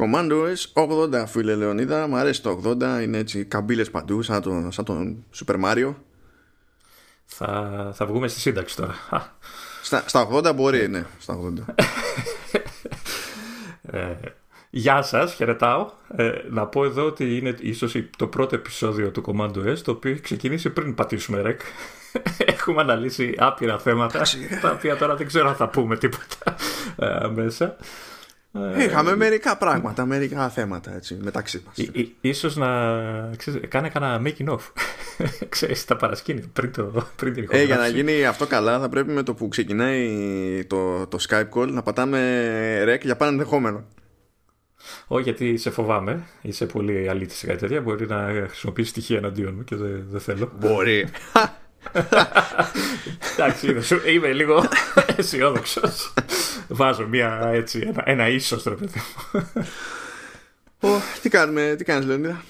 Command OS 80 φίλε Λεωνίδα, μου αρέσει το 80, είναι έτσι καμπύλες παντού σαν τον, σαν τον Super Mario. Θα, θα βγούμε στη σύνταξη τώρα. Στα, στα 80 μπορεί, ναι, στα 80. ε, γεια σας, χαιρετάω. Ε, να πω εδώ ότι είναι ίσως το πρώτο επεισόδιο του Command OS το οποίο έχει ξεκινήσει πριν πατήσουμε ρεκ. Έχουμε αναλύσει άπειρα θέματα τα οποία τώρα δεν ξέρω αν θα πούμε τίποτα ε, μέσα. Ε, Είχαμε μερικά πράγματα, μερικά θέματα έτσι, μεταξύ μας. ίσως να ξέρεις, κάνε κανένα making off. ξέρεις, τα παρασκήνια πριν, το, πριν την ε, Για να γίνει αυτό καλά θα πρέπει με το που ξεκινάει το, το Skype call να πατάμε rec για πάνω ενδεχόμενο. Όχι, γιατί σε φοβάμαι. Είσαι πολύ αλήθεια σε κάτι τέτοια. Μπορεί να χρησιμοποιήσεις στοιχεία εναντίον μου και δεν, δεν θέλω. Μπορεί. Εντάξει, είμαι λίγο αισιόδοξος. Βάζω μια, έτσι, ένα, ένα ίσως ρε παιδί μου. τι κάνουμε, τι κάνεις Λεωνίδα;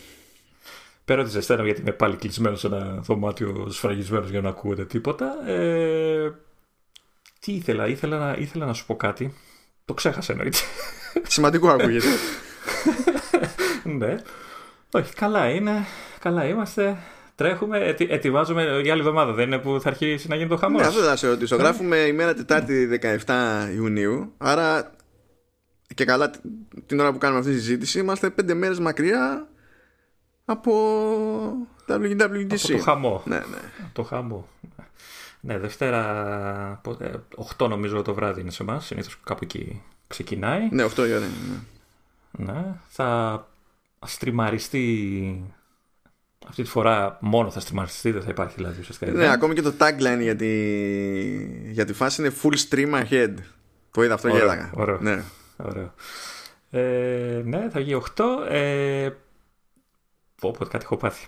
Πέρα ότι ζεσταίνω γιατί είμαι πάλι κλεισμένος σε ένα δωμάτιο σφραγισμένος για να ακούγεται τίποτα. Ε, τι ήθελα, ήθελα να, ήθελα να σου πω κάτι. Το ξέχασα εννοείται. Σημαντικό ακούγεται. ναι. Όχι, καλά είναι. Καλά είμαστε. Τρέχουμε, ετι, ετοιμάζουμε για άλλη εβδομάδα. Δεν είναι που θα αρχίσει να γίνει το χαμός. Ναι, αυτό θα σε ρωτήσω. Γράφουμε ημέρα Τετάρτη 17 Ιουνίου. Άρα και καλά την ώρα που κάνουμε αυτή τη συζήτηση είμαστε πέντε μέρες μακριά από WWDC. Από το χαμό. Ναι, ναι. Το χαμό. Ναι, Δευτέρα 8 νομίζω το βράδυ είναι σε εμάς. Συνήθως κάπου εκεί ξεκινάει. Ναι, 8 η ώρα. Ναι. ναι. Θα στριμαριστεί αυτή τη φορά μόνο θα στριμαριστεί, δεν θα υπάρχει δηλαδή ουσιαστικά. Ναι, ακόμη και το tagline για τη, για τη φάση είναι full stream ahead. Το είδα αυτό και έλεγα. Ωραίο. Ναι. ωραίο. Ε, ναι, θα βγει 8. Ε, πω, πω, κάτι έχω πάθει.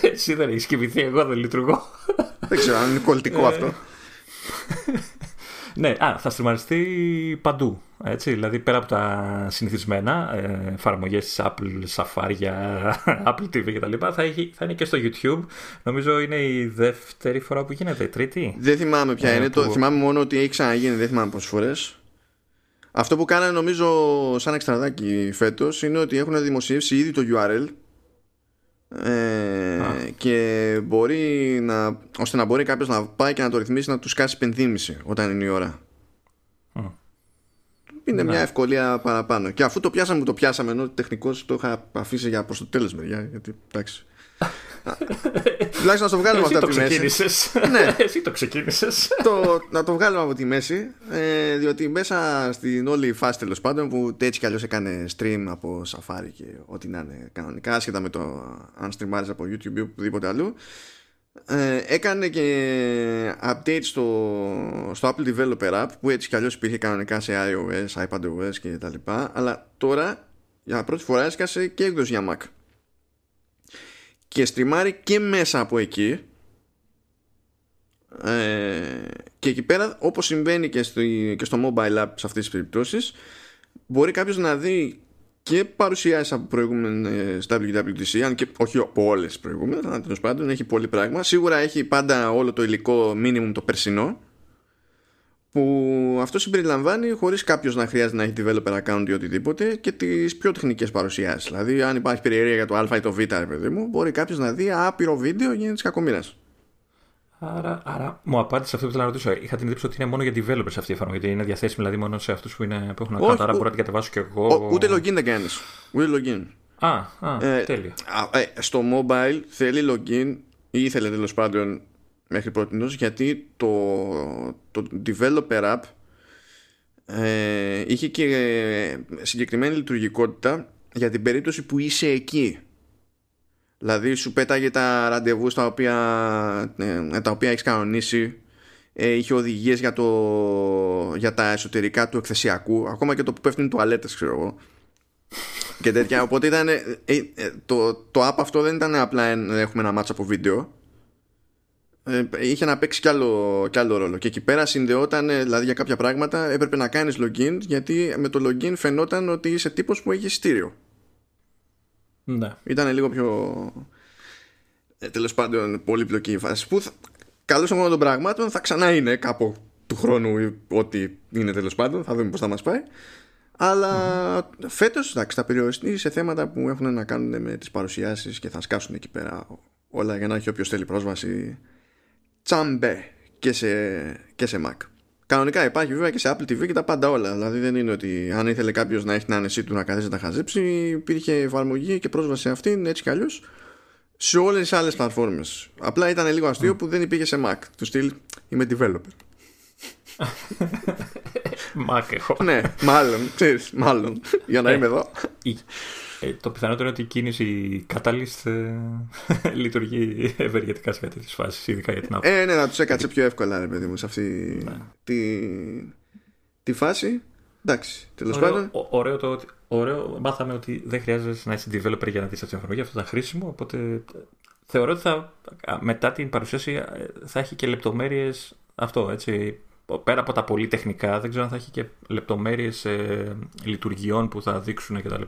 Εσύ δεν έχεις κοιμηθεί, εγώ δεν λειτουργώ. δεν ξέρω αν είναι κολλητικό αυτό. Ναι, α, θα στριμαριστεί παντού. Έτσι, δηλαδή πέρα από τα συνηθισμένα ε, εφαρμογές της Apple, Safari, Apple TV κτλ. Θα, θα είναι και στο YouTube. Νομίζω είναι η δεύτερη φορά που γίνεται, η τρίτη. Δεν θυμάμαι ποια ε, είναι. Το, θυμάμαι μόνο ότι έχει ξαναγίνει, δεν θυμάμαι πόσες φορές. Αυτό που κάνανε νομίζω σαν εξτραδάκι φέτος είναι ότι έχουν δημοσιεύσει ήδη το URL ε, και μπορεί να, ώστε να μπορεί κάποιος να πάει και να το ρυθμίσει να τους κάσει πενθύμηση όταν είναι η ώρα. Είναι μια ναι. ευκολία παραπάνω. Και αφού το πιάσαμε που το πιάσαμε ενώ τεχνικώς το είχα αφήσει για προς το τέλος μεριά γιατί εντάξει Τουλάχιστον να το βγάλουμε από τη μέση. ναι. Εσύ το ξεκίνησες. το, να το βγάλουμε από τη μέση. Ε, διότι μέσα στην όλη φάση τέλος πάντων που έτσι κι αλλιώς έκανε stream από Safari και ό,τι να είναι κανονικά, άσχετα με το αν streamάρεις από YouTube ή οπουδήποτε αλλού. Ε, έκανε και update στο, στο Apple Developer App που έτσι κι αλλιώς υπήρχε κανονικά σε iOS, iPadOS και τα λοιπά αλλά τώρα για πρώτη φορά έσκασε και έκδοση για Mac και στριμάρει και μέσα από εκεί ε, και εκεί πέρα όπως συμβαίνει και στο, και στο mobile app σε αυτές τις περιπτώσεις μπορεί κάποιος να δει και παρουσιάσεις από προηγούμενες WWDC, αν και όχι από όλες τις προηγούμενες, αλλά τέλος πάντων έχει πολύ πράγμα. Σίγουρα έχει πάντα όλο το υλικό minimum το περσινό, που αυτό συμπεριλαμβάνει χωρίς κάποιος να χρειάζεται να έχει developer account ή οτιδήποτε και τις πιο τεχνικές παρουσιάσεις. Δηλαδή, αν υπάρχει περιέργεια για το Α ή το Β, ρε παιδί μου, μπορεί κάποιος να δει άπειρο βίντεο γίνεται της κακομοίρας. Άρα, άρα μου απάντησε αυτό που θέλω να ρωτήσω. Είχα την εντύπωση ότι είναι μόνο για developers αυτή η εφαρμογή. Γιατί είναι διαθέσιμη δηλαδή μόνο σε αυτούς που, που έχουν account. Άρα μπορώ να την κατεβάσω κι εγώ. Ο, ούτε login δεν κάνεις. Ούτε login. Α, α ε, τέλειο. Ε, στο mobile θέλει login ή ήθελε τέλος πάντων μέχρι πρώτη γιατί το, το developer app ε, είχε και συγκεκριμένη λειτουργικότητα για την περίπτωση που είσαι εκεί. Δηλαδή σου πέταγε τα ραντεβού στα οποία, ε, τα οποία έχεις κανονίσει ε, είχε οδηγίες για, το, για τα εσωτερικά του εκθεσιακού ακόμα και το που πέφτουν τουαλέτες ξέρω εγώ και τέτοια. Οπότε ήταν ε, ε, το, το app αυτό δεν ήταν απλά έχουμε ένα μάτσο από βίντεο. ε, είχε να παίξει κι άλλο, κι άλλο ρόλο. Και εκεί πέρα συνδεόταν, δηλαδή για κάποια πράγματα έπρεπε να κάνεις login γιατί με το login φαινόταν ότι είσαι τύπος που έχει εισιτήριο. Ναι. Ήταν λίγο πιο ε, τέλος πάντων πολύπλοκη η φάση που καλώς εγώ των πραγμάτων θα ξανά είναι κάπου του χρόνου ό,τι είναι τέλος πάντων θα δούμε πώς θα μας πάει Αλλά mm-hmm. φέτος εντάξει, θα περιοριστεί σε θέματα που έχουν να κάνουν με τις παρουσιάσεις και θα σκάσουν εκεί πέρα όλα για να έχει όποιος θέλει πρόσβαση τσάμπε και σε, και σε Mac. Κανονικά υπάρχει βέβαια και σε Apple TV και τα πάντα όλα. Δηλαδή δεν είναι ότι αν ήθελε κάποιος να έχει την άνεσή του να καθίσει να τα χαζέψει, υπήρχε εφαρμογή και πρόσβαση σε αυτήν έτσι κι αλλιώς σε όλες τις άλλες πλατφόρμες. Απλά ήταν λίγο αστείο που δεν υπήρχε σε Mac. Του στυλ είμαι developer. Mac έχω. ναι, μάλλον, ξέρεις, μάλλον, για να ε, είμαι εδώ. Ε, το πιθανότερο είναι ότι η κίνηση κατάλληλη ε, λειτουργεί ευεργετικά σε κάτι τη φάση, ειδικά για την Apple. Ε, ναι, να τους έκατσε πιο εύκολα, ρε παιδί μου, σε αυτή ναι. τη, τη φάση. Εντάξει, τέλος πάντων. Ωραίο το ότι. Ωραίο, μάθαμε ότι δεν χρειάζεται να είσαι developer για να δεις αυτή την εφαρμογή. Αυτό ήταν χρήσιμο. Οπότε θεωρώ ότι θα, μετά την παρουσίαση ε, θα έχει και λεπτομέρειες αυτό. Έτσι, πέρα από τα πολύ τεχνικά, δεν ξέρω αν θα έχει και λεπτομέρειες ε, λειτουργιών που θα δείξουν κτλ.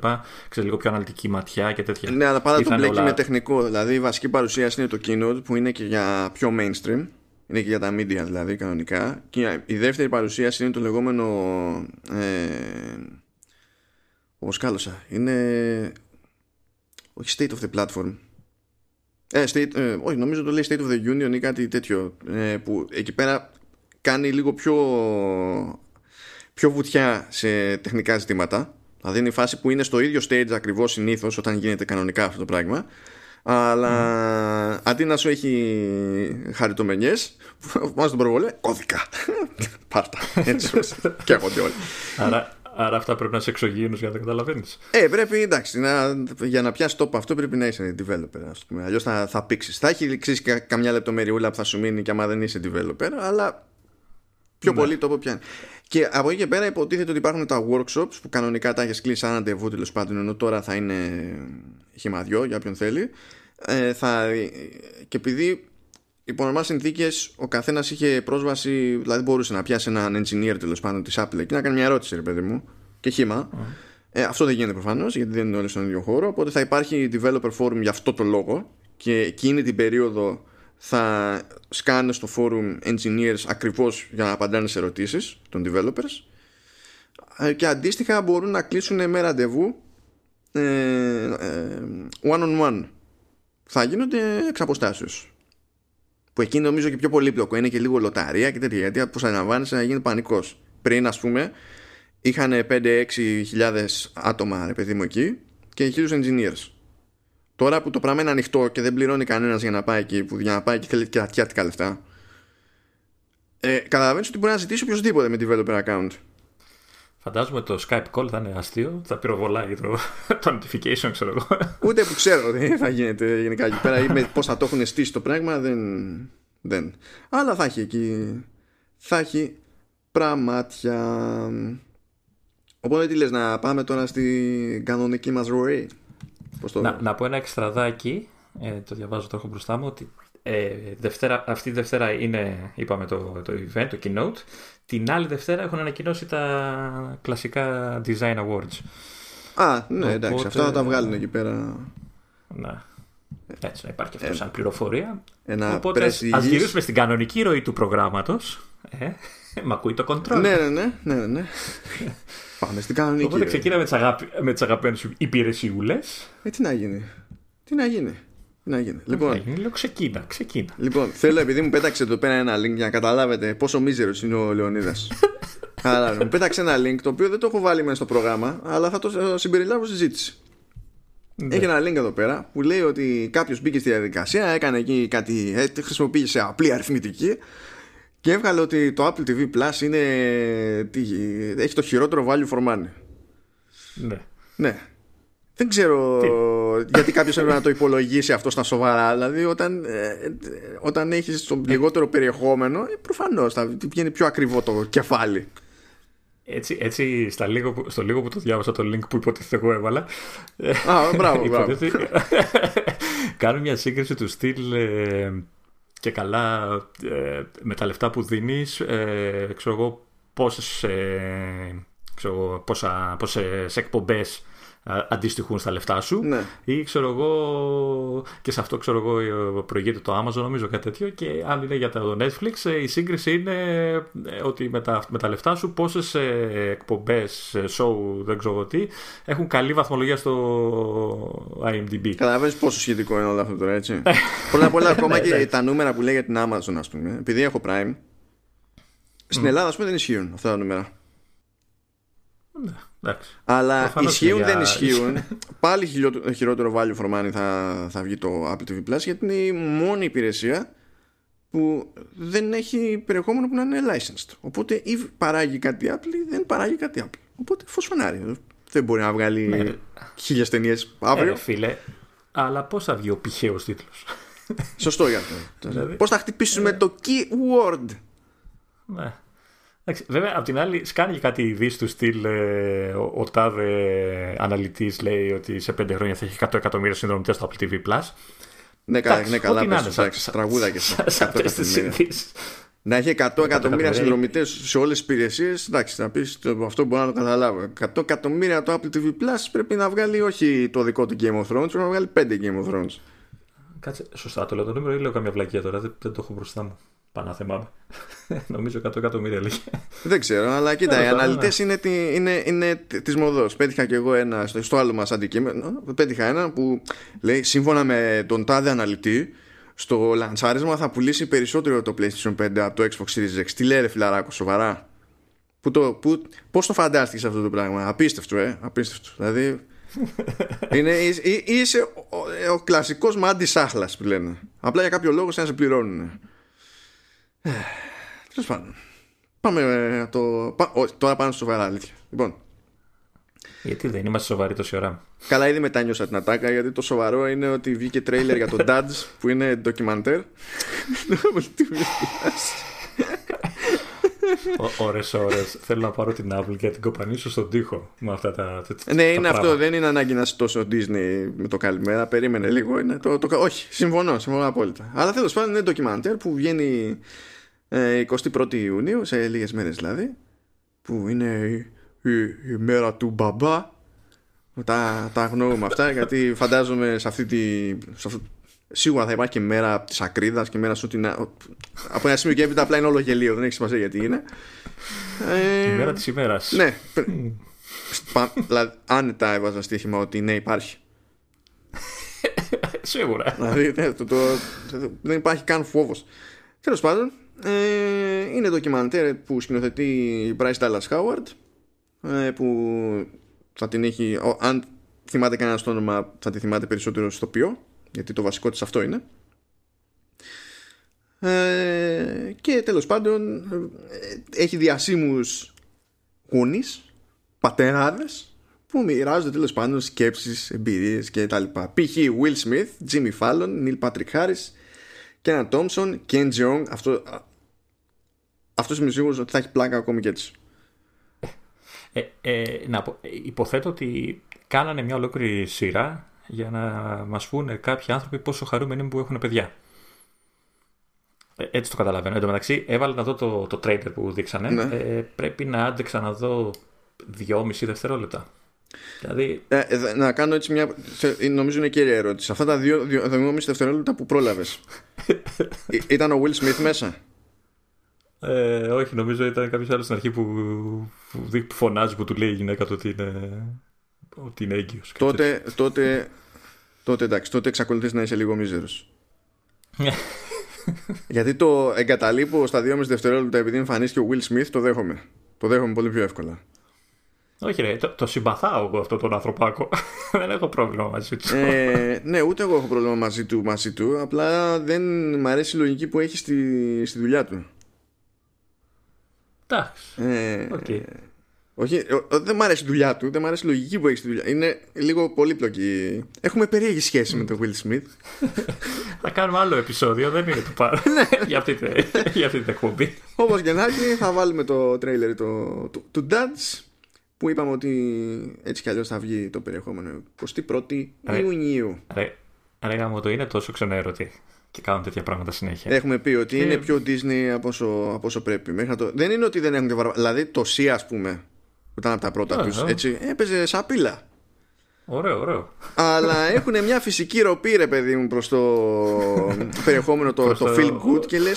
Ξέρω λίγο πιο αναλυτική ματιά και τέτοια. Ναι, αλλά πάντα το μπλέκει με τεχνικό. Δηλαδή η βασική παρουσίαση είναι το keynote που είναι και για πιο mainstream. Είναι και για τα media δηλαδή κανονικά. Και η δεύτερη παρουσίαση είναι το λεγόμενο. Ε, Όπως κάλωσα. Είναι. Όχι state of the platform. Ε, state, ε, όχι, νομίζω το λέει State of the Union ή κάτι τέτοιο. Ε, που εκεί πέρα κάνει λίγο πιο, πιο βουτιά σε τεχνικά ζητήματα. Δηλαδή είναι η φάση που είναι στο ίδιο stage ακριβώς συνήθως όταν γίνεται κανονικά αυτό το πράγμα. Αλλά mm. αντί να σου έχει χαριτομενιές, βάζεις τον προβολέ, κώδικα. Πάρτα. Έτσι και έχονται όλοι. Άρα, άρα αυτά πρέπει να είσαι εξωγήινος για να τα καταλαβαίνεις. Ε, πρέπει, εντάξει, να, για να πιάσει τόπο αυτό πρέπει να είσαι developer. Αλλιώς θα, θα πήξεις. Θα έχει λήξει καμιά λεπτομεριούλα που θα σου μείνει και άμα δεν είσαι developer, αλλά Πιο ναι. πολύ το πιάνει. Και από εκεί και πέρα υποτίθεται ότι υπάρχουν τα workshops που κανονικά τα έχεις κλείσει σαν ραντεβού τέλος πάντων, ενώ τώρα θα είναι χυμαδιό για όποιον θέλει. Ε, θα, και επειδή υπό νορμάλ συνθήκες ο καθένας είχε πρόσβαση, δηλαδή μπορούσε να πιάσει έναν engineer τέλος πάντων της Apple και να κάνει μια ερώτηση, ρε παιδί μου, και χήμα. Ε, αυτό δεν γίνεται προφανώς γιατί δεν είναι όλοι στον ίδιο χώρο. Οπότε θα υπάρχει developer forum για αυτό το λόγο και εκείνη την περίοδο θα σκάνε στο forum engineers ακριβώς για να απαντάνε σε ερωτήσεις των developers. Ε, και αντίστοιχα μπορούν να κλείσουν με ραντεβού ε, ε, one on one θα γίνονται εξ αποστάσεως. Που εκεί νομίζω και πιο πολύπλοκο. Είναι και λίγο λοταρία και τέτοια γιατί όπως αντιλαμβάνεσαι να γίνει πανικός. Πριν ας πούμε είχαν 5-6 χιλιάδες άτομα ρε παιδί μου εκεί και χίλιους engineers Τώρα που το πράγμα είναι ανοιχτό και δεν πληρώνει κανένας για να πάει εκεί, που για να πάει εκεί θέλει και ατιάτικα λεφτά. Ε, Καταλαβαίνεις ότι μπορεί να ζητήσει οποιοδήποτε με developer account. Φαντάζομαι το Skype call θα είναι αστείο, θα πυροβολάει το, το notification, ξέρω εγώ. Ούτε που ξέρω ότι θα γίνεται γενικά εκεί πέρα ή με πώς θα το έχουν στήσει το πράγμα, δεν, δεν. Αλλά θα έχει εκεί. Θα έχει πραγμάτια. Οπότε τι λες να πάμε τώρα στην κανονική μας ροή; Το... Να, να πω ένα εξτραδάκι, ε, το διαβάζω, το έχω μπροστά μου, ότι ε, Δευτέρα, αυτή τη Δευτέρα είναι, είπαμε, το, το event, το keynote. Την άλλη Δευτέρα έχουν ανακοινώσει τα κλασικά design awards. Α, ναι, Οπότε... εντάξει, αυτά θα τα βγάλουν εκεί πέρα. Ναι. Έτσι, να υπάρχει αυτό ε, σαν πληροφορία. Ένα Οπότε ας γυρίσουμε στην κανονική ροή του προγράμματος. Ε, μ' ακούει το control. Ναι, ναι, ναι. ναι, ναι. Πάμε στην κανονική. Οπότε ξεκινάμε με τις αγαπη... αγαπημένες υπηρεσιούλες. Ε, τι να γίνει. Τι να γίνει. Τι να γίνει. Λοιπόν, γίνει, λέω ξεκίνα, ξεκίνα. Λοιπόν, θέλω επειδή μου πέταξε εδώ πέρα ένα link για να καταλάβετε πόσο μίζερος είναι ο Λεωνίδας. Άρα, μου πέταξε ένα link το οποίο δεν το έχω βάλει μέσα στο πρόγραμμα, αλλά θα το συμπεριλάβω στη συζήτηση. Ναι. Έχει ένα link εδώ πέρα που λέει ότι κάποιος μπήκε στη διαδικασία, έκανε εκεί κάτι, ε, χρησιμοποίησε απλή αριθμητική και έβγαλε ότι το Apple TV Plus είναι, έχει το χειρότερο value for money. Ναι. Ναι. Δεν ξέρω γιατί κάποιος έπρεπε να το υπολογίσει αυτό στα σοβαρά. Δηλαδή, όταν, ε, όταν έχεις το λιγότερο περιεχόμενο, ε, προφανώς θα βγαίνει πιο ακριβό το κεφάλι. Έτσι, έτσι στα λίγο, στο λίγο που το διάβασα το link που υποτίθεται εγώ έβαλα. Α, μπράβο, μπράβο. κάνω μια σύγκριση του στυλ. Ε, και καλά ε, με τα λεφτά που δίνεις ε, ξέρω εγώ πόσες, ε, ξέρω, πόσα, πόσες εκπομπές αντιστοιχούν στα λεφτά σου. Ναι. Ή ξέρω εγώ, και σε αυτό ξέρω εγώ προηγείται το Amazon, νομίζω κάτι τέτοιο. Και αν είναι για το Netflix, η σύγκριση είναι ότι με τα, με τα λεφτά σου πόσες εκπομπές, show, δεν ξέρω τι, έχουν καλή βαθμολογία στο IMDb. Καταλαβαίνεις πόσο σχετικό είναι όλο αυτό τώρα, έτσι. Πρώτα απ' όλα, ακόμα και τα νούμερα που λέει για την Amazon, ας πούμε, επειδή έχω Prime, στην Ελλάδα, ας πούμε, δεν ισχύουν αυτά τα νούμερα. Ναι, εντάξει. Αλλά Προφανώς ισχύουν, είναι δεν για- ισχύουν. Πάλι χιλιότερο- χειρότερο value for money θα, θα βγει το Apple TV Plus γιατί είναι η μόνη υπηρεσία που δεν έχει περιεχόμενο που να είναι licensed. Οπότε ή παράγει κάτι Apple ή δεν παράγει κάτι Apple. Οπότε φωσφανάρει. Δεν μπορεί να βγάλει Ναι. χίλιες ταινίες Ε, αύριο. ρε φίλε, αλλά πώς θα βγει ο πηχαίος τίτλος; Σωστό για αυτό. Δηλαδή- Πώς θα χτυπήσουμε το keyword. Ναι. Εντάξει, βέβαια, απ' την άλλη, σκάνει και κάτι ειδήσει του στυλ. ε, ο, ο τάδε αναλυτής λέει ότι σε πέντε χρόνια θα έχει 100 εκατομμύρια συνδρομητές στο Apple TV Plus. Ναι, καλά, Εντάξει, ναι, καλά ό,τι να πες, είναι, σαν- εντάξει, τραγούδα και αυτά. Σε 100 αυτές τις εκατομμύρια. ειδήσει. Να έχει 100 εκατομμύρια εκατομμύρια. συνδρομητές σε όλες τις υπηρεσίες, εντάξει, να πεις αυτό μπορώ να το καταλάβω. 100 εκατομμύρια το Apple TV Plus πρέπει να βγάλει όχι το δικό του Game of Thrones, πρέπει να βγάλει 5 Game of Thrones. Κάτσε, σωστά το λέω το νούμερο ή λέω καμιά βλακία τώρα. Δεν, δεν το έχω μπροστά μου. Πάω να θυμάμαι. Νομίζω 100 εκατομμύρια λέγε. Δεν ξέρω, αλλά κοίτα, οι Τέλος πάντων, αναλυτές είναι, τη- είναι, είναι τη μοδός. Πέτυχα κι εγώ ένα στο, στο άλλο μας αντικείμενο. Πέτυχα ένα που λέει σύμφωνα με τον τάδε αναλυτή, στο λαντσάρισμα θα πουλήσει περισσότερο το PlayStation 5 από το Xbox Series X. Τι λέει, ρε φιλαράκο, σοβαρά. Που το, που, πώς το φαντάστηκες αυτό το πράγμα; Απίστευτο ε Απίστευτο Δηλαδή είναι, είσαι, είσαι ο, ο, ο κλασικός μάντις σάχλας που λένε Απλά για κάποιο λόγο σαν να σε πληρώνουν Τέλος πάντων Πάμε ε, το, πα, όχι, τώρα πάμε στο σοβαρά αλήθεια Λοιπόν Γιατί δεν είμαστε σοβαροί τόση ώρα. Καλά ήδη μετάνιωσα την ατάκα γιατί το σοβαρό είναι ότι βγήκε τρέιλερ για το Dads που είναι ντοκιμαντέρ Ωρες ώρες Θέλω να πάρω την Apple και να την κοπανίσω στον τοίχο με αυτά τα. τα- τα Ναι, είναι αυτό. πράγματα. Δεν είναι ανάγκη να είσαι τόσο Disney με το καλημέρα. Περίμενε λίγο. Είναι το, το, όχι, συμφωνώ, συμφωνώ απόλυτα. Αλλά τέλος πάντων είναι ντοκιμαντέρ που βγαίνει ε, 21η Ιουνίου, σε λίγες μέρες δηλαδή. Που είναι η, η, η μέρα του μπαμπά. Τα, τα αγνοούμε αυτά γιατί φαντάζομαι σε αυτή τη. Σε αυτό, σίγουρα θα υπάρχει και μέρα της ακρίδας και μέρα σου την. Από ένα σημείο και έπειτα απλά είναι όλο γελίο. Δεν έχει σημασία γιατί είναι. Ε, Η μέρα της ημέρας. ναι. πρέ- Πα- δηλαδή, άνετα έβαζα στοίχημα ότι ναι, υπάρχει. Σίγουρα. Δηλαδή, ναι, το, το, το- δεν υπάρχει καν φόβος. Τέλος πάντων, ε, είναι ντοκιμαντέρ που σκηνοθετεί η Bryce Dallas Howard. Ε, που θα την έχει. ο- αν θυμάται κανένας το όνομα, θα τη θυμάται περισσότερο στο ποιό. Γιατί το βασικό της αυτό είναι. Ε, και τέλος πάντων ε, έχει διασύμους γονείς, πατεράδες που μοιράζονται τέλος πάντων σκέψεις, εμπειρίες και τα λοιπά. Π.χ. Will Smith, Jimmy Fallon, Neil Patrick Harris, Kenan Thompson, Ken Jeong. Αυτό, α, αυτός είμαι σίγουρος ότι θα έχει πλάκα ακόμη και έτσι. Ε, ε, να πω, ε, υποθέτω ότι κάνανε μια ολόκληρη σειρά για να μας πούνε κάποιοι άνθρωποι πόσο χαρούμενοι είναι που έχουν παιδιά. Ε, έτσι το καταλαβαίνω. Εν τω μεταξύ, έβαλα να δω το, το trailer που δείξανε. Ναι. Ε, πρέπει να άντεξα να δω δυόμιση δευτερόλεπτα. Δηλαδή, Ε, ε, να κάνω έτσι μια. θε- Νομίζω είναι κύρια ερώτηση. Αυτά τα δύο, δύο, δυόμιση δευτερόλεπτα που πρόλαβες. ήταν ο Will Smith μέσα; Ε, όχι, νομίζω ήταν κάποιος άλλος στην αρχή που, που, δει- που φωνάζει που του λέει η γυναίκα του ότι είναι, ότι είναι έγκυος. κάτι τότε, τότε, τότε εντάξει, τότε εξακολουθείς να είσαι λίγο μίζερος. τέτοιο. Γιατί το εγκαταλείπω στα 2,5 δευτερόλεπτα επειδή εμφανίστηκε ο Will Smith, το δέχομαι. Το δέχομαι πολύ πιο εύκολα. όχι, ρε, το, το συμπαθάω εγώ αυτόν τον ανθρωπάκο. Δεν έχω πρόβλημα μαζί του. ε, ναι, ούτε εγώ έχω πρόβλημα μαζί του, μαζί του. Απλά δεν μ' αρέσει η λογική που έχει στη, στη δουλειά του. Εντάξει. Ε, Οκ. Όχι, ε, ε, δεν μ' αρέσει η δουλειά του, δεν μ' αρέσει η λογική που έχει στη δουλειά. Είναι λίγο πολύπλοκη. Έχουμε περίεργη σχέση με τον Will Smith. Θα κάνουμε άλλο επεισόδιο, δεν είναι το πάρω. για, αυτή, τη- για αυτή την εκπομπή. Όπως και να έχει, θα βάλουμε το τρέιλερ το, του, του Dads που είπαμε ότι έτσι κι αλλιώς θα βγει το περιεχόμενο 21η Ε. Ιουνίου. Ρε, λέγαμε ότι είναι τόσο ξενέρωτοι και κάνουν τέτοια πράγματα συνέχεια. Έχουμε πει ότι Και- είναι πιο Disney από όσο, από όσο πρέπει. Μέχρι να το... Δεν είναι ότι δεν έχουν και βαρβα... Δηλαδή το C, ας πούμε, που ήταν από τα πρώτα Α, τους, α. έτσι, έπαιζε σαπίλα. Ωραίο, ωραίο. Αλλά έχουν μια φυσική ροπή, ρε παιδί μου, προς το περιεχόμενο το, το feel good και λε.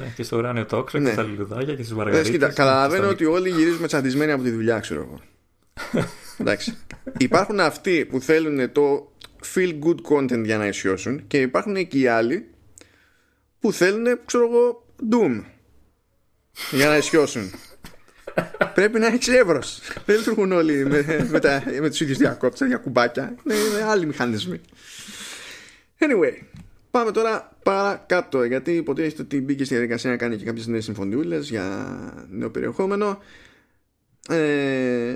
Ναι, και στο ουράνιο τόξο ναι. και στα λουλουδάκια και στι μαργαρίτες. Καταλαβαίνω ότι όλοι γυρίζουμε τσαντισμένοι από τη δουλειά, ξέρω εγώ. Εντάξει. Υπάρχουν αυτοί που θέλουν το feel good content για να ισιώσουν και υπάρχουν και οι άλλοι που θέλουν, ξέρω εγώ, doom για να ισιώσουν. Πρέπει να έχεις εύρος. Δεν λειτουργούν όλοι με, με, τα, με τους ίδιους διακόπτες, για κουμπάκια. Είναι, είναι άλλοι μηχανισμοί. Anyway, πάμε τώρα παρακάτω. Γιατί υποτίθεται ότι μπήκε στη διαδικασία να κάνει και κάποιες νέες συμφωνιούλες για νέο περιεχόμενο. Ε,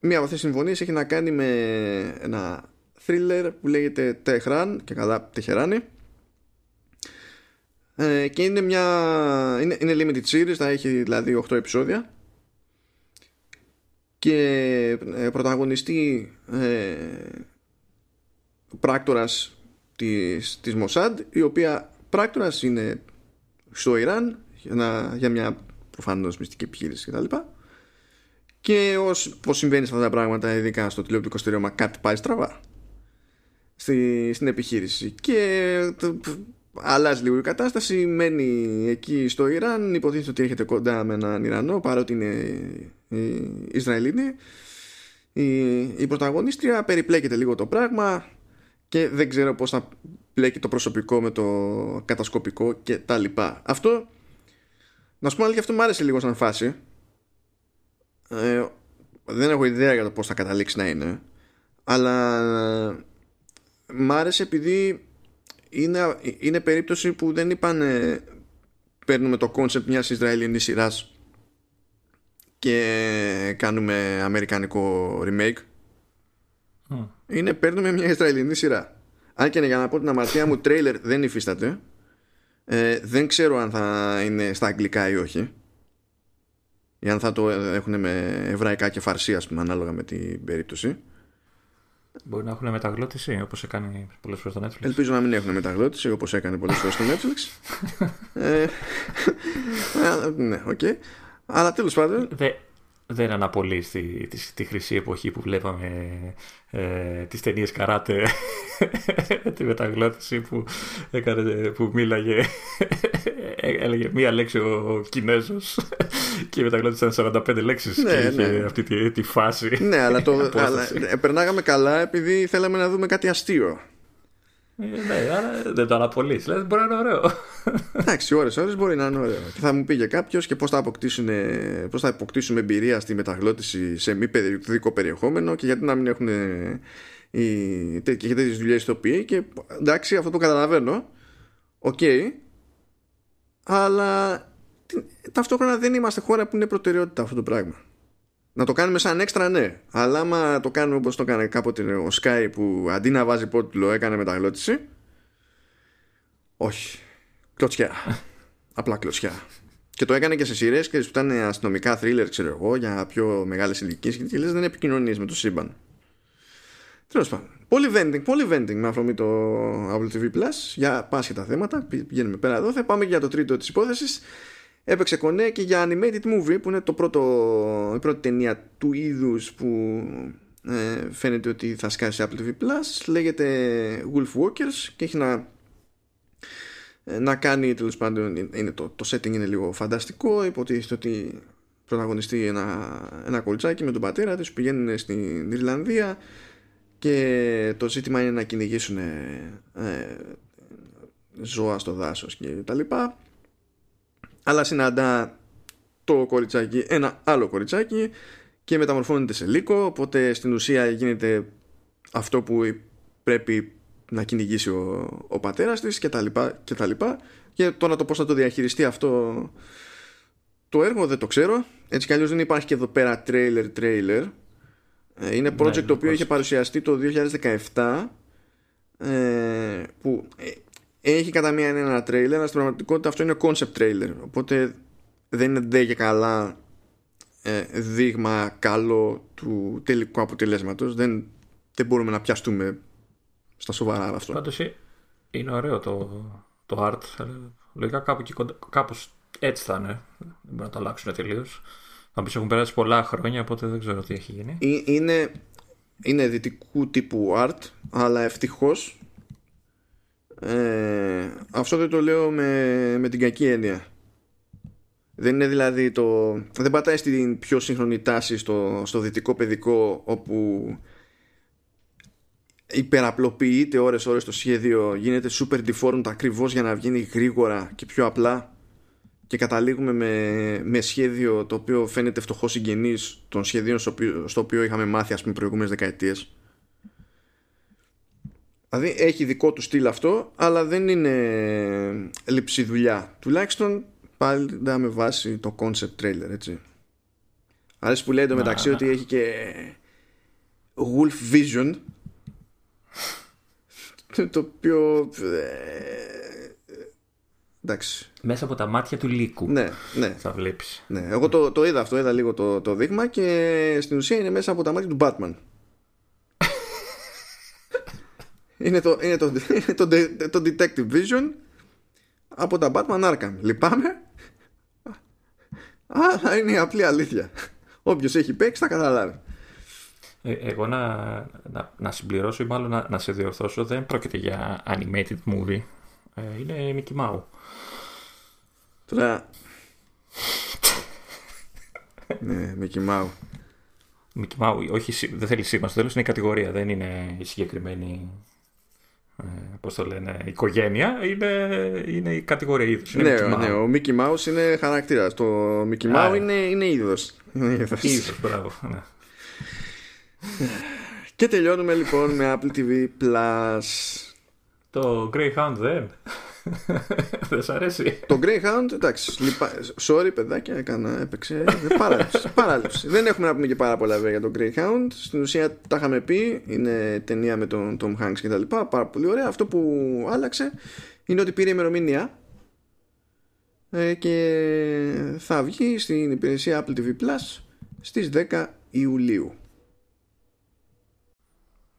μία από αυτές τις συμφωνίες έχει να κάνει με ένα thriller που λέγεται Tehran και καλά Τεχεράνη. Ε, και είναι μια είναι, είναι limited series θα έχει δηλαδή 8 επεισόδια και ε, πρωταγωνιστεί ε, πράκτορας της, της Μοσάντ η οποία πράκτορας είναι στο Ιράν για, για μια προφανώς μυστική επιχείρηση κτλ. Και ως πως συμβαίνει σε αυτά τα πράγματα ειδικά στο τηλεοπτικό στερεώμα κάτι πάει στραβά στη, στην επιχείρηση. Και αλλάζει λίγο η κατάσταση μένει εκεί στο Ιράν υποτίθεται ότι έρχεται κοντά με έναν Ιρανό παρότι είναι Ισραηλίνη η, η πρωταγωνίστρια περιπλέκεται λίγο το πράγμα και δεν ξέρω πώς θα πλέκει το προσωπικό με το κατασκοπικό και τα λοιπά. Αυτό να σου πω ότι αυτό μου άρεσε λίγο σαν φάση. Ε, δεν έχω ιδέα για το πώς θα καταλήξει να είναι αλλά μ' άρεσε επειδή είναι, είναι περίπτωση που δεν είπαν παίρνουμε το concept μιας Ισραηλινής σειράς και κάνουμε αμερικανικό remake. Είναι παίρνουμε μια Ισραηλινή σειρά. Αν και για να πω την αμαρτία μου τρέιλερ δεν υφίσταται. Ε, δεν ξέρω αν θα είναι στα αγγλικά ή όχι. Ή αν θα το έχουν με εβραϊκά και φαρσί ας πούμε ανάλογα με την περίπτωση Μπορεί να έχουν μεταγλώττιση όπως έκανε πολλές φορές στο Netflix. Ελπίζω να μην έχουν μεταγλώτηση όπως έκανε πολλές φορές στο Netflix. ε, ναι, OK. Okay. Αλλά τέλος πάντων δεν αναπολεί τη, τη, τη, χρυσή εποχή που βλέπαμε ε, τις ταινίες καράτε τη μεταγλώττιση που, έκανε, που μίλαγε έλεγε μία λέξη ο Κινέζος και η μεταγλώττιση ήταν 45 λέξεις ναι, και είχε ναι. αυτή τη, τη φάση ναι αλλά, το, αλλά περνάγαμε καλά επειδή θέλαμε να δούμε κάτι αστείο ε, ναι, αλλά δεν το αναπολείς. Δηλαδή μπορεί να είναι ωραίο. Εντάξει, ώρες ώρες μπορεί να είναι ωραίο. Και θα μου πει κάποιος και πώς θα, αποκτήσουν, πώς θα αποκτήσουμε εμπειρία στη μεταγλώττιση σε μη παιδικό περιεχόμενο και γιατί να μην έχουν οι, και τέτοιες δουλειές ηθοποιοί. Και εντάξει, αυτό το καταλαβαίνω. Οκ. Αλλά ταυτόχρονα δεν είμαστε χώρα που είναι προτεραιότητα αυτό το πράγμα. Να το κάνουμε σαν έξτρα, ναι. Αλλά άμα το κάνουμε όπως το έκανε κάποτε ο Sky που αντί να βάζει πότιλο έκανε μεταγλώτηση. Όχι. Κλωτσιά. Απλά κλωτσιά. Και το έκανε και σε σειρές και που ήταν αστυνομικά θρίλερ, ξέρω εγώ, για πιο μεγάλες ηλικίες και λες δεν επικοινωνείς με το σύμπαν. Τέλος πάντων. Πολύ vending, πολύ vending με αφορμή το Apple TV Plus για πάσχετα θέματα. Πηγαίνουμε πέρα εδώ. Θα πάμε και για το τρίτο της υπόθεσης έπαιξε κονέ και για animated movie που είναι το πρώτο, η πρώτη ταινία του είδους που ε, φαίνεται ότι θα σκάσει Apple TV Plus λέγεται Wolf Walkers και έχει να ε, να κάνει τέλος πάντων είναι το, το setting είναι λίγο φανταστικό υποτίθεται ότι πρωταγωνιστεί ένα, ένα κολτσάκι με τον πατέρα της που πηγαίνουν στην Ιρλανδία και το ζήτημα είναι να κυνηγήσουν ε, ζώα στο δάσος και τα λοιπά. Αλλά συναντά το κοριτσάκι ένα άλλο κοριτσάκι και μεταμορφώνεται σε λύκο οπότε στην ουσία γίνεται αυτό που πρέπει να κυνηγήσει ο, ο πατέρας της και τα λοιπά και τα λοιπά. Και τώρα το πώς θα το διαχειριστεί αυτό το έργο δεν το ξέρω. Έτσι κι αλλιώς δεν υπάρχει και εδώ πέρα trailer trailer ε, είναι project ναι, το οποίο είχε παρουσιαστεί το 2017 ε, που ε, έχει κατά μία ένα τρέιλερ, αλλά στην πραγματικότητα αυτό είναι concept trailer. Οπότε δεν είναι ντε και καλά ε, δείγμα καλό του τελικού αποτελέσματος. Δεν, δεν μπορούμε να πιαστούμε στα σοβαρά αυτό. Πάντως ε, είναι ωραίο το, το art. Λογικά κάπου κάπως έτσι θα είναι. Δεν μπορεί να το αλλάξουν τελείως. Να πεις έχουν περάσει πολλά χρόνια, οπότε δεν ξέρω τι έχει γίνει. Ε, είναι, είναι δυτικού τύπου art αλλά ευτυχώς ε, αυτό δεν το λέω με, με την κακή έννοια δεν είναι δηλαδή το δεν πατάει στην πιο σύγχρονη τάση στο, στο δυτικό παιδικό όπου υπεραπλοποιείται ώρες ώρες το σχέδιο γίνεται super deformed ακριβώς για να βγαίνει γρήγορα και πιο απλά και καταλήγουμε με, με σχέδιο το οποίο φαίνεται φτωχός συγγενής των σχεδίων στο οποίο, στο οποίο είχαμε μάθει ας πούμε προηγούμενες δεκαετίες. Δηλαδή έχει δικό του στυλ αυτό αλλά δεν είναι λειψή δουλειά. Τουλάχιστον πάλι με βάση το concept trailer έτσι. Αρέσει που λέει το μεταξύ ότι έχει και Wolf Vision το οποίο ε, εντάξει μέσα από τα μάτια του λύκου ναι, ναι. θα βλέπεις ναι. εγώ το, το είδα αυτό είδα λίγο το, το δείγμα και στην ουσία είναι μέσα από τα μάτια του Batman είναι, το, είναι, το, είναι το, το Detective Vision από τα Batman Arkham λυπάμαι αλλά είναι η απλή αλήθεια όποιος έχει παίξει θα καταλάβει ε, εγώ να, να, να, συμπληρώσω ή μάλλον να, να σε διορθώσω δεν πρόκειται για animated movie. Ε, είναι Mickey Mouse. Τώρα... ναι, Mickey Mouse. Mickey Mouse, όχι, δεν θέλει σήμα. Στο τέλος είναι η κατηγορία, δεν είναι η συγκεκριμένη ε, πώς το λένε, οικογένεια είναι, είναι η κατηγορία είδους. Ναι, ναι, ο Mickey Mouse είναι χαρακτήρας. Το Mickey Mouse είναι, είναι είδος. Είναι είδος, μπράβο. Ναι. Και τελειώνουμε λοιπόν με Apple TV Plus. Το Greyhound δεν. δεν σ' αρέσει. Το Greyhound, εντάξει. Λιπα... Sorry, παιδάκια, έκανα, έπαιξε. Παράληψη. παράληψη. δεν έχουμε να πούμε και πάρα πολλά βέβαια για το Greyhound. Στην ουσία τα είχαμε πει. Είναι ταινία με τον Tom Hanks και τα λοιπά. Πάρα πολύ ωραία. Αυτό που άλλαξε είναι ότι πήρε ημερομηνία ε, και θα βγει στην υπηρεσία Apple TV Plus στις 10 Ιουλίου.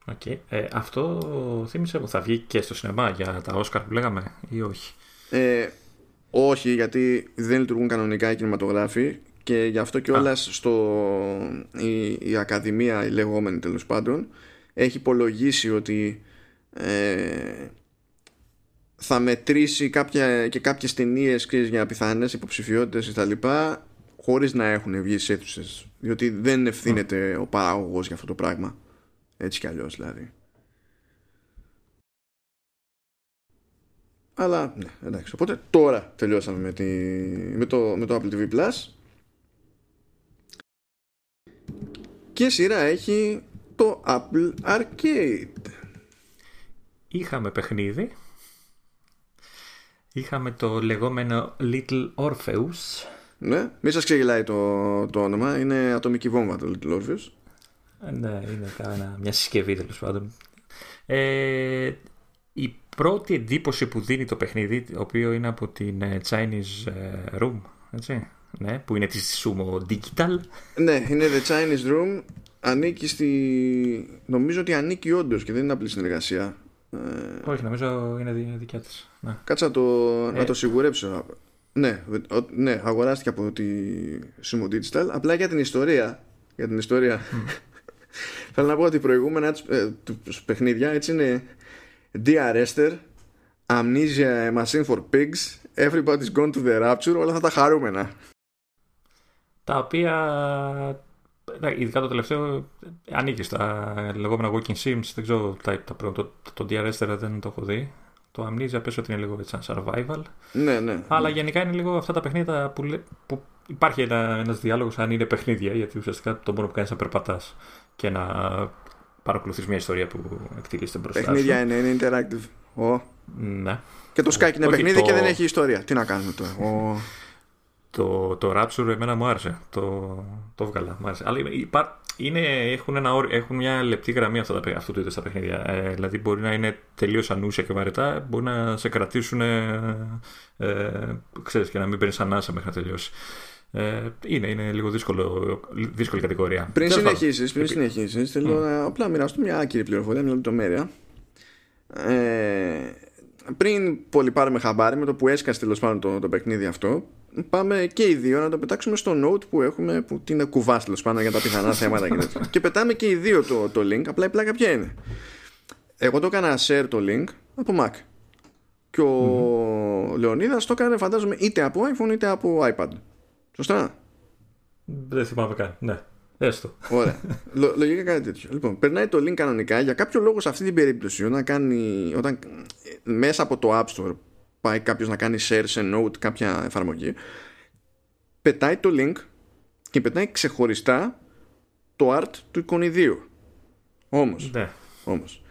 Okay. Ε, αυτό θύμισε μου θα βγει και στο σινεμά για τα Όσκαρ που λέγαμε ή όχι; Ε, όχι γιατί δεν λειτουργούν κανονικά οι κινηματογράφοι και γι' αυτό και όλα στο, η, η Ακαδημία η λεγόμενη τέλος πάντων έχει υπολογίσει ότι ε, θα μετρήσει κάποια, και κάποιες ταινίες για πιθανές υποψηφιότητες και τα λοιπά χωρίς να έχουν βγει σε αίθουσες διότι δεν ευθύνεται ο παράγωγος για αυτό το πράγμα έτσι κι αλλιώς δηλαδή. Αλλά ναι, εντάξει. Οπότε τώρα τελειώσαμε με, τη, με, το, με το Apple TV Plus. Και σειρά έχει το Apple Arcade. Είχαμε παιχνίδι. Είχαμε το λεγόμενο Little Orpheus. Ναι, μη σας ξεγελάει το, το όνομα. Είναι ατομική βόμβα το Little Orpheus. Ε, ναι, είναι κάνα, μια συσκευή τέλος πάντων. Ε, η πρώτη εντύπωση που δίνει το παιχνίδι, το οποίο είναι από την ε, Chinese Room, έτσι, ναι, που είναι της Sumo Digital. Ναι, είναι the Chinese Room. Ανήκει στη. Νομίζω ότι ανήκει όντως και δεν είναι απλή συνεργασία. Όχι, νομίζω είναι δικιά της. Ναι. Κάτσα να το, να το σιγουρέψω. Ναι, ναι, αγοράστηκε από τη Sumo Digital. Απλά για την ιστορία. Για την ιστορία. Θέλω να πω ότι προηγούμενα ε, τους παιχνίδια έτσι είναι Dear Esther, Amnesia Machine for Pigs, Everybody's Gone to the Rapture, όλα αυτά τα χαρούμενα. Τα οποία, ειδικά το τελευταίο, ανήκει στα λεγόμενα Walking Sims, δεν ξέρω, τα, τα, το, το, το Dear Esther δεν το έχω δει. Το Amnesia πες ότι είναι λίγο σαν survival. Ναι, ναι. Αλλά ναι. γενικά είναι λίγο αυτά τα παιχνίδια που, που υπάρχει ένα, ένας διάλογος αν είναι παιχνίδια, γιατί ουσιαστικά το μόνο που κάνεις να περπατάς και να παρακολουθείς μια ιστορία που εκτελείται μπροστά Παιχνίδια είναι, είναι interactive. Oh. Ναι. Και το Skype είναι Όχι, παιχνίδι το... και δεν έχει ιστορία. Τι να κάνουμε τώρα; Oh. Το, το Rapture εμένα μου άρεσε. Το, το βγάλα. Μου άρεσε. Αλλά υπά... είναι, έχουν, ένα, έχουν μια λεπτή γραμμή αυτά τα, αυτού του είδους τα παιχνίδια. Ε, δηλαδή μπορεί να είναι τελείως ανούσια και βαρετά, μπορεί να σε κρατήσουν. Ε, ε, ξέρεις, και να μην παίρνεις ανάσα μέχρι να τελειώσει. Ε, είναι, είναι λίγο δύσκολο, δύσκολη κατηγορία. Πριν συνεχίσεις, πριν συνεχίσεις, θέλω mm. να απλά μοιραστώ μια άκυρη πληροφορία, μια λεπτομέρεια. Ε, πριν πολύ πάρουμε χαμπάρι με το που έσκασε τέλος πάντων το, το παιχνίδι αυτό, πάμε και οι δύο να το πετάξουμε στο note που έχουμε που είναι κουβάς πάνω για τα πιθανά θέματα και, και πετάμε και οι δύο το, το link απλά η πλάκα ποια είναι εγώ το έκανα share το link από Mac και ο mm-hmm. Λεωνίδας το έκανε φαντάζομαι είτε από iPhone είτε από iPad σωστά δεν θυμάμαι καν ναι Έστω. Ωραία. λογικά κάτι τέτοιο. Λοιπόν, περνάει το link κανονικά. Για κάποιο λόγο σε αυτή την περίπτωση, όταν, κάνει, όταν μέσα από το App Store πάει κάποιος να κάνει share σε note κάποια εφαρμογή, πετάει το link και πετάει ξεχωριστά το art του εικονιδίου. Όμως, ναι. όμως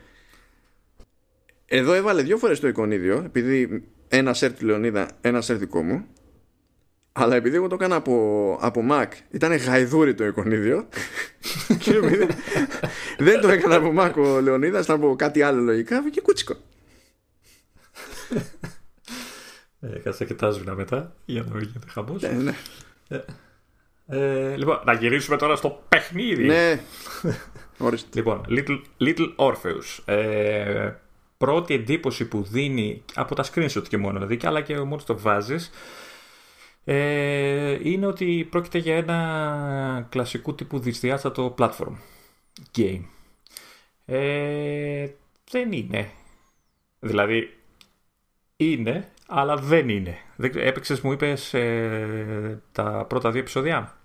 εδώ έβαλε δύο φορές το εικονίδιο επειδή ένα share του Λεωνίδα, ένα share δικό μου αλλά επειδή εγώ το έκανα από, από Mac, ήταν γαϊδούρι το εικονίδιο. και επειδή δεν το έκανα από Mac ο Λεωνίδας, ήταν από κάτι άλλο λογικά, και κούτσικο. Ε, κάτσε και τα μετά για να μην γίνεται χαμός. Ναι, ναι. Ε, ε, λοιπόν, να γυρίσουμε τώρα στο παιχνίδι. Ναι. λοιπόν, Little, Little Orpheus. Ε, πρώτη εντύπωση που δίνει από τα screenshot και μόνο, δηλαδή, αλλά και μόνος το βάζεις, ε, είναι ότι πρόκειται για ένα κλασικού τύπου δυσδιάστατο platform game. Ε, δεν είναι. Δηλαδή, είναι, αλλά δεν είναι. Έπαιξες, μου είπες, ε, τα πρώτα δύο επεισόδια;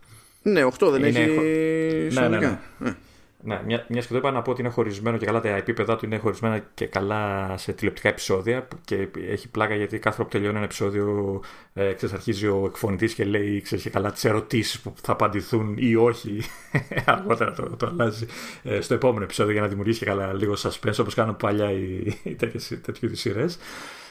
Ναι, 8 δεν είναι έχει ναι, ναι, ναι. ναι. Ναι, μια, μιας και το είπα να πω ότι είναι χωρισμένο και καλά τα επίπεδα του είναι χωρισμένα και καλά σε τηλεοπτικά επεισόδια και έχει πλάκα γιατί κάθε φορά που τελειώνει ένα επεισόδιο ε, ξέρεις, αρχίζει ο εκφωνητής και λέει ξέρεις, και καλά τις ερωτήσεις που θα απαντηθούν ή όχι. Αργότερα το, το αλλάζει ε, στο επόμενο επεισόδιο για να δημιουργήσει και καλά λίγο suspense όπως κάνουν παλιά οι, οι τέτοιου σειρές.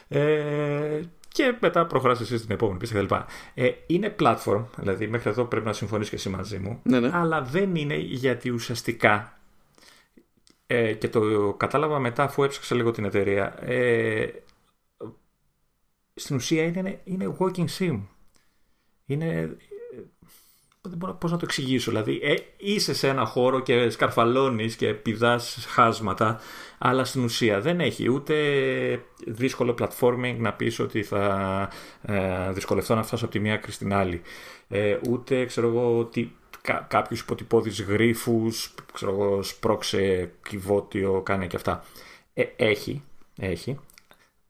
Ε, και μετά προχωράς εσύ στην επόμενη πίστα κτλ. Ε, είναι platform, δηλαδή μέχρι εδώ πρέπει να συμφωνείς και εσύ μαζί μου, ναι, ναι. αλλά δεν είναι γιατί ουσιαστικά ε, και το κατάλαβα μετά αφού έψαξα λίγο την εταιρεία ε, στην ουσία είναι, είναι walking sim. Είναι, δεν μπορώ πώς να το εξηγήσω. Δηλαδή, ε, είσαι σε ένα χώρο και σκαρφαλώνεις και πηδάς χάσματα, αλλά στην ουσία δεν έχει ούτε δύσκολο platforming να πεις ότι θα ε, δυσκολευτώ να φτάσω από τη μία άκρη στην άλλη. Ε, ούτε, ξέρω εγώ, τι, κά, κάποιους υποτυπώδεις γρίφους, ξέρω εγώ, σπρώξε κυβότιο, κάνει και αυτά. Ε, έχει, έχει,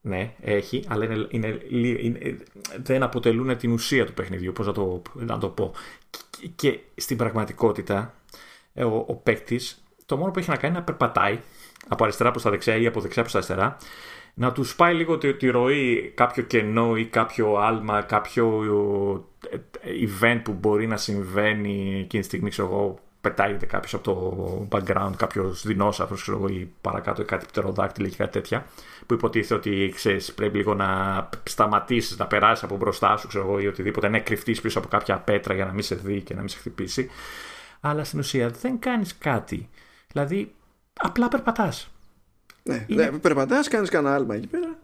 ναι, έχει, αλλά είναι, είναι, είναι, δεν αποτελούν την ουσία του παιχνιδιού, πώς να το, να το πω. Και, και στην πραγματικότητα, ε, ο, ο παίκτης, το μόνο που έχει να κάνει είναι να περπατάει από αριστερά προς τα δεξιά ή από δεξιά προς τα αριστερά, να του πάει λίγο τη, τη ροή κάποιο κενό ή κάποιο άλμα, κάποιο ε, event που μπορεί να συμβαίνει εκείνη τη στιγμή, ξέρω εγώ, πετάγεται κάποιος από το background, κάποιος δεινόσαυρος, ξέρω εγώ, ή παρακάτω κάτι πτεροδάκτυλο ή κάτι τέτοια, που υποτίθεται ότι ξέρεις, πρέπει λίγο να σταματήσεις, να περάσεις από μπροστά σου, ξέρω εγώ, ή οτιδήποτε, να κρυφτείς πίσω από κάποια πέτρα για να μην σε δει και να μην σε χτυπήσει. Αλλά στην ουσία δεν κάνεις κάτι. Δηλαδή, απλά περπατάς. Ναι, είναι... ναι περπατάς, κάνεις κανένα άλμα εκεί πέρα.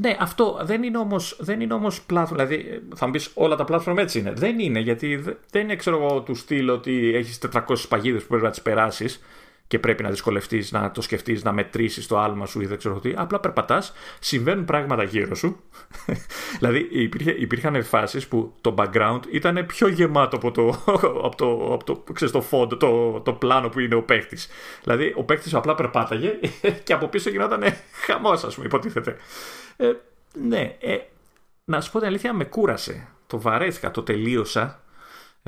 Ναι, αυτό δεν είναι όμως, δεν είναι όμως platform, δηλαδή θα μου πεις όλα τα platform έτσι είναι. Δεν είναι, γιατί δεν είναι ξέρω εγώ του στυλ ότι έχεις 400 παγίδες που πρέπει να τις περάσεις και πρέπει να δυσκολευτείς, να το σκεφτείς, να μετρήσεις το άλμα σου ή δεν ξέρω τι. Απλά περπατάς, συμβαίνουν πράγματα γύρω σου. δηλαδή υπήρχε, υπήρχαν φάσεις που το background ήταν πιο γεμάτο από το, από το, από το, ξέρεις, το, φόντο, το, το πλάνο που είναι ο παίχτης. Δηλαδή ο παίχτης απλά περπάταγε και από πίσω γινόταν χαμός, ας πούμε, υποτίθεται. Ε, ναι, ε, να σου πω την αλήθεια, με κούρασε. Το βαρέθηκα, το τελείωσα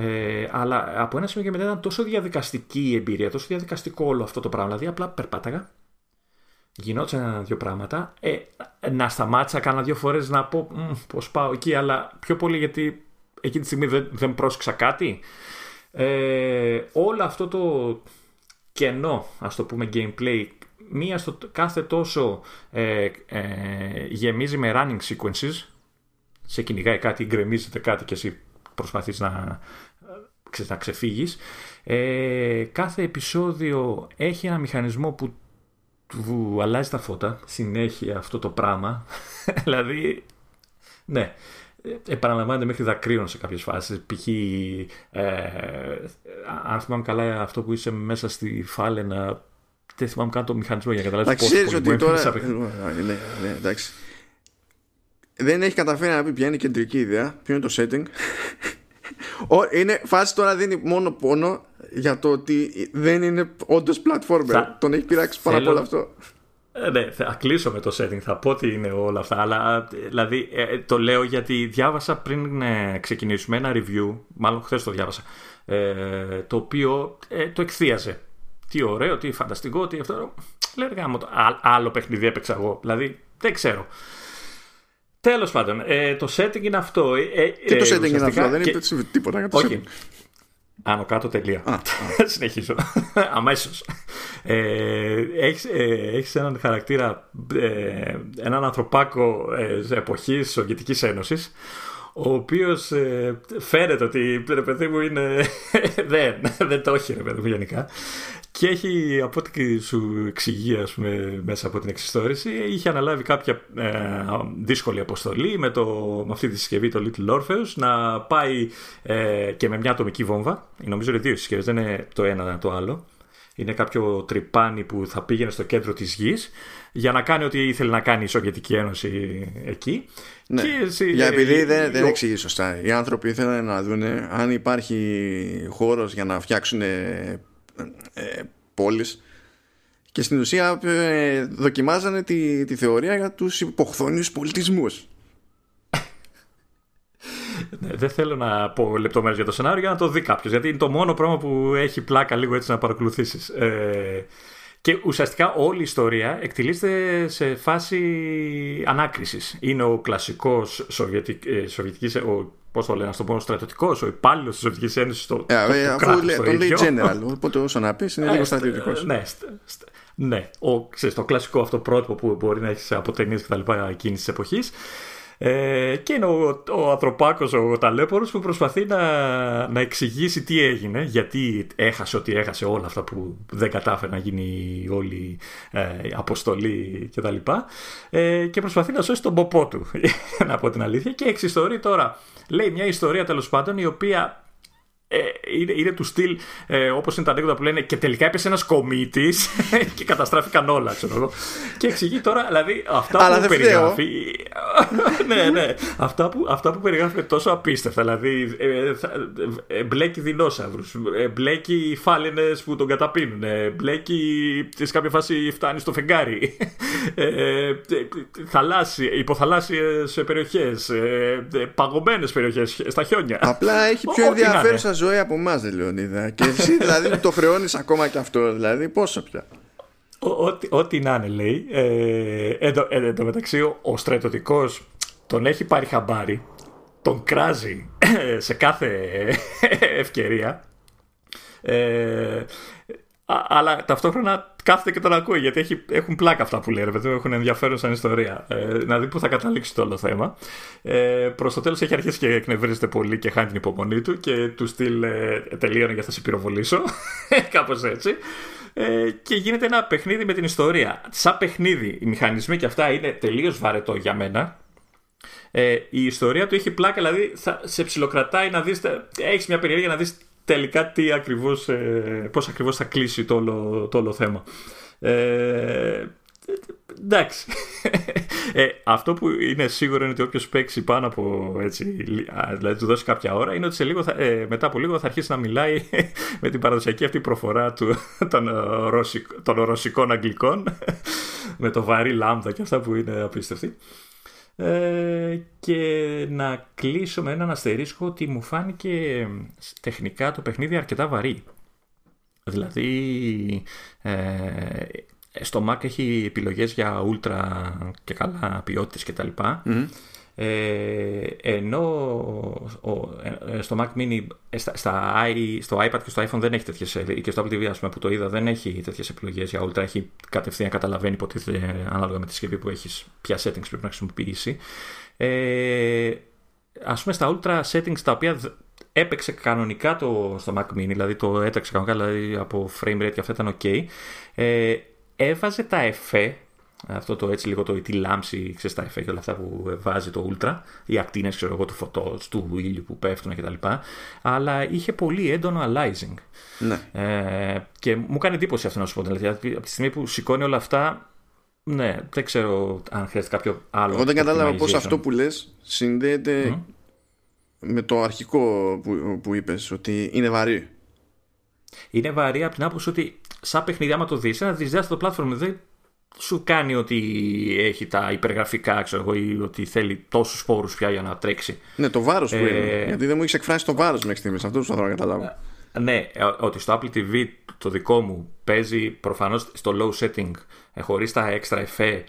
ε, αλλά από ένα σημείο και μετά ήταν τόσο διαδικαστική η εμπειρία, τόσο διαδικαστικό όλο αυτό το πράγμα. Δηλαδή απλά περπάταγα, γινόταν ένα-δύο πράγματα. Ε, να σταμάτησα κάνα δύο φορές να πω πώς πάω εκεί, αλλά πιο πολύ γιατί εκείνη τη στιγμή δεν, δεν πρόσεξα κάτι. Ε, όλο αυτό το κενό, ας το πούμε gameplay, μία στο κάθε τόσο ε, ε, γεμίζει με running sequences, σε κυνηγάει κάτι, γκρεμίζεται κάτι και εσύ προσπαθείς να, να ξεφύγεις. Ε, κάθε επεισόδιο έχει ένα μηχανισμό που του αλλάζει τα φώτα συνέχεια αυτό το πράγμα. δηλαδή, ναι, επαναλαμβάνεται μέχρι δακρύων σε κάποιες φάσεις. Π.χ. Ε, αν θυμάμαι καλά αυτό που είσαι μέσα στη φάλαινα δεν θυμάμαι καν το μηχανισμό για να καταλάβεις πόσο πολύ ότι τώρα... Ναι, ναι, ναι, εντάξει δεν έχει καταφέρει να πει ποια είναι η κεντρική ιδέα, ποιο είναι το setting. Είναι φάση τώρα δίνει μόνο πόνο για το ότι δεν είναι όντως platformer. Τον έχει πειράξει πάρα πολύ αυτό. Ε, ναι, θα κλείσω με το setting, θα πω ότι είναι όλα αυτά. Αλλά δηλαδή ε, το λέω γιατί διάβασα πριν ε, ξεκινήσουμε ένα review, μάλλον χθες το διάβασα, ε, το οποίο ε, το εκθίαζε. Τι ωραίο, τι φανταστικό, τι αυτό. Λέω γάμο, άλλο παιχνίδι έπαιξα εγώ. Δηλαδή δεν ξέρω. Τέλος πάντων, ε, το setting είναι αυτό. Ε, Τι το setting είναι αυτό, δεν είπε τίποτα για το Όχι. setting. Άνω κάτω τελεία. Συνεχίζω. Αμέσως. Ε, έχεις, ε, έχεις έναν χαρακτήρα, ε, έναν ανθρωπάκο ε, εποχής Σοβιετικής Ένωσης ο οποίος ε, φαίνεται ότι ρε παιδί μου είναι δεν, δεν το έχει ρε παιδί μου γενικά και έχει από ό,τι σου εξηγεί ας πούμε, μέσα από την εξιστόρηση είχε αναλάβει κάποια ε, δύσκολη αποστολή με, το, με αυτή τη συσκευή το Little Orpheus να πάει ε, και με μια ατομική βόμβα νομίζω είναι δύο συσκευές δεν είναι το ένα το άλλο είναι κάποιο τρυπάνι που θα πήγαινε στο κέντρο της γης για να κάνει ό,τι ήθελε να κάνει η Σοβιετική Ένωση εκεί. Ναι. Και για επειδή δεν, δεν εξηγεί σωστά. Οι άνθρωποι ήθελαν να δουν αν υπάρχει χώρος για να φτιάξουν ε, ε, πόλεις και στην ουσία ε, δοκιμάζανε τη, τη θεωρία για τους υποχθόνιους πολιτισμούς. Ναι, δεν θέλω να πω λεπτομέρειες για το σενάριο για να το δει κάποιος. Γιατί είναι το μόνο πράγμα που έχει πλάκα λίγο έτσι να παρακολουθήσεις. Ε, και ουσιαστικά όλη η ιστορία εκτελείται σε φάση ανάκρισης. Είναι ο κλασικός Σοβιετική, ε, Σοβιετικής, ο, πώς το λένε, το πω, στρατιωτικός, ο υπάλληλος της Σοβιετικής Ένωσης. Το, yeah, το, το, αφού το, το λέει general, οπότε όσο να πεις είναι λίγο στρατιωτικός. Ναι, ναι, ο, ξέρεις, το κλασικό αυτό πρότυπο που μπορεί να έχεις από ταινίες και τα λοιπά εκείνης της εποχής. Ε, και είναι ο, ο ανθρωπάκος, ο ταλέπορος που προσπαθεί να, να εξηγήσει τι έγινε, γιατί έχασε ό,τι έχασε όλα αυτά που δεν κατάφερε να γίνει όλη ε, αποστολή κτλ. Ε, και προσπαθεί να σώσει τον ποπό του, να πω την αλήθεια. Και εξιστορεί τώρα, λέει μια ιστορία τέλος πάντων η οποία ε, είναι, είναι του στυλ ε, όπως είναι τα ανέκδοτα που λένε και τελικά έπεσε ένας κομίτης και καταστράφηκαν όλα, ξέρω εγώ. Και εξηγεί τώρα, δηλαδή, αυτά Αλλά που περιγράφει. ναι, ναι. Αυτά που, αυτά που περιγράφει είναι τόσο απίστευτα. Δηλαδή, ε, ε, μπλέκει δεινόσαυρους, ε, μπλέκει φάλαινες που τον καταπίνουν, ε, μπλέκει σε κάποια φάση φτάνει στο φεγγάρι. Ε, ε, θαλάσσι, υποθαλάσσιες περιοχές, ε, παγωμένες περιοχές στα χιόνια. Απλά έχει πιο ενδιαφέρουσα ζωή από εμάς, Λεωνίδα. Και εσύ δηλαδή το χρεώνεις ακόμα και αυτό, δηλαδή πόσο πια. Ό,τι να είναι, λέει. Ε, εν τω μεταξύ, ο στρατιωτικός τον έχει πάρει χαμπάρι, τον κράζει σε κάθε ευκαιρία. Ε, αλλά ταυτόχρονα κάθεται και τον ακούει γιατί έχει, έχουν πλάκα αυτά που λέει, ρε έχουν ενδιαφέρον σαν ιστορία. Ε, να δει που θα καταλήξει το όλο θέμα. Ε, Προς το τέλος έχει αρχίσει και εκνευρίζεται πολύ και χάνει την υπομονή του και του στυλ ε, τελείωνε για θα σε πυροβολήσω. Κάπως έτσι. Ε, και γίνεται ένα παιχνίδι με την ιστορία. Σαν παιχνίδι, οι μηχανισμοί και αυτά είναι τελείως βαρετό για μένα. Ε, η ιστορία του έχει πλάκα, δηλαδή θα σε ψιλοκρατάει να δεις, έχεις μια περιέργεια να δεις τελικά τι ακριβώς, ε, πώς ακριβώς θα κλείσει το όλο, το όλο θέμα. Ε, εντάξει. Ε, αυτό που είναι σίγουρο είναι ότι όποιος παίξει πάνω από έτσι, δηλαδή του δώσει κάποια ώρα, είναι ότι σε λίγο θα, ε, μετά από λίγο θα αρχίσει να μιλάει με την παραδοσιακή αυτή προφορά του, των, ρωσικ, των ρωσικών αγγλικών, με το βαρύ λάμδα και αυτά που είναι απίστευτοι. Ε, και να κλείσω με έναν αστερίσκο ότι μου φάνηκε τεχνικά το παιχνίδι αρκετά βαρύ. Δηλαδή ε, στο Mac έχει επιλογές για ultra και καλά ποιότητες κτλ. Mm-hmm. Ε, ενώ ε, στο Mac Mini, ε, στα, στα, στο iPad και στο iPhone δεν έχει τέτοιες και στο Apple TV ας πούμε, που το είδα δεν έχει τέτοιες επιλογές για Ultra. Έχει κατευθείαν καταλαβαίνει υποτίθεται ανάλογα με τη συσκευή που έχεις ποια settings πρέπει να χρησιμοποιήσει. Ε, ας πούμε στα Ultra settings τα οποία έπαιξε κανονικά το, στο Mac Mini, δηλαδή το έτρεξε κανονικά δηλαδή από frame rate και αυτά ήταν ok. Ε, έβαζε τα εφέ αυτό το έτσι λίγο το, τη λάμψη, ξέρεις τα εφέ και όλα αυτά που βάζει το Ultra, οι ακτίνες ξέρω εγώ του φωτός, του ήλιου που πέφτουν κτλ. Αλλά είχε πολύ έντονο aliasing. Ναι. Ε, και μου κάνει εντύπωση αυτό να σου πω. Δηλαδή, από τη στιγμή που σηκώνει όλα αυτά, Ναι, δεν ξέρω αν χρειάζεται κάποιο άλλο. Εγώ δεν κατάλαβα πώς αυτό που λες συνδέεται με το αρχικό που, που είπες, ότι είναι βαρύ. Είναι βαρύ από την άποψη ότι σαν παιχνίδι, άμα το δεις, ένα δυσδιάστατο platform δεν σου κάνει ότι έχει τα υπεργραφικά, ξέρω εγώ, ή ότι θέλει τόσους πόρου πια για να τρέξει. Ναι, το βάρος που ε, είναι. Γιατί δεν μου έχεις εκφράσει το βάρος μέχρι στιγμής. Αυτό που θα να καταλάβω. Ναι, ε, ότι στο Apple TV το δικό μου παίζει προφανώς στο low setting ε, χωρί τα extra effect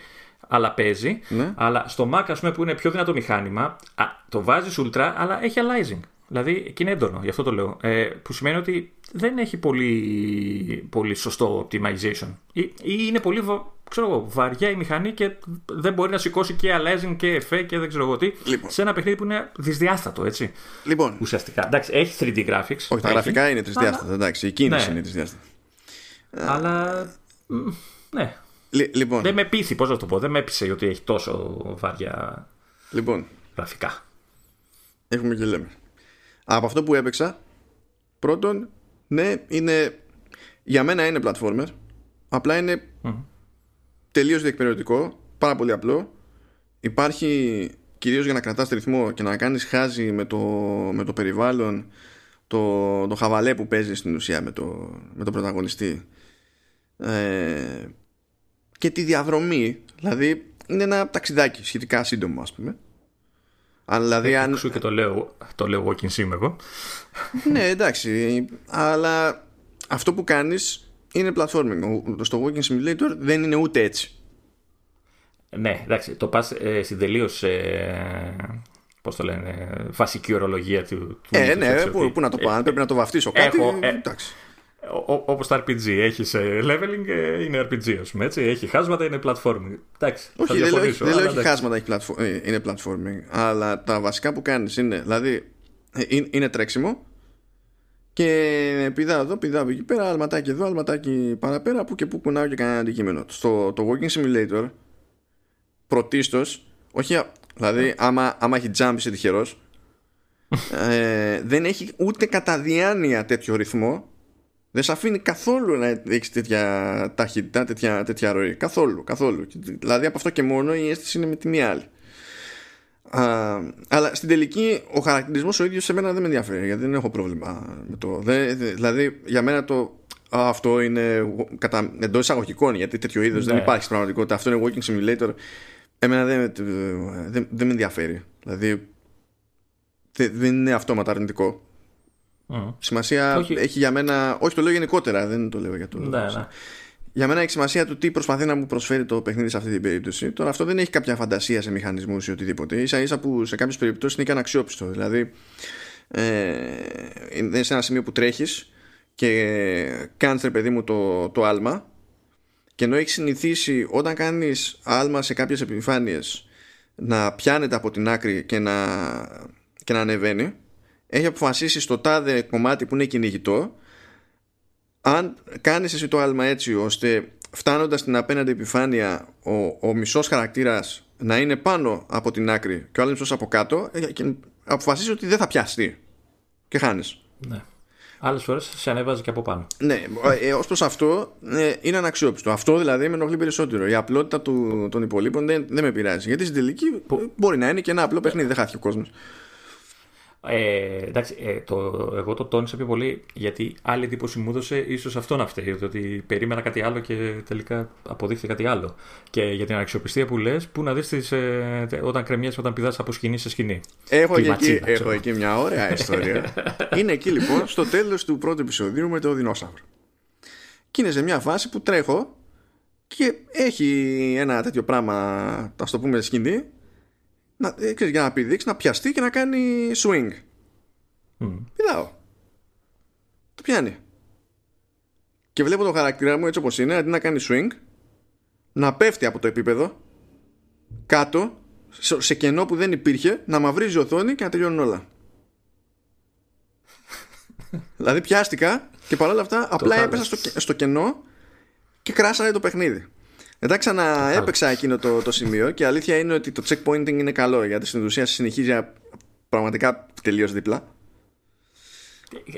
αλλά παίζει. Ναι. Αλλά στο Mac, ας πούμε, που είναι πιο δυνατό μηχάνημα, α, το βάζεις ultra, αλλά έχει aliasing. Δηλαδή, και είναι έντονο, γι' αυτό το λέω. Ε, που σημαίνει ότι δεν έχει πολύ, πολύ σωστό optimization. Ή, ή είναι πολύ ξέρω εγώ, βαριά η μηχανή και δεν μπορεί να σηκώσει και aliasing και εφέ και δεν ξέρω εγώ τι. Λοιπόν. Σε ένα παιχνίδι που είναι δυσδιάστατο, έτσι. Λοιπόν. Ουσιαστικά. Εντάξει, έχει 3D graphics. Όχι, τα γραφικά είναι τρισδιάστατα. Αλλά... Εντάξει, η κίνηση ναι. είναι τρισδιάστατα. Αλλά. Ναι. λοιπόν. Δεν με πείθει, πώς να το πω. Δεν με έπεισε ότι έχει τόσο βαριά λοιπόν. γραφικά. Έχουμε και λέμε. Από αυτό που έπαιξα, πρώτον, ναι, είναι. Για μένα είναι platformer. Απλά είναι mm τελείως διεκπαιρεωτικό, πάρα πολύ απλό. Υπάρχει κυρίως για να κρατάς ρυθμό και να κάνεις χάζι με το, με το περιβάλλον το, το χαβαλέ που παίζεις στην ουσία με, το, με τον πρωταγωνιστή. Ε, και τη διαδρομή δηλαδή είναι ένα ταξιδάκι σχετικά σύντομο ας πούμε. Αλλά δηλαδή αν... και το λέω, το λέω walking sim εγώ. Ναι εντάξει αλλά αυτό που κάνεις είναι platforming. Στο Walking Simulator δεν είναι ούτε έτσι. Ναι, εντάξει, το πας ε, στην τελείω. Ε, πώς το λένε, βασική ορολογία του. του ε, ναι, πού, να το πάω, ε, πρέπει να το βαφτίσω κάτι. Έχω, ε, εντάξει. Όπως τα RPG, έχεις ε, leveling, ε, είναι RPG, ας πούμε έτσι. Έχει χάσματα, είναι platforming. Εντάξει, όχι, δεν λέω, δεν λέω έχει χάσματα, έχει platform, είναι platforming. Αλλά τα βασικά που κάνεις είναι, δηλαδή, είναι τρέξιμο, και πηδά εδώ, πηδά από εκεί πέρα, αλματάκι εδώ, αλματάκι παραπέρα, που και που κουνάω και κανένα αντικείμενο. Στο το Walking Simulator, πρωτίστως, όχι, δηλαδή, άμα, άμα έχει jump είσαι τυχερός, ε, δεν έχει ούτε κατά διάνοια τέτοιο ρυθμό. Δεν σε αφήνει καθόλου να έχεις τέτοια ταχύτητα, τέτοια, τέτοια ροή. Καθόλου, καθόλου. Δηλαδή από αυτό και μόνο η αίσθηση είναι με τη μία άλλη. Α, αλλά στην τελική ο χαρακτηρισμός ο ίδιος σε μένα δεν με ενδιαφέρει γιατί δεν έχω πρόβλημα με το δε, δηλαδή για μένα το αυτό είναι κατά, εντός εισαγωγικών γιατί τέτοιο είδος δεν ναι. υπάρχει στην πραγματικότητα αυτό είναι walking simulator εμένα δεν, δεν, δεν με ενδιαφέρει δηλαδή δεν είναι αυτόματα αρνητικό mm. σημασία όχι. έχει για μένα όχι το λέω γενικότερα δεν το λέω για το ναι, ναι για μένα έχει σημασία του τι προσπαθεί να μου προσφέρει το παιχνίδι σε αυτή την περίπτωση. Τώρα αυτό δεν έχει κάποια φαντασία σε μηχανισμούς ή οτιδήποτε. σα ίσα που σε κάποιες περιπτώσεις είναι και αναξιόπιστο. Δηλαδή, ε, είναι σε ένα σημείο που τρέχεις και κάνεις ρε παιδί μου το, το άλμα. Και ενώ έχεις συνηθίσει όταν κάνεις άλμα σε κάποιες επιφάνειες να πιάνεται από την άκρη και να, και να ανεβαίνει, έχει αποφασίσει στο τάδε κομμάτι που είναι κυνηγητό αν κάνεις εσύ το άλμα έτσι ώστε φτάνοντας στην απέναντι επιφάνεια ο, ο μισός χαρακτήρας να είναι πάνω από την άκρη και ο άλλος μισός από κάτω ε, και αποφασίσεις ότι δεν θα πιαστεί και χάνεις ναι. Άλλες φορές σε ανέβαζε και από πάνω. Ναι, ε, ως προς αυτό ε, είναι αναξιόπιστο. Αυτό δηλαδή με ενοχλεί περισσότερο. Η απλότητα του, των υπολείπων δεν, δεν με πειράζει. Γιατί στην τελική Που... μπορεί να είναι και ένα απλό παιχνίδι, δεν χάθηκε ο κόσμος. Ε, εντάξει, ε, το, εγώ το τόνισα πιο πολύ γιατί άλλη εντύπωση μου έδωσε ίσως αυτό να φταίει. Ότι περίμενα κάτι άλλο και τελικά αποδείχθηκε κάτι άλλο. Και για την αξιοπιστία που λες, πού να δεις ε, όταν κρεμιέσαι, όταν πηδάς από σκηνή σε σκηνή. Έχω, εκεί, ματσίδα, έχω εκεί μια ωραία ιστορία. είναι εκεί λοιπόν στο τέλος του πρώτου επεισοδίου με το δεινόσαυρο. Και είναι σε μια φάση που τρέχω και έχει ένα τέτοιο πράγμα, ας το πούμε σκηνή, να, ε, ξέρεις, για να πηδήξει, να πιαστεί και να κάνει swing. Mm. Πηδάω. Το πιάνει. Και βλέπω το χαρακτήρα μου έτσι όπως είναι, αντί να κάνει swing, να πέφτει από το επίπεδο κάτω, σε κενό που δεν υπήρχε, να μαυρίζει οθόνη και να τελειώνουν όλα. δηλαδή πιάστηκα και παρόλα αυτά απλά έπεσα στο, στο κενό και κράσανε το παιχνίδι. Μετά ξαναέπαιξα εκείνο το, το σημείο και η αλήθεια είναι ότι το checkpointing είναι καλό γιατί στην ουσία συνεχίζει πραγματικά τελείως δίπλα.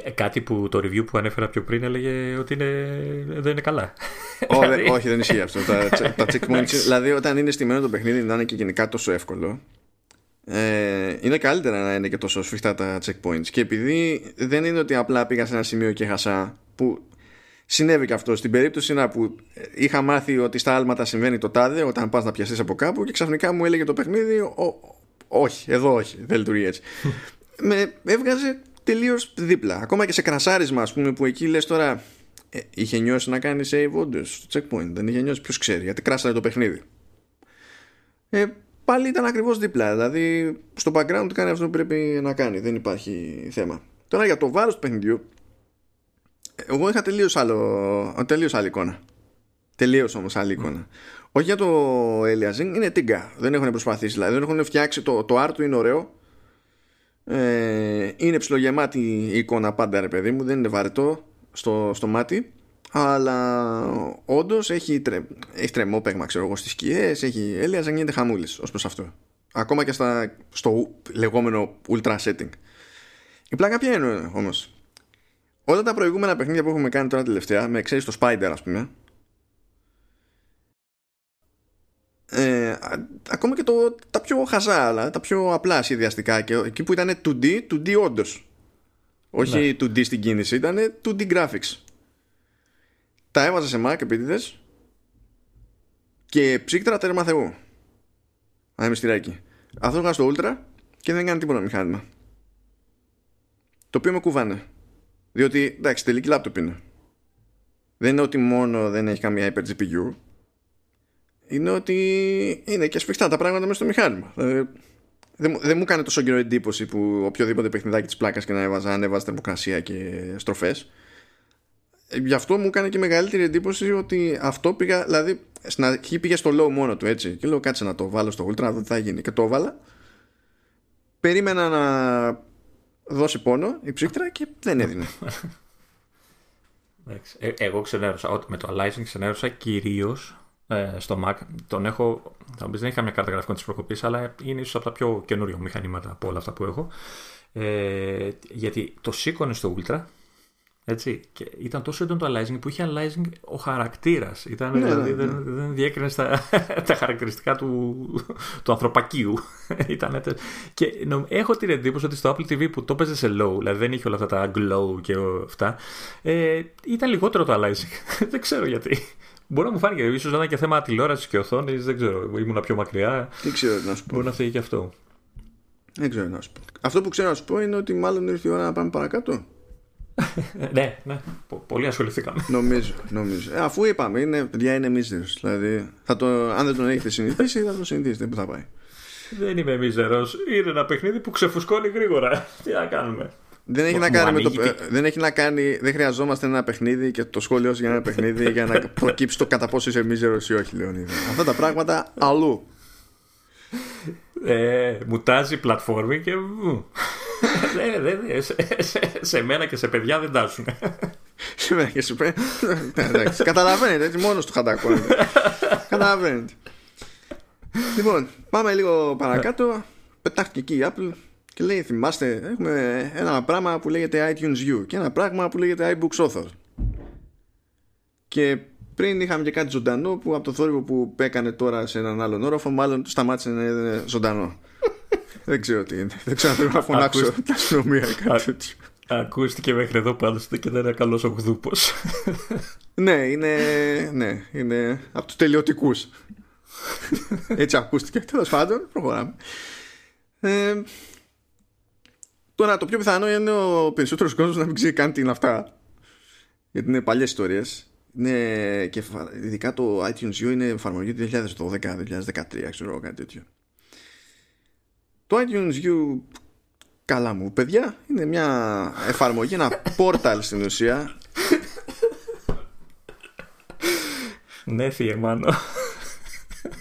Ε, κάτι που το review που ανέφερα πιο πριν έλεγε ότι είναι, δεν είναι καλά. όχι, όχι, δεν ισχύει αυτό. τα, τα checkpoints, δηλαδή όταν είναι στημένο το παιχνίδι να είναι και γενικά τόσο εύκολο, ε, είναι καλύτερα να είναι και τόσο σφιχτά τα checkpoints. Και επειδή δεν είναι ότι απλά πήγα σε ένα σημείο και χασά, που συνέβη και αυτό. Στην περίπτωση να που είχα μάθει ότι στα άλματα συμβαίνει το τάδε όταν πας να πιαστείς από κάπου και ξαφνικά μου έλεγε το παιχνίδι, ο, όχι, εδώ όχι, δεν λειτουργεί έτσι. Με έβγαζε τελείως δίπλα. Ακόμα και σε κρασάρισμα, ας πούμε, που εκεί λες τώρα. Ε, είχε νιώσει να κάνει save όντως στο checkpoint. Δεν είχε νιώσει, ποιος ξέρει, γιατί κράσανε το παιχνίδι. Ε, πάλι ήταν ακριβώς δίπλα. Δηλαδή, στο background κάνει αυτό που πρέπει να κάνει. Δεν υπάρχει θέμα. Τώρα για το βάρος του παιχνιδιού, εγώ είχα τελείως τελείως άλλη εικόνα. Τελείως όμως άλλη εικόνα. Όχι για το Aliasing, είναι τίγκα. Δεν έχουν προσπαθήσει. Δηλαδή, δεν έχουν φτιάξει το, το art του είναι ωραίο ε, είναι ψιλογεμάτη η εικόνα πάντα ρε παιδί μου δεν είναι βαρετό στο, στο μάτι αλλά όντως έχει, τρε, έχει τρεμόπαιγμα ξέρω εγώ στις σκιές έχει έλεια να γίνεται χαμούλης ως προς αυτό ακόμα και στα, στο λεγόμενο ultra setting η πλάκα ποια είναι όμως; Όλα τα προηγούμενα παιχνίδια που έχουμε κάνει τώρα τελευταία με εξαίρεση το Spider ας πούμε ε, ακόμα και το, τα πιο χαζά, τα πιο απλά σχεδιαστικά και εκεί που ήταν 2D, 2D όντως. Όχι ναι. 2D στην κίνηση, ήταν 2D graphics. Τα έβαζα σε Mac επίτηδε και ψύκτρα τέρμα Θεού. Αν είμαι στηράκι. Αυτό είχα στο Ultra και δεν κάνει τίποτα μηχάνημα. Το οποίο με κουβάνε. Διότι εντάξει, τελική λάπτοπ είναι. Δεν είναι ότι μόνο δεν έχει καμία hyper GPU είναι ότι είναι και σφιχτά τα πράγματα μέσα στο μηχάνημα. Δηλαδή, δεν, δεν μου κάνει τόσο καιρό εντύπωση που οποιοδήποτε παιχνιδάκι της πλάκας και να έβαζα, αν έβαζα θερμοκρασία και στροφές. Γι' αυτό μου έκανε και μεγαλύτερη εντύπωση ότι αυτό πήγα, δηλαδή στην αρχή πήγε στο low μόνο του έτσι. Και λέω κάτσε να το βάλω στο ultra να δω τι θα γίνει. Και το έβαλα. Περίμενα να δώσει πόνο η ψύκτρα και δεν έδινε. Ε, εγώ ξενέρωσα. Με το Aliasing ξενέρωσα κυρίως ε, στο Mac. Τον έχω, θα μου δεν είχα μια κάρτα γραφικών της προκοπής, αλλά είναι ίσως από τα πιο καινούργια μηχανήματα από όλα αυτά που έχω. Ε, γιατί το σήκωνε στο Ultra έτσι, και ήταν τόσο έντονο το aliasing που είχε aliasing ο χαρακτήρας. Ναι, δηλαδή ναι, δεν, ναι. δεν διέκρινε τα, τα χαρακτηριστικά του, του ανθρωπακίου. Ήταν, και έχω την εντύπωση ότι στο Apple TV που το έπαιζε σε low, δηλαδή δεν είχε όλα αυτά τα glow και αυτά, ε, ήταν λιγότερο το aliasing. δεν ξέρω γιατί. Μπορεί να μου φάνηκε, ίσως να ήταν και θέμα τηλεόρασης και οθόνης, δεν ξέρω. Ήμουν πιο μακριά. Δεν ξέρω να σου πω. Μπορεί να φταίει και αυτό. Δεν ξέρω να σου πω. Αυτό που ξέρω να σου πω είναι ότι μάλλον ήρθε η ώρα να πάμε παρακάτω. ναι, ναι. Πολύ ασχοληθήκαμε. νομίζω, νομίζω. Ε, αφού είπαμε, είναι, παιδιά είναι μίζερο. Δηλαδή, θα το, αν δεν τον έχετε συνηθίσει, θα το συνηθίσετε. Πού θα πάει. Δεν είμαι μίζερο. Είναι ένα παιχνίδι που ξεφουσκώνει γρήγορα. Τι να κάνουμε. Δεν έχει, να κάνει με το, δεν έχει να κάνει, δεν χρειαζόμαστε ένα παιχνίδι και το σχόλιο για ένα παιχνίδι για να προκύψει το κατά πόσο είσαι μίζερο ή όχι, Λεωνίδα. Αυτά τα πράγματα αλλού. Ε, μου τάζει πλατφόρμη και. Σε, μένα και σε παιδιά δεν τάσουν. σε μένα και σε παιδιά. Καταλαβαίνετε, έτσι μόνος του χαντακώνετε. Καταλαβαίνετε. Λοιπόν, πάμε λίγο παρακάτω. Πετάχτηκε εκεί η Apple και λέει, θυμάστε, έχουμε ένα πράγμα που λέγεται iTunes U και ένα πράγμα που λέγεται iBooks Author. Και πριν είχαμε και κάτι ζωντανό που από το θόρυβο που έκανε τώρα σε έναν άλλον όροφο, μάλλον σταμάτησε να είναι ζωντανό. Δεν ξέρω τι είναι. Δεν ξέρω αν πρέπει να φωνάξω τα αστυνομία ή κάτι τέτοιο. Ακούστηκε μέχρι εδώ πάντως και δεν είναι καλός ο γδούπο. ναι, είναι, ναι, είναι από τους τελειωτικούς. Έτσι ακούστηκε. Τέλος πάντων, προχωράμε. Ε, Τώρα το πιο πιθανό είναι ο περισσότερος κόσμος να μην ξέρει καν τι είναι αυτά. Γιατί είναι παλιές ιστορίες. Είναι και ειδικά το iTunes U είναι εφαρμογή του 2012-2013, ξέρω κάτι τέτοιο. Το iTunes U, καλά μου παιδιά, είναι μια εφαρμογή, ένα portal στην ουσία. Ναι, φύγε μάνο.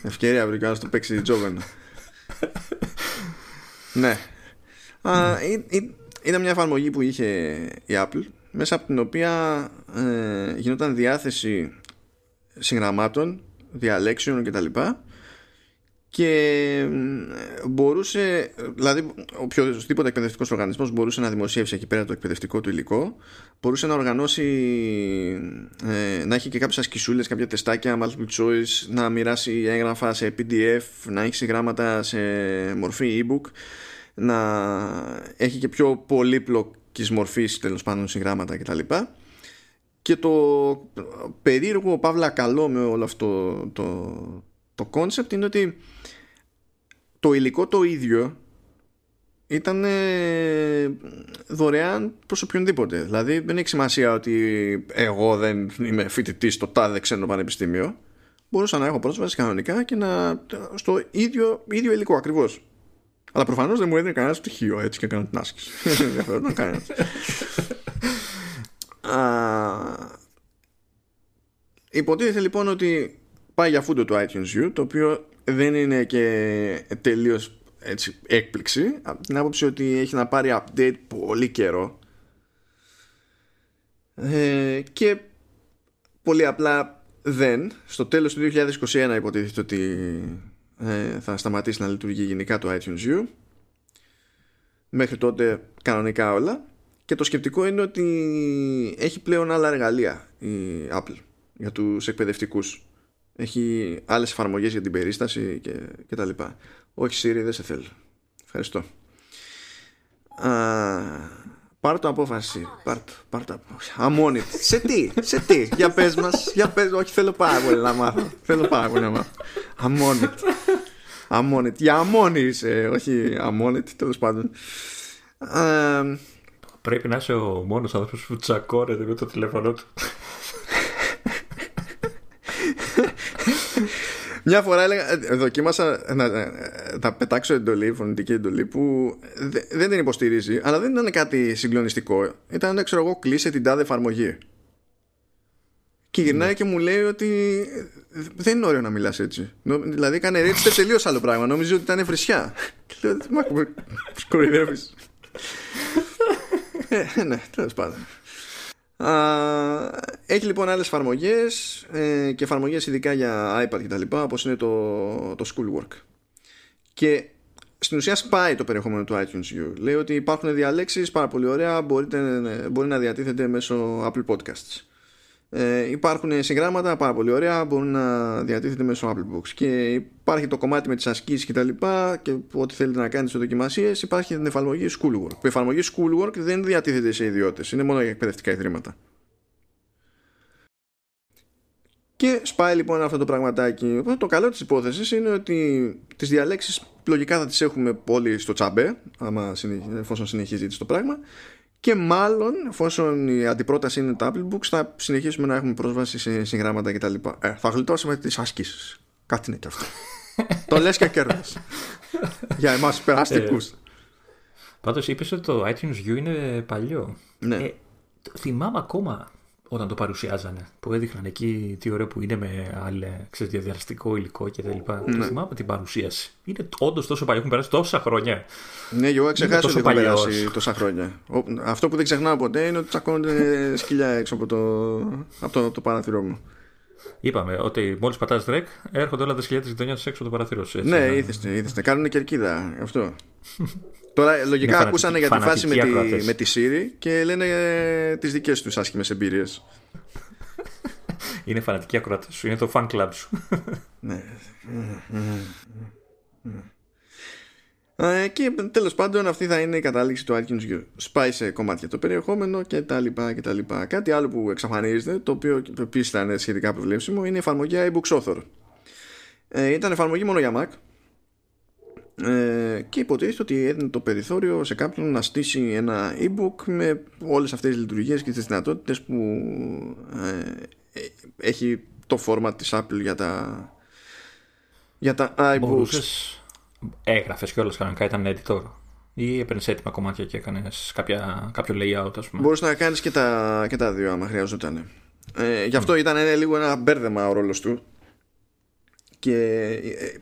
Ευκαιρία βρήκα να το παίξει τζόβενο. ναι, είναι μια εφαρμογή που είχε η Apple μέσα από την οποία ε, γινόταν διάθεση συγγραμμάτων, διαλέξεων κτλ. Και μπορούσε, δηλαδή οποιοδήποτε εκπαιδευτικός οργανισμός μπορούσε να δημοσιεύσει εκεί πέρα το εκπαιδευτικό του υλικό μπορούσε να οργανώσει ε, να έχει και κάποιες ασκησούλες, κάποια τεστάκια multiple choice, να μοιράσει έγγραφα σε PDF, να έχει γράμματα σε μορφή e-book να έχει και πιο πολύπλοκης μορφής τέλος πάντων συγγράμματα κτλ. Και το περίεργο παύλα καλό με όλο αυτό το, το concept είναι ότι το υλικό το ίδιο ήταν δωρεάν προς οποιονδήποτε. Δηλαδή δεν έχει σημασία ότι εγώ δεν είμαι φοιτητής στο τάδε ξένο πανεπιστήμιο. Μπορούσα να έχω πρόσβαση κανονικά και να στο ίδιο, ίδιο υλικό ακριβώς. Αλλά προφανώς δεν μου έδινε κανένα στοιχείο έτσι και έκανα την άσκηση. Δεν κανένας. Υποτίθεται λοιπόν ότι πάει για φούντο του iTunes U το οποίο δεν είναι και τελείως έτσι, έκπληξη. Από την άποψη ότι έχει να πάρει update πολύ καιρό. Ε, και πολύ απλά δεν. Στο τέλος του 2021 υποτίθεται ότι ε, θα σταματήσει να λειτουργεί γενικά το iTunes U. Μέχρι τότε κανονικά όλα. Και το σκεπτικό είναι ότι έχει πλέον άλλα εργαλεία η Apple για τους εκπαιδευτικούς έχει άλλες εφαρμογές για την περίσταση και, και τα λοιπά. Όχι Siri δεν σε θέλω. Ευχαριστώ. Α, πάρ το απόφαση. Πάρ το, πάρ το απόφαση. Σε τι, σε τι. Για πες μας, για πες όχι θέλω πάρα πολύ να μάθω. Θέλω πάρα πολύ να μάθω. Αμόνιτ αμόνιτ, για αμόνι είσαι όχι αμόνιτ τέλος πάντων. Πρέπει να είσαι ο μόνος άνθρωπος που τσακώνεται με το τηλέφωνο του Μια φορά έλεγα, ε, δοκίμασα να, να πετάξω εντολή, φωνητική εντολή που δεν την υποστηρίζει, αλλά δεν ήταν κάτι συγκλονιστικό. Ήταν, ξέρω εγώ, κλείσε την τάδε εφαρμογή. Και γυρνάει ναι. και μου λέει ότι δεν είναι ωραίο να μιλάς έτσι. Δηλαδή έκανε έτσι τελείως άλλο πράγμα. Νόμιζε ότι ήταν φρυσιά. Και λέω, μα κοροϊδεύεις. ε, ναι, τέλος πάντων έχει λοιπόν άλλες εφαρμογές ε, και εφαρμογές ειδικά για iPad και τα λοιπά όπως είναι το, το Schoolwork. Και στην ουσία σπάει το περιεχόμενο του iTunes U λέει ότι υπάρχουν διαλέξεις πάρα πολύ ωραία μπορείτε, μπορεί να διατίθεται μέσω Apple Podcasts ε, υπάρχουν συγγράμματα πάρα πολύ ωραία μπορούν να διατίθεται μέσω Apple Books. Και υπάρχει το κομμάτι με τις ασκήσεις και τα λοιπά και ό,τι θέλετε να κάνετε σε δοκιμασίες υπάρχει την εφαρμογή Schoolwork. Που η εφαρμογή Schoolwork δεν διατίθεται σε ιδιώτες είναι μόνο για εκπαιδευτικά ιδρύματα. Και σπάει λοιπόν αυτό το πραγματάκι. Οπότε το καλό της υπόθεσης είναι ότι τις διαλέξεις λογικά θα τις έχουμε όλοι στο τσάμπε άμα, εφόσον συνεχίζει το πράγμα και μάλλον εφόσον η αντιπρόταση είναι τα Apple Books θα συνεχίσουμε να έχουμε πρόσβαση σε συγγράμματα κτλ. Ε, θα γλιτώσουμε τις ασκήσεις. Κάτι είναι και αυτό. το λες και κέρδος. Για εμάς περαστικούς. Ε, πάντως είπες ότι το iTunes U είναι παλιό. Ναι. Ε, θυμάμαι ακόμα όταν το παρουσιάζανε. Που έδειχναν εκεί τι ωραίο που είναι με άλλο διαδραστικό υλικό κτλ. Ναι. Το θυμάμαι την παρουσίαση. Είναι όντως τόσο παλιό, έχουν περάσει τόσα χρόνια. Ναι, εγώ έχω ξεχάσει ότι έχουν περάσει τόσα χρόνια. Αυτό που δεν ξεχνάω ποτέ είναι ότι τσακώνονται σκυλιά έξω από το, από το, το παράθυρό μου. Είπαμε ότι μόλις πατάς ρεκ έρχονται όλα τα σκυλιά της γειτονιάς έξω από το παράθυρο σου. Ναι, είδε, είδε. Κάνουν κερκίδα αυτό. Τώρα λογικά ακούσανε για τη φάση με τη, με τη Siri και λένε ε, τις δικές τους άσχημες εμπειρίες. Είναι φανατική ακροατή σου, είναι το fan club σου. ναι. Ε, και τέλος πάντων αυτή θα είναι η κατάληξη του iTunes U. Σπάει σε κομμάτια το περιεχόμενο και τα λοιπά και τα λοιπά. Κάτι άλλο που εξαφανίζεται, το οποίο επίσης θα είναι σχετικά προβλέψιμο, είναι η εφαρμογή iBooks Author. Ε, ήταν εφαρμογή μόνο για Mac ε, και υποτίθεται ότι έδινε το περιθώριο σε κάποιον να στήσει ένα e-book με όλες αυτές τις λειτουργίες και τις δυνατότητες που ε, ε έχει το format της Apple για τα για τα iBooks Μπορούσες, έγραφες και όλες κανονικά ήταν editor ή έπαιρνες έτοιμα κομμάτια και έκανες κάποιο layout ας πούμε. Μπορούσε να κάνεις και τα, και τα δύο άμα χρειαζόταν. Ε, Γι' αυτό mm. ήταν λίγο ένα μπέρδεμα ο ρόλος του. Και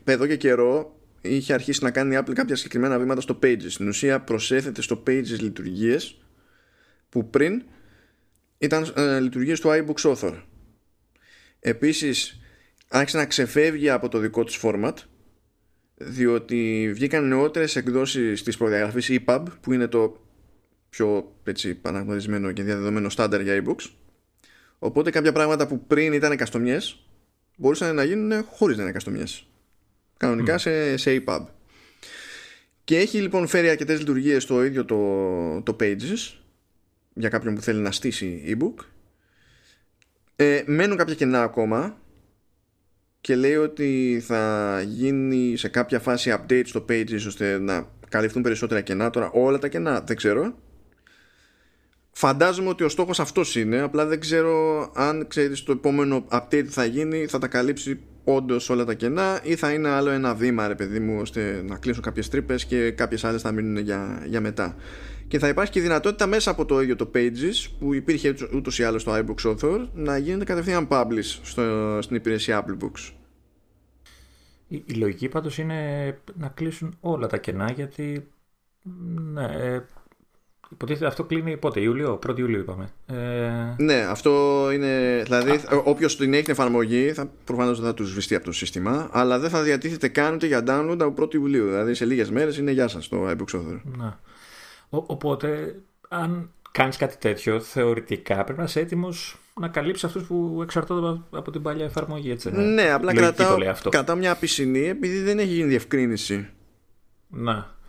ε, εδώ και καιρό είχε αρχίσει να κάνει η Apple κάποια συγκεκριμένα βήματα στο Pages. Στην ουσία προσέθεται στο Pages λειτουργίες που πριν ήταν ε, λειτουργίες του iBooks Author. Επίσης άρχισε να ξεφεύγει από το δικό του format διότι βγήκαν νεότερες εκδόσεις της προδιαγραφής EPUB που είναι το πιο έτσι, παναγνωρισμένο και διαδεδομένο στάνταρ για e-books οπότε κάποια πράγματα που πριν ήταν καστομιές μπορούσαν να γίνουν χωρίς να είναι καστομιές κανονικά σε, σε EPUB και έχει λοιπόν φέρει αρκετές λειτουργίες στο ίδιο το, το Pages για κάποιον που θέλει να στήσει e-book. Ε, μένουν κάποια κενά ακόμα και λέει ότι θα γίνει σε κάποια φάση update στο Pages ώστε να καλυφθούν περισσότερα κενά. Τώρα όλα τα κενά δεν ξέρω Φαντάζομαι ότι ο στόχος αυτός είναι απλά δεν ξέρω αν ξέρεις το επόμενο update θα γίνει θα τα καλύψει όντως όλα τα κενά ή θα είναι άλλο ένα βήμα ρε παιδί μου ώστε να κλείσουν κάποιες τρύπες και κάποιες άλλες θα μείνουν για, για μετά. Και θα υπάρχει και η δυνατότητα μέσα από το ίδιο το Pages που υπήρχε ούτως ή άλλως στο iBooks Author να γίνεται κατευθείαν publish στο, στην υπηρεσία Apple Books. Η, η λογική πάντως είναι να κλείσουν όλα τα κενά γιατί ναι, ε, Υποτίθεται αυτό κλείνει πότε, Ιούλιο, 1η Ιουλίου είπαμε. Ε... Ναι, αυτό είναι. Δηλαδή, όποιος την έχει την εφαρμογή, θα, προφανώς δεν θα τους σβηστεί από το σύστημα, αλλά δεν θα διατίθεται καν ούτε για download από 1η Ιουλίου. Δηλαδή, σε λίγες μέρες είναι γεια σας το iBook Author. Ναι. οπότε, αν κάνεις κάτι τέτοιο, θεωρητικά πρέπει να είσαι έτοιμος να καλύψεις αυτούς που εξαρτώνται από την παλιά εφαρμογή. Έτσι, ναι, ναι απλά κρατάω, κρατάω μια πισινή επειδή δεν έχει γίνει διευκρίνηση. Να.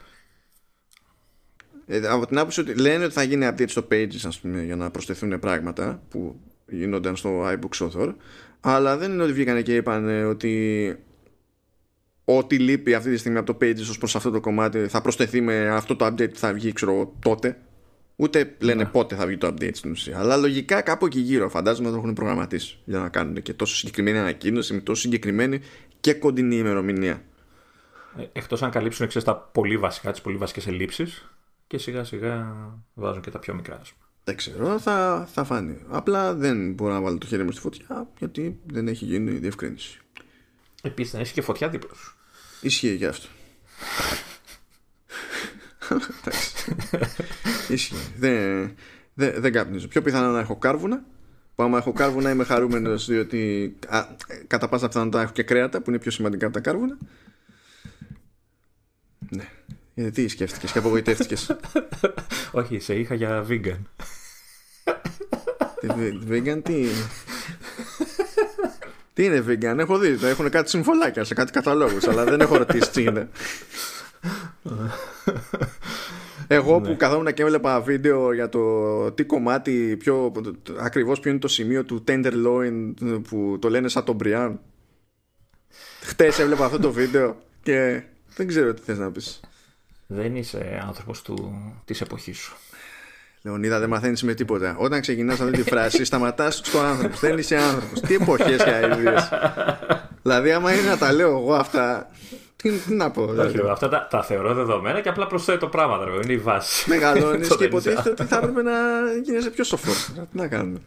Ε, από την άποψη ότι λένε ότι θα γίνει update στο Pages ας πούμε, για να προσθεθούν πράγματα που γίνονταν στο iBooks Author αλλά δεν είναι ότι βγήκαν και είπαν ότι ό,τι λείπει αυτή τη στιγμή από το Pages ως προς αυτό το κομμάτι θα προσθεθεί με αυτό το update που θα βγει ξέρω τότε. Ούτε λένε ναι. πότε θα βγει το update στην ουσία. Αλλά λογικά κάπου εκεί γύρω φαντάζομαι το έχουν προγραμματίσει για να κάνουν και τόσο συγκεκριμένη ανακοίνωση με τόσο συγκεκριμένη και κοντινή ημερομηνία. Ε, Εκτός αν καλύψουν εξές τα πολύ βασικά, τις πολύ βασικές ελλείψεις και σιγά σιγά βάζουν και τα πιο μικρά. Δεν ξέρω, θα, θα φάνει. Απλά δεν μπορώ να βάλω το χέρι μου στη φωτιά γιατί δεν έχει γίνει διευκρίνηση. Επίσης, να έχει και φωτιά δίπλα σου. Ισχύει και αυτό. Ισχύει. Δεν, δεν, δεν κάπνιζω. Πιο πιθανό να έχω κάρβουνα. Που άμα έχω κάρβουνα είμαι χαρούμενος διότι α, κατά πάσα πιθανότητα έχω και κρέατα που είναι πιο σημαντικά από τα κάρβουνα. Ναι. Γιατί σκέφτηκες και απογοητεύτηκες; Όχι, σε είχα για vegan. vegan τι. Τι είναι vegan, έχω δει. Έχουν κάτι συμφωλάκια σε κάτι καταλόγους, αλλά δεν έχω ρωτήσει τι είναι. Εγώ που ναι. καθόμουν και έβλεπα βίντεο για το τι κομμάτι, πιο, ακριβώς ποιο είναι το σημείο του tenderloin που το λένε σαν τον Μπριάν. Χτες έβλεπα αυτό το βίντεο και δεν ξέρω τι θες να πεις. Δεν είσαι άνθρωπος του, της εποχής σου. Λεωνίδα, δεν μαθαίνεις με τίποτα. Όταν ξεκινάς αυτή τη φράση, σταματάς στο άνθρωπο. Δεν είσαι άνθρωπος. Τι εποχές και αειδίε. δηλαδή, άμα είναι να τα λέω εγώ αυτά. Τι, τι να πω. Δηλαδή. αυτά τα, τα θεωρώ δεδομένα και απλά προσθέτω πράγματα. Είναι η βάση. Μεγαλώνεις και υποτίθεται ότι θα έπρεπε να γίνεσαι πιο σοφός. τι να κάνουμε.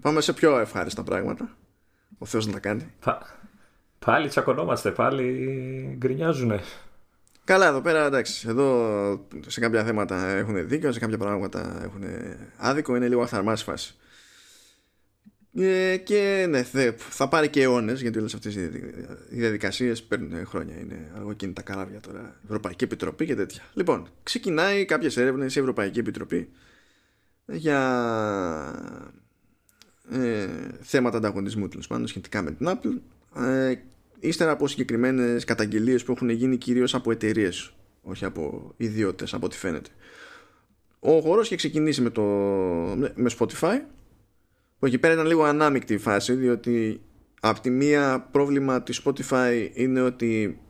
Πάμε σε πιο ευχάριστα πράγματα. Ο Θεός να τα κάνει. Πάλι τσακωνόμαστε, πάλι γκρινιάζουνε. Καλά, εδώ πέρα εντάξει. Εδώ σε κάποια θέματα έχουν δίκιο, σε κάποια πράγματα έχουν άδικο. Είναι λίγο αθαρμάς φάση. Ε, και ναι, θα πάρει και αιώνες γιατί όλες αυτές οι διαδικασίες παίρνουν χρόνια. Είναι αργοκίνητα καράβια τώρα. Ευρωπαϊκή Επιτροπή και τέτοια. Λοιπόν, ξεκινάει κάποιες έρευνες η Ευρωπαϊκή Επιτροπή για ε, θέματα ανταγωνισμού τέλος πάντων σχετικά με την Apple ε, ύστερα από συγκεκριμένες καταγγελίες που έχουν γίνει κυρίως από εταιρείες, όχι από ιδιώτες από ό,τι φαίνεται. Ο χώρος είχε ξεκινήσει με, το, με Spotify που εκεί πέρα ήταν λίγο ανάμεικτη η φάση διότι από τη μία πρόβλημα της Spotify είναι ότι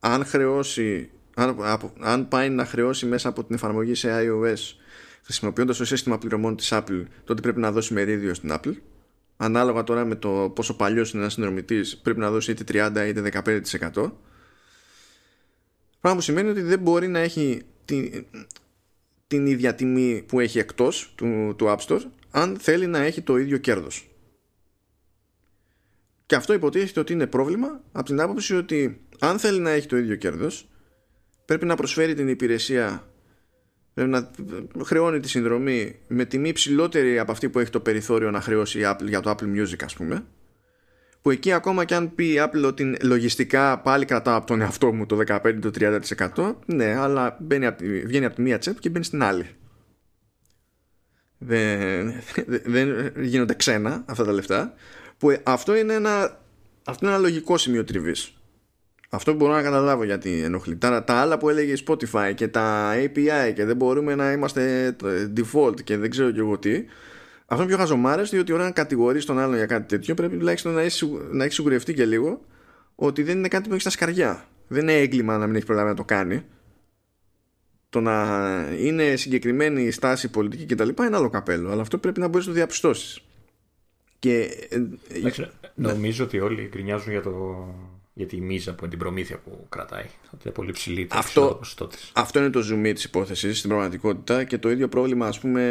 αν χρεώσει αν, αν πάει να χρεώσει μέσα από την εφαρμογή σε iOS χρησιμοποιώντας το σύστημα πληρωμών της Apple τότε πρέπει να δώσει μερίδιο στην Apple ανάλογα τώρα με το πόσο παλιός είναι ένας συνδρομητής, πρέπει να δώσει είτε 30 είτε 15%. Πράγμα που σημαίνει ότι δεν μπορεί να έχει την, την ίδια τιμή που έχει εκτός του, του App Store αν θέλει να έχει το ίδιο κέρδος. Και αυτό υποτίθεται ότι είναι πρόβλημα από την άποψη ότι αν θέλει να έχει το ίδιο κέρδος πρέπει να προσφέρει την υπηρεσία Πρέπει να χρεώνει τη συνδρομή με τιμή ψηλότερη από αυτή που έχει το περιθώριο να χρεώσει η Apple για το Apple Music ας πούμε. Που εκεί ακόμα και αν πει η Apple ότι λογιστικά πάλι κρατάω από τον εαυτό μου το 15-30% ναι αλλά μπαίνει από, βγαίνει από τη μία τσέπη και μπαίνει στην άλλη. Δεν, δεν γίνονται ξένα αυτά τα λεφτά που αυτό είναι ένα, αυτό είναι ένα λογικό σημείο τριβής αυτό μπορώ να καταλάβω γιατί ενοχλεί. Τα, τα άλλα που έλεγε η Spotify και τα API και δεν μπορούμε να είμαστε default και δεν ξέρω και εγώ τι. Αυτό είναι πιο χαζομάρες, διότι όταν κατηγορείς τον άλλον για κάτι τέτοιο, πρέπει τουλάχιστον να έχει, να έχεις σιγουρευτεί και λίγο ότι δεν είναι κάτι που έχει στα σκαριά. Δεν είναι έγκλημα να μην έχεις προλάβει να το κάνει. Το να είναι συγκεκριμένη η στάση πολιτική κτλ. είναι άλλο καπέλο. Αλλά αυτό πρέπει να μπορείς να το διαπιστώσεις. Και... Ε, νομίζω ότι όλοι γκρινιάζουν για το για τη μίζα που είναι την προμήθεια που κρατάει. Ότι είναι πολύ ψηλή το αυτό, αυτό είναι το zoom της υπόθεσης στην πραγματικότητα και το ίδιο πρόβλημα ας πούμε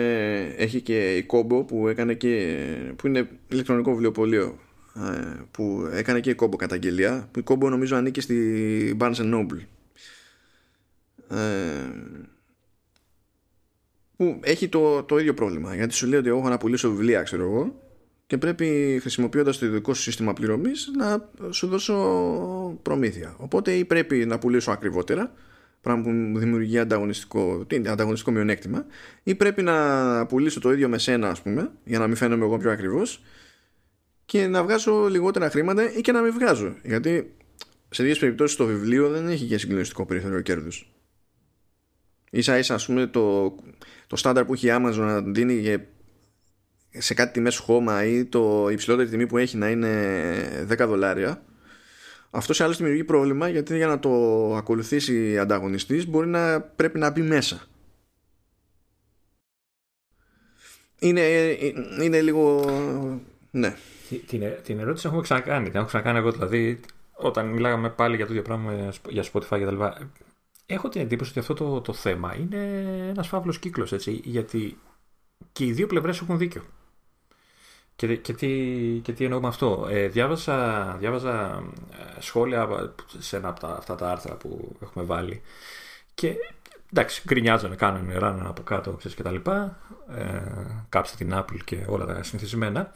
έχει και η Κόμπο που έκανε και που είναι ηλεκτρονικό βιβλιοπωλείο ε, που έκανε και η Κόμπο καταγγελία που η Κόμπο νομίζω ανήκει στη Barnes Noble ε, που έχει το, το ίδιο πρόβλημα γιατί σου λέει ότι εγώ έχω να πουλήσω βιβλία ξέρω εγώ και πρέπει χρησιμοποιώντας το ειδικό σου σύστημα πληρωμής να σου δώσω προμήθεια. Οπότε ή πρέπει να πουλήσω ακριβότερα, πράγμα που μου δημιουργεί ανταγωνιστικό, ανταγωνιστικό μειονέκτημα, ή πρέπει να πουλήσω το ίδιο με σένα, ας πούμε, για να μην φαίνομαι εγώ πιο ακριβώς και να βγάζω λιγότερα χρήματα ή και να μην βγάζω. Γιατί σε δύο περιπτώσεις το βιβλίο δεν έχει και συγκλονιστικό περιθώριο κέρδους. Ίσα ίσα, ας πούμε, το, το στάνταρ που έχει η Amazon να δίνει για σε κάτι τιμές χώμα ή το υψηλότερη τιμή που έχει να είναι 10 δολάρια αυτό σε άλλους δημιουργεί πρόβλημα γιατί για να το ακολουθήσει ανταγωνιστής μπορεί να πρέπει να μπει μέσα. Είναι, είναι λίγο ναι. Την, την ερώτηση έχουμε ξανακάνει την έχω ξανακάνει εγώ δηλαδή όταν μιλάγαμε πάλι για το ίδιο πράγμα για Spotify και τα λοιπά έχω την εντύπωση ότι αυτό το, το θέμα είναι ένας φαύλος κύκλος έτσι γιατί και οι δύο πλευρές έχουν δίκιο και, και, τι, και τι εννοώ με αυτό. Ε, διάβασα, διάβαζα ε, σχόλια σε ένα από τα, αυτά τα άρθρα που έχουμε βάλει και εντάξει, γκρινιάζανε, κάνανε ράνε από κάτω ξέρεις, και τα λοιπά. Ε, κάψτε την Apple και όλα τα συνηθισμένα.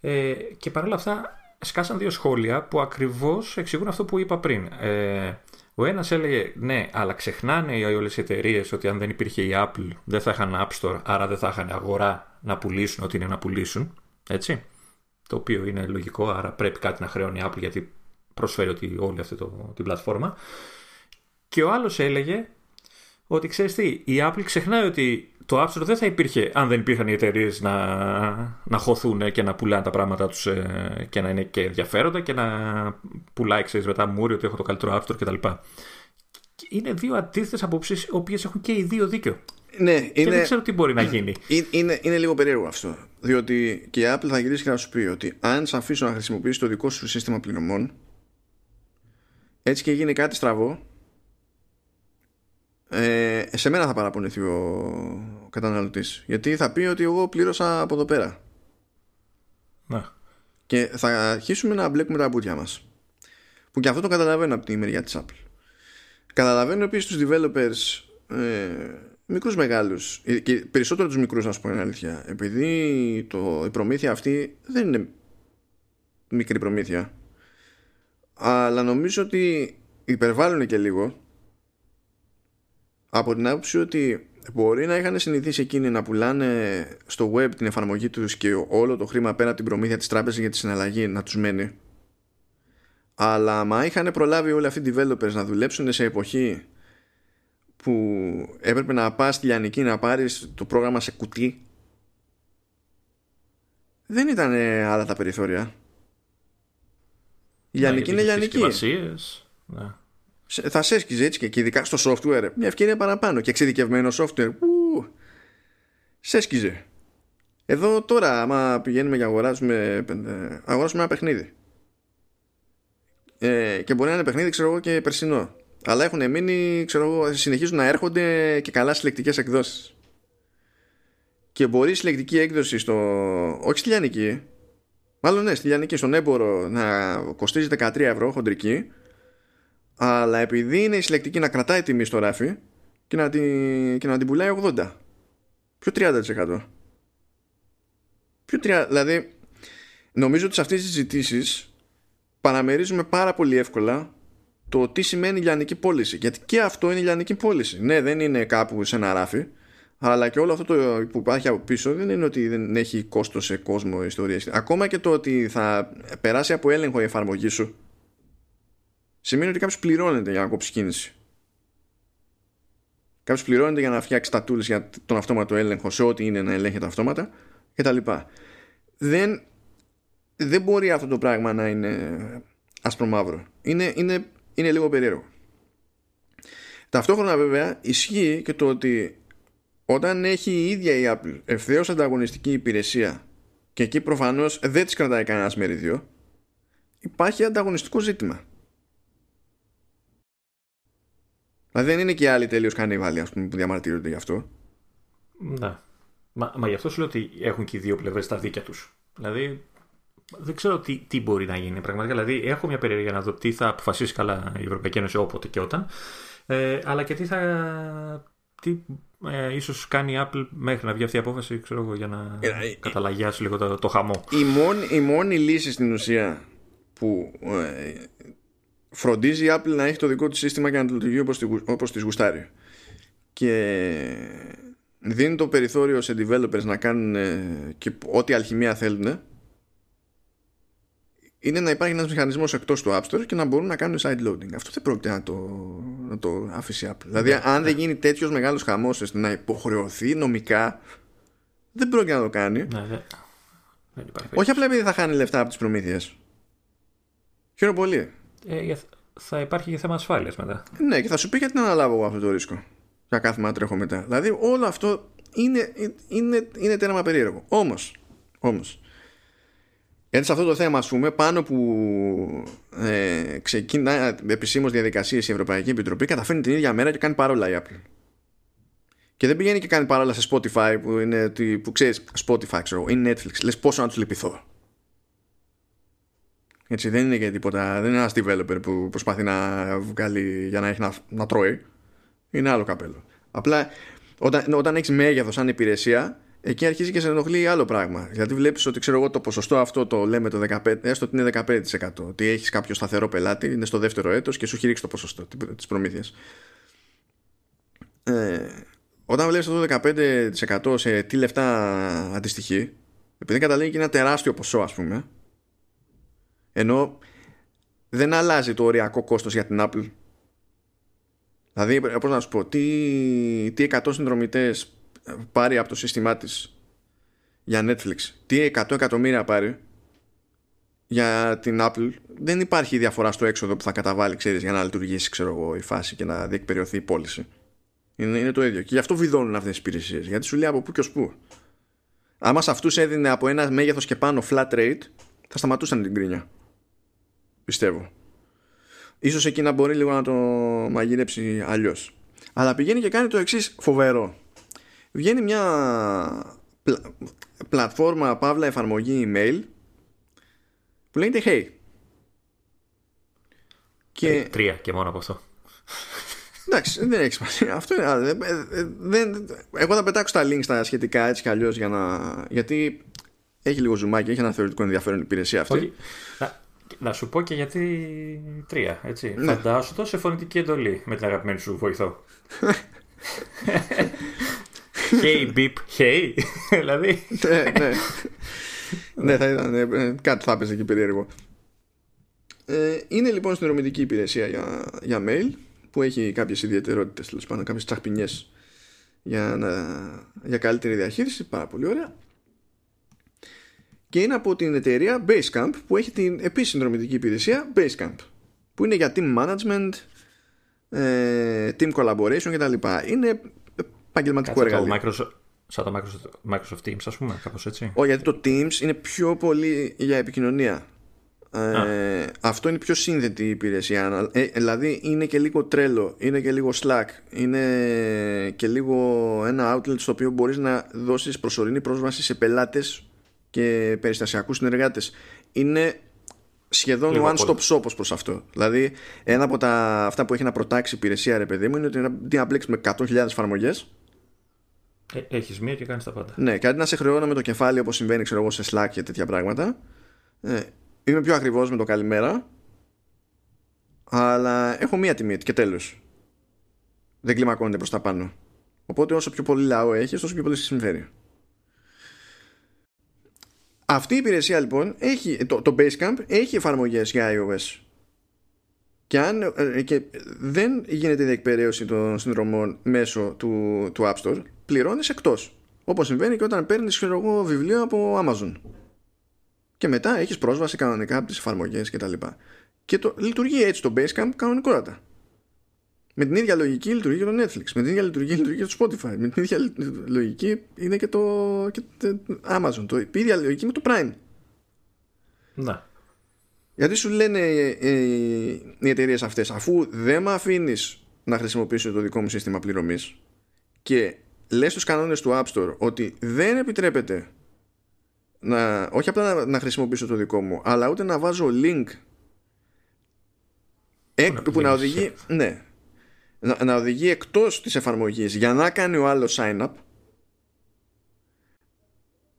Ε, και παρόλα αυτά σκάσαν δύο σχόλια που ακριβώς εξηγούν αυτό που είπα πριν. Ε, ο ένας έλεγε ναι, αλλά ξεχνάνε οι όλες οι εταιρείες ότι αν δεν υπήρχε η Apple δεν θα είχαν App Store, άρα δεν θα είχαν αγορά να πουλήσουν ό,τι είναι να πουλήσουν. Έτσι. Το οποίο είναι λογικό, άρα πρέπει κάτι να χρεώνει η Apple γιατί προσφέρει ότι όλη αυτή το, την πλατφόρμα. Και ο άλλος έλεγε ότι ξέρεις τι, η Apple ξεχνάει ότι το App Store δεν θα υπήρχε αν δεν υπήρχαν οι εταιρείες να, να χωθούν και να πουλάνε τα πράγματα τους ε, και να είναι και ενδιαφέροντα και να πουλάει, ξέρεις, μετά μούρι ότι έχω το καλύτερο App Store κτλ. Είναι δύο αντίθετες απόψεις, οι οποίες έχουν και οι δύο δίκιο. Ναι, είναι... Και δεν ξέρω τι μπορεί να γίνει. Είναι, είναι λίγο περίεργο αυτό. Διότι και η Apple θα γυρίσει και να σου πει ότι αν σε αφήσω να χρησιμοποιήσει το δικό σου σύστημα πληρωμών, έτσι και γίνει κάτι στραβό, ε, σε μένα θα παραπονεθεί ο καταναλωτής. Γιατί θα πει ότι εγώ πλήρωσα από εδώ πέρα. Να. Και θα αρχίσουμε να μπλέκουμε τα μπουτια μας. Που και αυτό το καταλαβαίνω από τη μεριά της Apple. Καταλαβαίνω επίσης τους developers ε, μικρούς μεγάλους. Ε, και περισσότερο τους μικρούς, να σου πω την αλήθεια. Επειδή το, η προμήθεια αυτή δεν είναι μικρή προμήθεια. Αλλά νομίζω ότι υπερβάλλουν και λίγο από την άποψη ότι μπορεί να είχαν συνηθίσει εκείνοι να πουλάνε στο web την εφαρμογή τους και όλο το χρήμα πέρα από την προμήθεια της τράπεζας για τη συναλλαγή να τους μένει αλλά μα είχαν προλάβει όλοι αυτοί οι developers να δουλέψουν σε εποχή που έπρεπε να πας στη Λιανική να πάρεις το πρόγραμμα σε κουτί. Δεν ήταν άλλα τα περιθώρια. Η Λιανική είναι Λιανική. ναι. θα σε έσκυζε έτσι και ειδικά στο software. Μια ευκαιρία παραπάνω και εξειδικευμένο software. Που σε έσκυζε. Εδώ τώρα άμα πηγαίνουμε και αγοράζουμε αγοράζουμε ένα παιχνίδι. Ε, και μπορεί να είναι παιχνίδι ξέρω εγώ και περσινό αλλά έχουν μείνει, ξέρω εγώ, συνεχίζουν να έρχονται και καλά συλλεκτικές εκδόσεις. Και μπορεί η συλλεκτική έκδοση στο. Όχι στη Λιανική. Μάλλον ναι, στη Λιανική, στον έμπορο να κοστίζει 13 ευρώ χοντρική. Αλλά επειδή είναι η συλλεκτική να κρατάει τιμή στο ράφι και να την, και να την πουλάει 80. Ποιο 30%. Ποιο 30%. Δηλαδή, νομίζω ότι σε αυτές τις συζητήσεις παραμερίζουμε πάρα πολύ εύκολα το τι σημαίνει λιανική πώληση. Γιατί και αυτό είναι λιανική πώληση. Ναι, δεν είναι κάπου σε ένα ράφι, αλλά και όλο αυτό το που υπάρχει από πίσω δεν είναι ότι δεν έχει κόστος σε κόσμο ιστορία. Ακόμα και το ότι θα περάσει από έλεγχο η εφαρμογή σου σημαίνει ότι κάποιος πληρώνεται για να κόψει κίνηση. Κάποιος πληρώνεται για να φτιάξει τα tools για τον αυτόματο έλεγχο σε ό,τι είναι να ελέγχει τα αυτόματα κτλ. Δεν, δεν μπορεί αυτό το πράγμα να είναι άσπρο μαύρο. Είναι, είναι, είναι λίγο περίεργο. Ταυτόχρονα βέβαια ισχύει και το ότι όταν έχει η ίδια η Apple ευθέως ανταγωνιστική υπηρεσία και εκεί προφανώς δεν της κρατάει κανένας μερίδιο υπάρχει ανταγωνιστικό ζήτημα. Δηλαδή δεν είναι και οι άλλοι τελείω κανίβαλοι ας πούμε, που διαμαρτύρονται γι' αυτό. Ναι. Μα, μα γι' αυτό σου λέω ότι έχουν και οι δύο πλευρές τα δίκια τους. Δηλαδή δεν ξέρω τι, τι μπορεί να γίνει πραγματικά. Δηλαδή έχω μια περιέργεια να δω τι θα αποφασίσει καλά η Ευρωπαϊκή Ένωση όποτε και όταν. Ε, αλλά και τι θα. Τι ε, ίσως κάνει η Apple μέχρι να βγει αυτή η απόφαση ξέρω εγώ, για να ε, ε καταλαγιάσει λίγο το, το χαμό. Η μόνη, η μόνη λύση στην ουσία που ε, φροντίζει η Apple να έχει το δικό του σύστημα και να το λειτουργεί όπως, όπως της γουστάρει και δίνει το περιθώριο σε developers να κάνουν και ό,τι αλχημία θέλουν είναι να υπάρχει ένας μηχανισμός εκτός του App Store και να μπορούν να κάνουν side loading. Αυτό δεν πρόκειται να το, να το αφήσει Apple. Δηλαδή ναι, αν δεν ναι. γίνει τέτοιος μεγάλος χαμός ώστε να υποχρεωθεί νομικά δεν πρόκειται να το κάνει. Ναι, δεν Όχι απλά επειδή θα χάνει λεφτά από τις προμήθειες. Χαίρομαι πολύ. Ε, θα υπάρχει και θέμα ασφάλειας μετά. Ναι, και θα σου πει γιατί να αναλάβω εγώ αυτό το ρίσκο. Για κάθε μάτια τρέχω μετά. Δηλαδή όλο αυτό είναι, είναι, είναι τέρμα περίεργο. Όμως, όμως, γιατί σε αυτό το θέμα, ας πούμε, πάνω που ε, ξεκινά επισήμως διαδικασίες η Ευρωπαϊκή Επιτροπή, καταφέρνει την ίδια μέρα και κάνει παρόλα η Apple. Και δεν πηγαίνει και κάνει παρόλα σε Spotify που είναι που ξέρεις, Spotify ξέρω ή Netflix. Λες πόσο να τους λυπηθώ. Έτσι δεν είναι και τίποτα, δεν είναι ένας developer που προσπαθεί να βγάλει για να έχει να, να τρώει. Είναι άλλο καπέλο. Απλά όταν, όταν έχεις μέγεθος σαν υπηρεσία, εκεί αρχίζει και σε ενοχλεί άλλο πράγμα. Γιατί βλέπεις ότι ξέρω εγώ το ποσοστό αυτό το λέμε το 15, έστω ότι είναι 15%. Ότι έχεις κάποιο σταθερό πελάτη, είναι στο δεύτερο έτος και σου έχει ρίξει το ποσοστό της προμήθειας. Ε, όταν βλέπεις αυτό το 15% σε τι λεφτά αντιστοιχεί, επειδή καταλήγει και ένα τεράστιο ποσό, ας πούμε, ενώ δεν αλλάζει το οριακό κόστος για την Apple. Δηλαδή, πώς να σου πω, τι, τι 100 συνδρομητές πάρει από το σύστημά της για Netflix, τι 100 εκατομμύρια πάρει για την Apple, δεν υπάρχει διαφορά στο έξοδο που θα καταβάλει, ξέρεις, για να λειτουργήσει, ξέρω εγώ, η φάση και να διεκπεριωθεί η πώληση. Είναι, είναι το ίδιο. Και γι' αυτό βιδώνουν αυτές τις υπηρεσίες. Γιατί σου λέει από πού και ως πού. Άμα σε αυτούς έδινε από ένα μέγεθος και πάνω flat rate, θα σταματούσαν την κρίνια πιστεύω. Ίσως εκεί να μπορεί λίγο να το μαγειρέψει αλλιώς. Αλλά πηγαίνει και κάνει το εξής φοβερό. Βγαίνει μια πλατφόρμα παύλα εφαρμογή email που λέγεται Hey. Και... Ε, τρία και μόνο από αυτό. Εντάξει, δεν έχει σημασία. Αυτό είναι. Δεν, εγώ θα πετάξω τα links τα σχετικά έτσι κι αλλιώς για να. Γιατί έχει λίγο ζουμάκι, έχει ένα θεωρητικό ενδιαφέρον υπηρεσία αυτή. Όχι. Να σου πω και γιατί τρία, έτσι. Ναι. Φαντάσου το σε φωνητική εντολή με την αγαπημένη σου βοηθό. hey, beep, hey. δηλαδή. ναι, ναι. ναι, θα ήταν. Ναι, κάτι θα έπαιζε εκεί περίεργο. Ε, είναι λοιπόν συνδρομητική υπηρεσία για, για mail που έχει κάποιες ιδιαιτερότητες τέλος πάντων, κάποιες τσαχπινιές για, για καλύτερη διαχείριση. Πάρα πολύ ωραία και είναι από την εταιρεία Basecamp που έχει την επίσης συνδρομητική υπηρεσία Basecamp που είναι για team management ε, team collaboration κτλ. Είναι επαγγελματικό εργαλείο. Microsoft, σαν το Microsoft, Microsoft Teams ας πούμε κάπως έτσι. Όχι γιατί το Teams είναι πιο πολύ για επικοινωνία. Ε, αυτό είναι πιο σύνδετη η υπηρεσία ε, δηλαδή είναι και λίγο τρέλο είναι και λίγο slack είναι και λίγο ένα outlet στο οποίο μπορείς να δώσεις προσωρινή πρόσβαση σε πελάτες και περιστασιακούς συνεργάτες. Είναι σχεδόν Λίγο one stop shop προς αυτό. Δηλαδή, ένα από τα, αυτά που έχει να προτάξει η υπηρεσία, ρε παιδί μου, είναι ότι να μπλέξει με 100.000 εφαρμογές. Ε, έχεις μία και κάνεις τα πάντα. Ναι, κάτι να σε χρεώνω με το κεφάλι όπως συμβαίνει ξέρω εγώ, σε Slack και τέτοια πράγματα. Ε, είμαι πιο ακριβώ με το καλημέρα αλλά έχω μία τιμή και τέλος. Δεν κλιμακώνεται προς τα πάνω. Οπότε όσο πιο πολύ λαό έχεις, όσο πιο πολύ συμφέρει. Αυτή η υπηρεσία λοιπόν έχει, το, το Basecamp έχει εφαρμογές για iOS και, αν, ε, και δεν γίνεται η διεκπαιρέωση των συνδρομών μέσω του, του App Store πληρώνεις εκτός. Όπως συμβαίνει και όταν παίρνεις εγώ, βιβλίο από Amazon. Και μετά έχεις πρόσβαση κανονικά από τις εφαρμογές και τα λοιπά. Και το, λειτουργεί έτσι το Basecamp κανονικότατα. Με την ίδια λογική λειτουργεί και το Netflix. Με την ίδια λειτουργική λειτουργεί και το Spotify. Με την ίδια λογική είναι και το, και το Amazon. Το, η ίδια λογική με το Prime. Ναι γιατί σου λένε ε, ε, οι εταιρείες αυτές αφού δεν με αφήνεις να χρησιμοποιήσω το δικό μου σύστημα πληρωμής και λες στους κανόνες του App Store ότι δεν επιτρέπεται να, όχι απλά να, χρησιμοποιήσω το δικό μου αλλά ούτε να βάζω link εκ, που να οδηγεί ναι, να, να οδηγεί εκτός της εφαρμογής για να κάνει ο άλλος sign up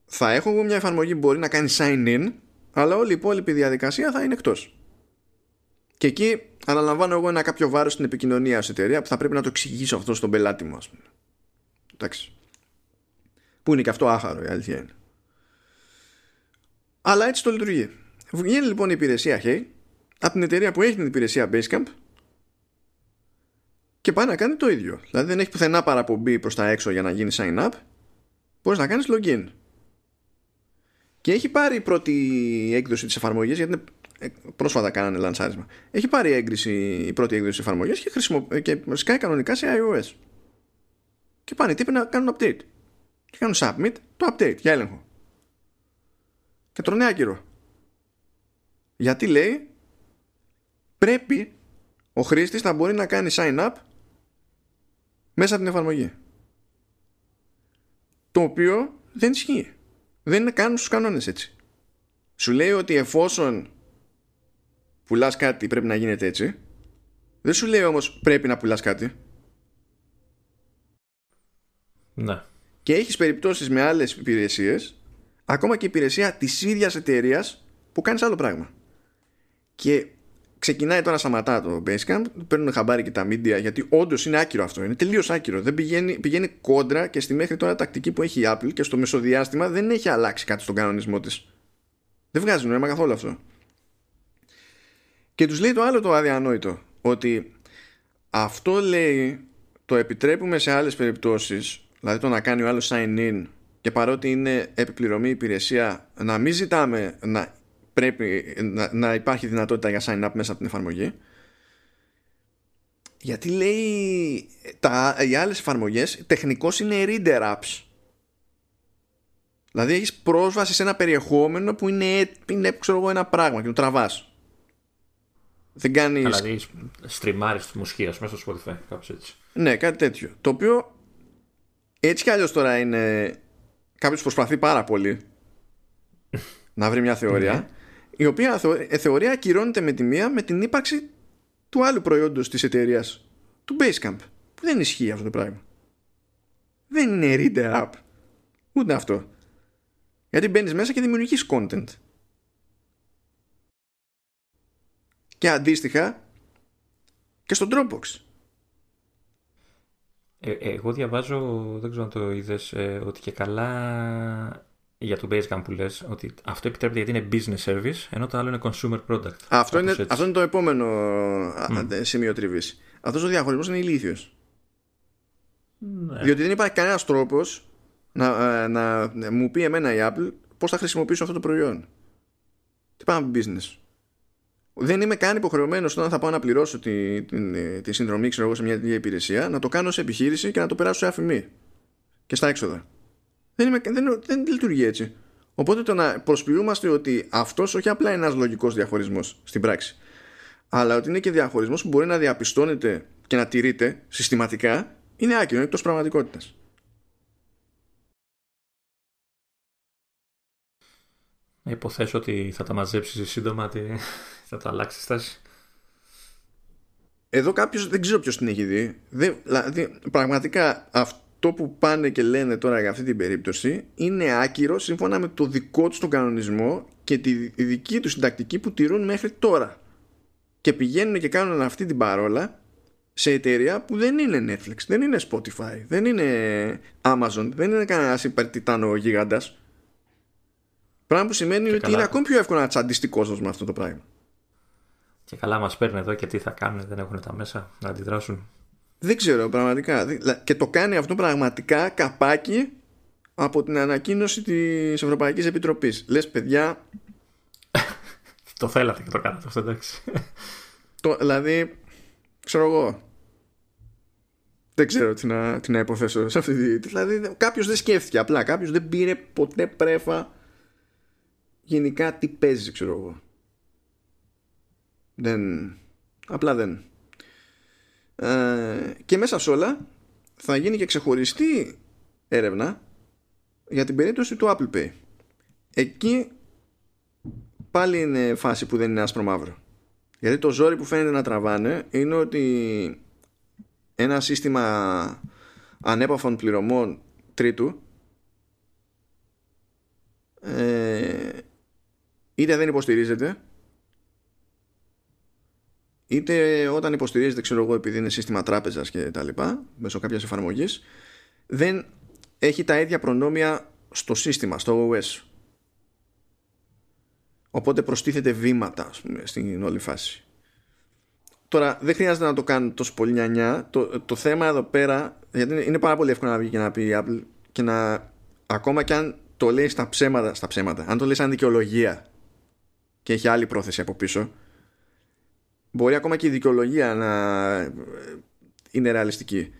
θα έχω εγώ μια εφαρμογή που μπορεί να κάνει sign in αλλά όλη η υπόλοιπη διαδικασία θα είναι εκτός. Και εκεί αναλαμβάνω εγώ ένα κάποιο βάρος στην επικοινωνία ως εταιρεία που θα πρέπει να το εξηγήσω αυτό στον πελάτη μου, ας πούμε. Εντάξει. Που είναι και αυτό άχαρο, η αλήθεια είναι. Αλλά έτσι το λειτουργεί. Βγαίνει λοιπόν η υπηρεσία Hey από την εταιρεία που έχει την υπηρεσία Basecamp και πάει να κάνει το ίδιο. Δηλαδή δεν έχει πουθενά παραπομπή προς τα έξω για να γίνει sign up. Μπορείς να κάνεις login. Και έχει πάρει η πρώτη έκδοση της εφαρμογής, γιατί είναι, ε, πρόσφατα κάνανε λανσάρισμα. Έχει πάρει έγκριση η πρώτη έκδοση της εφαρμογής και, χρησιμο... και σκάει κανονικά σε iOS. Και πάνε τύποι να κάνουν update. Και κάνουν submit το update για έλεγχο. Και τρώνε άκυρο. Γιατί λέει πρέπει ο χρήστης να μπορεί να κάνει sign up μέσα από την εφαρμογή. Το οποίο δεν ισχύει δεν είναι καν στους κανόνες έτσι. Σου λέει ότι εφόσον πουλάς κάτι πρέπει να γίνεται έτσι. Δεν σου λέει όμως πρέπει να πουλάς κάτι. Ναι. Και έχεις περιπτώσεις με άλλες υπηρεσίες, ακόμα και υπηρεσία της ίδιας εταιρείας που κάνεις άλλο πράγμα. Και ξεκινάει τώρα σταματά το Basecamp, παίρνουν χαμπάρι και τα media γιατί όντως είναι άκυρο αυτό. Είναι τελείως άκυρο. Δεν πηγαίνει, πηγαίνει κόντρα και στη μέχρι τώρα τακτική που έχει η Apple και στο μεσοδιάστημα δεν έχει αλλάξει κάτι στον κανονισμό της. Δεν βγάζει νόημα καθόλου αυτό. Και τους λέει το άλλο το αδιανόητο. Ότι αυτό λέει το επιτρέπουμε σε άλλες περιπτώσεις, δηλαδή το να κάνει ο άλλος sign in και παρότι είναι επιπληρωμή υπηρεσία να μην ζητάμε να πρέπει να, να υπάρχει δυνατότητα για sign up μέσα από την εφαρμογή. Γιατί λέει τα, οι άλλες εφαρμογές τεχνικώς είναι reader apps. Δηλαδή έχεις πρόσβαση σε ένα περιεχόμενο που είναι, είναι ξέρω εγώ, ένα πράγμα και το τραβάς. Δεν κάνεις... Δηλαδή στριμάρεις τη μουσική μέσα στο Spotify κάπως έτσι. Ναι κάτι τέτοιο. Το οποίο έτσι κι αλλιώς τώρα είναι κάποιος προσπαθεί πάρα πολύ να βρει μια θεωρία ναι. η οποία ε, θεωρία ακυρώνεται με τη μία με την ύπαρξη του άλλου προϊόντος της εταιρείας του Basecamp που δεν ισχύει αυτό το πράγμα. Δεν είναι reader app. Ούτε αυτό. Γιατί μπαίνεις μέσα και δημιουργείς content. Και αντίστοιχα και στο Dropbox ε, εγώ διαβάζω, δεν ξέρω αν το είδες, ε, ότι και καλά για το Basecamp που λες ότι αυτό επιτρέπεται γιατί είναι business service ενώ το άλλο είναι consumer product. Αυτό, είναι, αυτό είναι το επόμενο mm. σημείο τριβής. Αυτός ο διαχωρισμός είναι ηλίθιος. Ναι. Διότι δεν υπάρχει κανένας τρόπος να, ε, να, να, μου πει εμένα η Apple πώς θα χρησιμοποιήσω αυτό το προϊόν. Τι πάμε από business. Δεν είμαι καν υποχρεωμένος όταν θα πάω να πληρώσω τη, τη, τη συνδρομή ξέρω εγώ, σε μια υπηρεσία να το κάνω σε επιχείρηση και να το περάσω σε αφημί και στα έξοδα. Δεν, δεν, δεν λειτουργεί έτσι. Οπότε το να προσποιούμαστε ότι αυτός όχι απλά είναι ένας λογικός διαχωρισμός στην πράξη, αλλά ότι είναι και διαχωρισμός που μπορεί να διαπιστώνεται και να τηρείται συστηματικά, είναι άκυρο, είναι εκτός πραγματικότητας. Υποθέσω ότι θα τα μαζέψεις σύντομα, ότι θα τα αλλάξεις στάση. Εδώ κάποιος δεν ξέρω ποιος την έχει δει. Δεν, δηλαδή, πραγματικά αυτό το που πάνε και λένε τώρα για αυτή την περίπτωση είναι άκυρο σύμφωνα με το δικό τους τον κανονισμό και τη δική τους συντακτική που τηρούν μέχρι τώρα. και πηγαίνουν και κάνουν αυτή την παρόλα σε εταιρεία που δεν είναι Netflix, δεν είναι Spotify, δεν είναι Amazon, δεν είναι κανένα υπερτιτάνο γίγαντας. Πράγμα που σημαίνει ότι είναι ακόμη πιο εύκολο να τσαντιστεί κόσμος με αυτό το πράγμα. Και καλά μας παίρνει εδώ και τι θα κάνουν, δεν έχουν τα μέσα να αντιδράσουν. Δεν ξέρω πραγματικά. Και το κάνει αυτό πραγματικά καπάκι από την ανακοίνωση της Ευρωπαϊκής Επιτροπής. Λες παιδιά... το θέλατε και το κάνατε αυτό, εντάξει. Το, δηλαδή, ξέρω εγώ, δεν ξέρω τι να, τι να υποθέσω σε αυτή τη. Δηλαδή, κάποιος δεν σκέφτηκε απλά. Κάποιος δεν πήρε ποτέ πρέφα. Γενικά τι παίζει, ξέρω εγώ. Δεν. Απλά δεν. Ε, και μέσα σε όλα θα γίνει και ξεχωριστή έρευνα για την περίπτωση του Apple Pay. Εκεί πάλι είναι φάση που δεν είναι άσπρο μαύρο. Γιατί το ζόρι που φαίνεται να τραβάνε είναι ότι ένα σύστημα ανέπαφων πληρωμών τρίτου ε, είτε δεν υποστηρίζεται είτε όταν υποστηρίζεται ξέρω εγώ επειδή είναι σύστημα τράπεζας και τα λοιπά μέσω κάποιας εφαρμογής δεν έχει τα ίδια προνόμια στο σύστημα, στο OS οπότε προστίθεται βήματα ας πούμε, στην όλη φάση Τώρα δεν χρειάζεται να το κάνουν τόσο πολύ νιανιά. Το, το θέμα εδώ πέρα, γιατί είναι πάρα πολύ εύκολο να βγει και να πει η Apple και να ακόμα και αν το λέει στα ψέματα, στα ψέματα, αν το λέει σαν δικαιολογία και έχει άλλη πρόθεση από πίσω, μπορεί ακόμα και η δικαιολογία να είναι ρεαλιστική.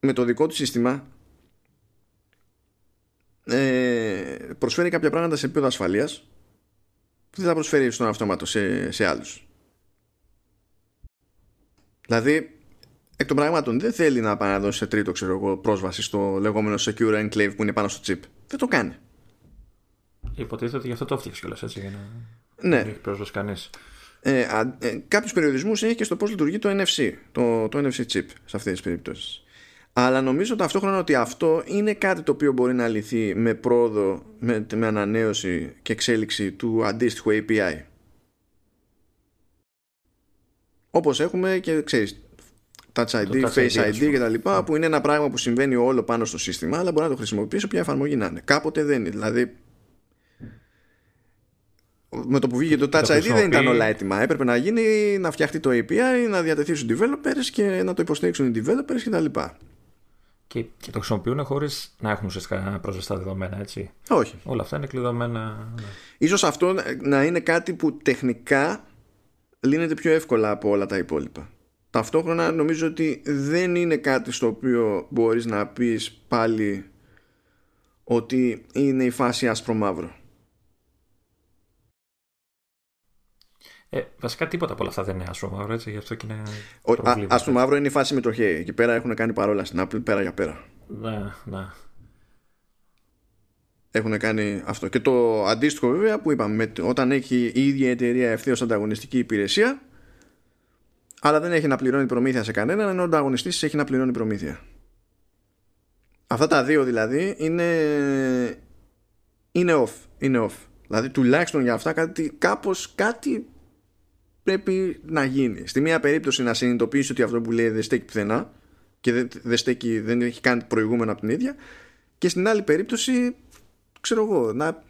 Με το δικό του σύστημα ε, προσφέρει κάποια πράγματα σε επίπεδο ασφαλείας που δεν θα προσφέρει στον αυτόματο σε, σε άλλους. Δηλαδή, εκ των πραγμάτων δεν θέλει να παραδώσει σε τρίτο ξέρω εγώ, πρόσβαση στο λεγόμενο secure enclave που είναι πάνω στο chip. Δεν το κάνει. Υποτίθεται ότι γι' αυτό το έφτιαξε κιόλας έτσι, για να ναι. δεν έχει πρόσβαση κανείς. Ε, ε, Κάποιους περιορισμούς έχει και στο πώς λειτουργεί το NFC, το, το NFC chip σε αυτές τις περιπτώσεις. Αλλά νομίζω ταυτόχρονα ότι αυτό είναι κάτι το οποίο μπορεί να λυθεί με πρόοδο, με, με ανανέωση και εξέλιξη του αντίστοιχου API. Όπως έχουμε και ξέρεις Touch ID, Face ID, και τα λοιπά ναι. που είναι ένα πράγμα που συμβαίνει όλο πάνω στο σύστημα αλλά μπορεί να το χρησιμοποιήσει όποια εφαρμογή να είναι. Κάποτε δεν είναι. Δηλαδή με το που βγήκε το Touch ID δεν ήταν όλα έτοιμα. Έπρεπε να γίνει, να φτιαχτεί το API, να διατεθεί στους developers και να το υποστηρίξουν οι developers και τα λοιπά. Και, και το χρησιμοποιούν χωρίς να έχουν ουσιαστικά πρόσβαση στα δεδομένα, έτσι. Όχι. Όλα αυτά είναι κλειδωμένα. Ναι. Ίσως αυτό να είναι κάτι που τεχνικά λύνεται πιο εύκολα από όλα τα υπόλοιπα. Ταυτόχρονα νομίζω ότι δεν είναι κάτι στο οποίο μπορείς να πεις πάλι ότι είναι η φάση άσπρο μαύρο. Ε, βασικά τίποτα από όλα αυτά δεν είναι άσπρο μαύρο, έτσι, γι' αυτό και είναι άσπρο μαύρο είναι η φάση με το χέρι. Εκεί πέρα έχουν κάνει παρόλα στην Apple πέρα για πέρα. Ναι, ναι έχουν κάνει αυτό. Και το αντίστοιχο βέβαια που είπαμε, όταν έχει η ίδια εταιρεία ευθέως ανταγωνιστική υπηρεσία, αλλά δεν έχει να πληρώνει προμήθεια σε κανέναν, ενώ ο ανταγωνιστής έχει να πληρώνει προμήθεια. Αυτά τα δύο δηλαδή είναι, είναι off. Είναι off. Δηλαδή τουλάχιστον για αυτά κάτι, κάπως κάτι πρέπει να γίνει. Στη μία περίπτωση να συνειδητοποιήσει ότι αυτό που λέει δεν στέκει πουθενά και δεν, δεν, στέκει, δεν έχει κάνει προηγούμενο από την ίδια. Και στην άλλη περίπτωση ξέρω εγώ, να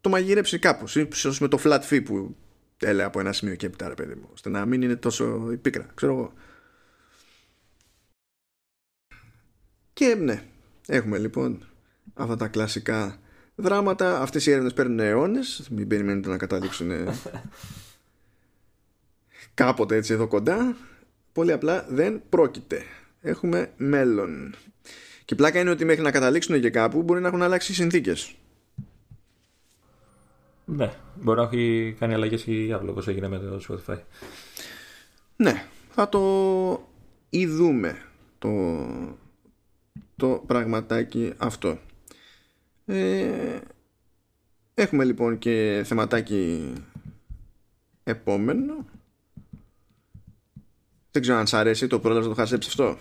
το μαγειρέψει κάπως. Ίσως με το flat fee που έλεγα από ένα σημείο και έπειτα ρε παιδί μου ώστε να μην είναι τόσο πίκρα ξέρω εγώ. Και ναι έχουμε λοιπόν αυτά τα κλασικά δράματα. Αυτές οι έρευνες παίρνουν αιώνες. Μην περιμένετε να καταλήξουν κάποτε έτσι εδώ κοντά πολύ απλά δεν πρόκειται έχουμε μέλλον και πλάκα είναι ότι μέχρι να καταλήξουν και κάπου μπορεί να έχουν αλλάξει οι συνθήκες. Ναι, μπορεί να έχει κάνει αλλαγές η Apple όπως έγινε με το Spotify. Ναι, θα το ειδούμε το, το πραγματάκι αυτό. Ε, έχουμε λοιπόν και θεματάκι επόμενο. Δεν ξέρω αν σ' αρέσει το πρόλαβε να το χασέψεις αυτό.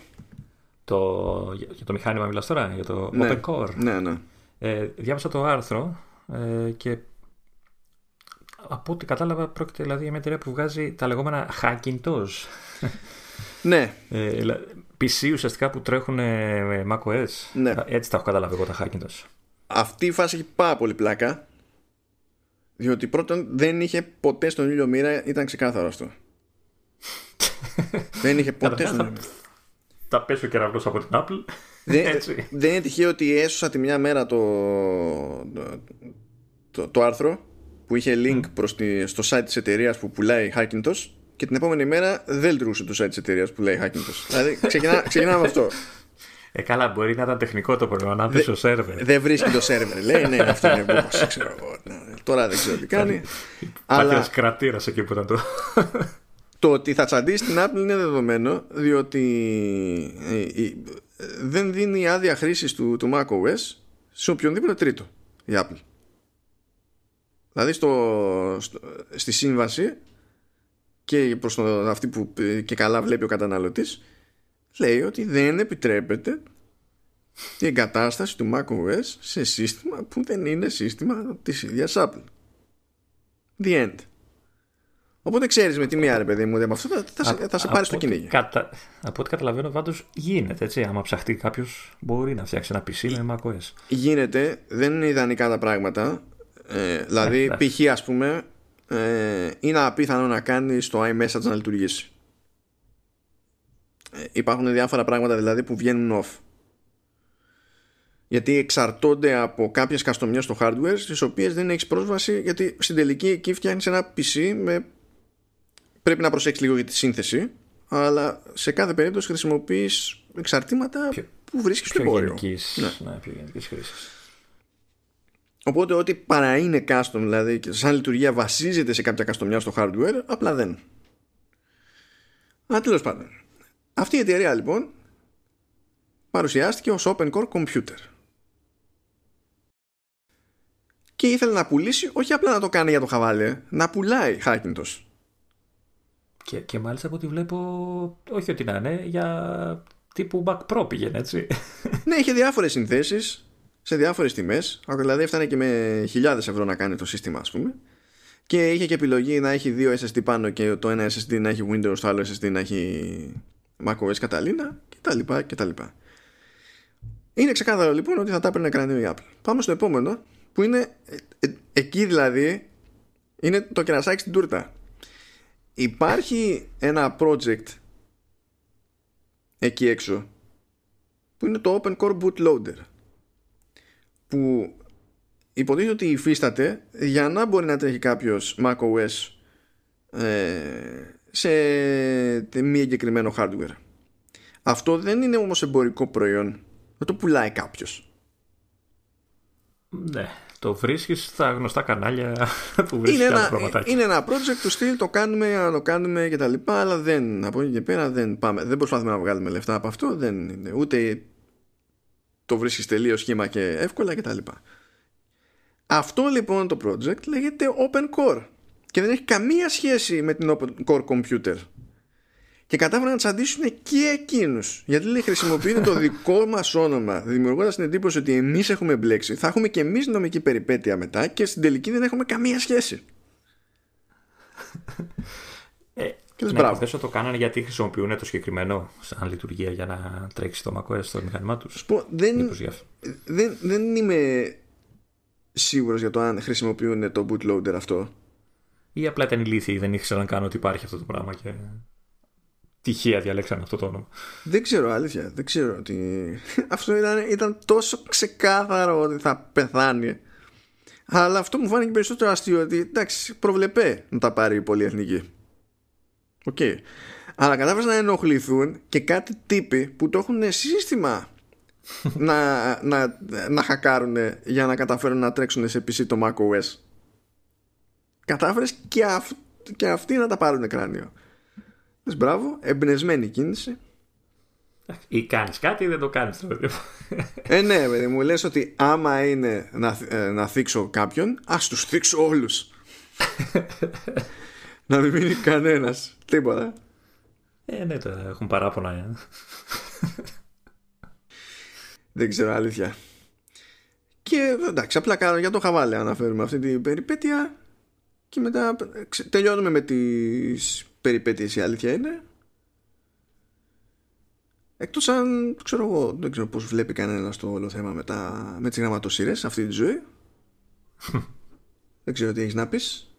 Το, για το μηχάνημα μιλάς τώρα, για το ναι, Open Core. Ναι, ναι. Ε, διάβασα το άρθρο ε, και από ό,τι κατάλαβα πρόκειται δηλαδή για μια εταιρεία που βγάζει τα λεγόμενα Hackintosh. Ναι. Ε, PC ουσιαστικά που τρέχουν με macOS. Ναι. Έτσι τα έχω καταλάβει εγώ τα Hackintosh. Αυτή η φάση έχει πάρα πολύ πλάκα. Διότι πρώτον δεν είχε ποτέ στον ήλιο μοίρα, ήταν ξεκάθαρο αυτό. δεν είχε ποτέ στον ήλιο Θα πέσει ο κεραυνός από την Apple. Δεν, δεν είναι τυχαίο ότι έσωσα τη μια μέρα το, το, το, άρθρο που είχε link προς τη, στο site της εταιρείας που πουλάει Hackintosh και την επόμενη μέρα δεν λειτουργούσε το site της εταιρείας που πουλάει Hackintosh. δηλαδή ξεκινά, ξεκινάμε αυτό. Ε, καλά, μπορεί να ήταν τεχνικό το πρόβλημα, να βρει το σερβερ. Δεν βρίσκει το σερβερ, λέει. Ναι, αυτό είναι που ξέρω εγώ. Ναι, τώρα δεν ξέρω τι κάνει. αλλά ένας κρατήρας εκεί που ήταν το. Το ότι θα τσαντήσει την Apple είναι δεδομένο, διότι ε, ε, δεν δίνει άδεια χρήσης του, του macOS σε οποιονδήποτε τρίτο η Apple. Δηλαδή στο, στο, στη σύμβαση και προς το, αυτή που και καλά βλέπει ο καταναλωτής λέει ότι δεν επιτρέπεται η εγκατάσταση του macOS σε σύστημα που δεν είναι σύστημα της ίδιας Apple. The end. Οπότε ξέρεις με τι μία ρε παιδί μου, με αυτό θα, θα, θα σε πάρει στο κυνήγι. Κατα... Από ό,τι καταλαβαίνω, πάντως γίνεται έτσι. Άμα ψαχτεί κάποιος, μπορεί να φτιάξει ένα PC με macOS. Γίνεται, δεν είναι ιδανικά τα πράγματα. Ε, δηλαδή, ε, π.χ. ας πούμε, ε, είναι απίθανο να κάνει το iMessage να λειτουργήσει. Ε, υπάρχουν διάφορα πράγματα δηλαδή που βγαίνουν off. Γιατί εξαρτώνται από κάποιες καστομιές στο hardware στις οποίες δεν έχεις πρόσβαση γιατί στην τελική εκεί φτιάχνεις ένα PC με... πρέπει να προσέξεις λίγο για τη σύνθεση αλλά σε κάθε περίπτωση χρησιμοποιείς εξαρτήματα που βρίσκεις στο εμπόριο. Ναι. ναι, πιο γενικής χρήσης. Οπότε ό,τι παρά είναι custom δηλαδή και σαν λειτουργία βασίζεται σε κάποια καστομιά στο hardware απλά δεν. Αλλά τέλος πάντων. Αυτή η εταιρεία λοιπόν παρουσιάστηκε ως Open Core Computer. Και ήθελε να πουλήσει, όχι απλά να το κάνει για το χαβάλε, να πουλάει Hackintosh. Και, και μάλιστα από ό,τι βλέπω, όχι ότι να είναι, για τύπου Mac Pro πήγαινε έτσι. ναι, είχε διάφορες συνθέσεις σε διάφορες τιμές, δηλαδή έφτανε και με χιλιάδες ευρώ να κάνει το σύστημα ας πούμε. Και είχε και επιλογή να έχει δύο SSD πάνω και το ένα SSD να έχει Windows, το άλλο SSD να έχει macOS Catalina κτλ. Είναι ξεκάθαρο λοιπόν ότι θα τα έπαιρνε κρανίο η Apple. Πάμε στο επόμενο που είναι ε, ε, εκεί δηλαδή είναι το κερασάκι στην τούρτα. Υπάρχει ένα project εκεί έξω που είναι το Open Core Bootloader που υποτίθεται ότι υφίσταται για να μπορεί να τρέχει κάποιος macOS ε, σε μη εγκεκριμένο hardware. Αυτό δεν είναι όμως εμπορικό προϊόν. Δεν το πουλάει κάποιος. Ναι, το βρίσκεις στα γνωστά κανάλια που βρίσκεις είναι, ένα, είναι ένα project του στυλ, το κάνουμε, να το κάνουμε και τα λοιπά, αλλά δεν, από εκεί και πέρα δεν πάμε. Δεν προσπαθούμε να βγάλουμε λεφτά από αυτό, δεν είναι, ούτε το βρίσκεις τελείως σχήμα και εύκολα και τα λοιπά. Αυτό λοιπόν το project λέγεται Open Core και δεν έχει καμία σχέση με την Open Core Computer. Και κατάφεραν να τσαντήσουν και εκείνους. Γιατί λέει χρησιμοποιείτε το δικό μας όνομα, δημιουργώντας την εντύπωση ότι εμείς έχουμε μπλέξει. Θα έχουμε και εμείς νομική περιπέτεια μετά και στην τελική δεν έχουμε καμία σχέση. Ε, και ναι, μπράβο. το κάνανε γιατί χρησιμοποιούν το συγκεκριμένο σαν λειτουργία για να τρέξει το macOS στο μηχανημά τους. Δεν, δεν, δεν είμαι σίγουρος για το αν χρησιμοποιούν το bootloader αυτό ή απλά ήταν ηλίθιοι δεν ήξεραν καν ότι υπάρχει αυτό το πράγμα και τυχαία διαλέξαν αυτό το όνομα. Δεν ξέρω αλήθεια, δεν ξέρω ότι αυτό ήταν, ήταν τόσο ξεκάθαρο ότι θα πεθάνει. Αλλά αυτό μου φάνηκε περισσότερο αστείο ότι εντάξει πρόβλεπες να τα πάρει η πολυεθνική. OK. Okay. Αλλά κατάφεραν να ενοχληθούν και κάτι τύποι που το έχουν σύστημα να, να, να χακάρουν για να καταφέρουν να τρέξουν σε PC το macOS κατάφερες και, αυ... και αυτοί να τα πάρουν κράνιο. Λες μπράβο, εμπνευσμένη κίνηση. Ή κάνεις κάτι ή δεν το κάνεις. ε, ναι, παιδί μου λες ότι άμα είναι να, ε, να θίξω κάποιον, ας τους θίξω όλους. να μην μείνει κανένας. Τίποτα. Ε, ναι, τώρα έχουν παράπονα. Ε. δεν ξέρω, αλήθεια. Και εντάξει, απλά κάνω για το χαβάλε αναφέρουμε αυτή την περιπέτεια και μετά τελειώνουμε με τις περιπέτειες η αλήθεια είναι. Εκτός αν ξέρω εγώ δεν ξέρω πως βλέπει κανένας το όλο θέμα με, τα, με τις γραμματοσύρες αυτή τη ζωή. Δεν ξέρω τι έχεις να πεις.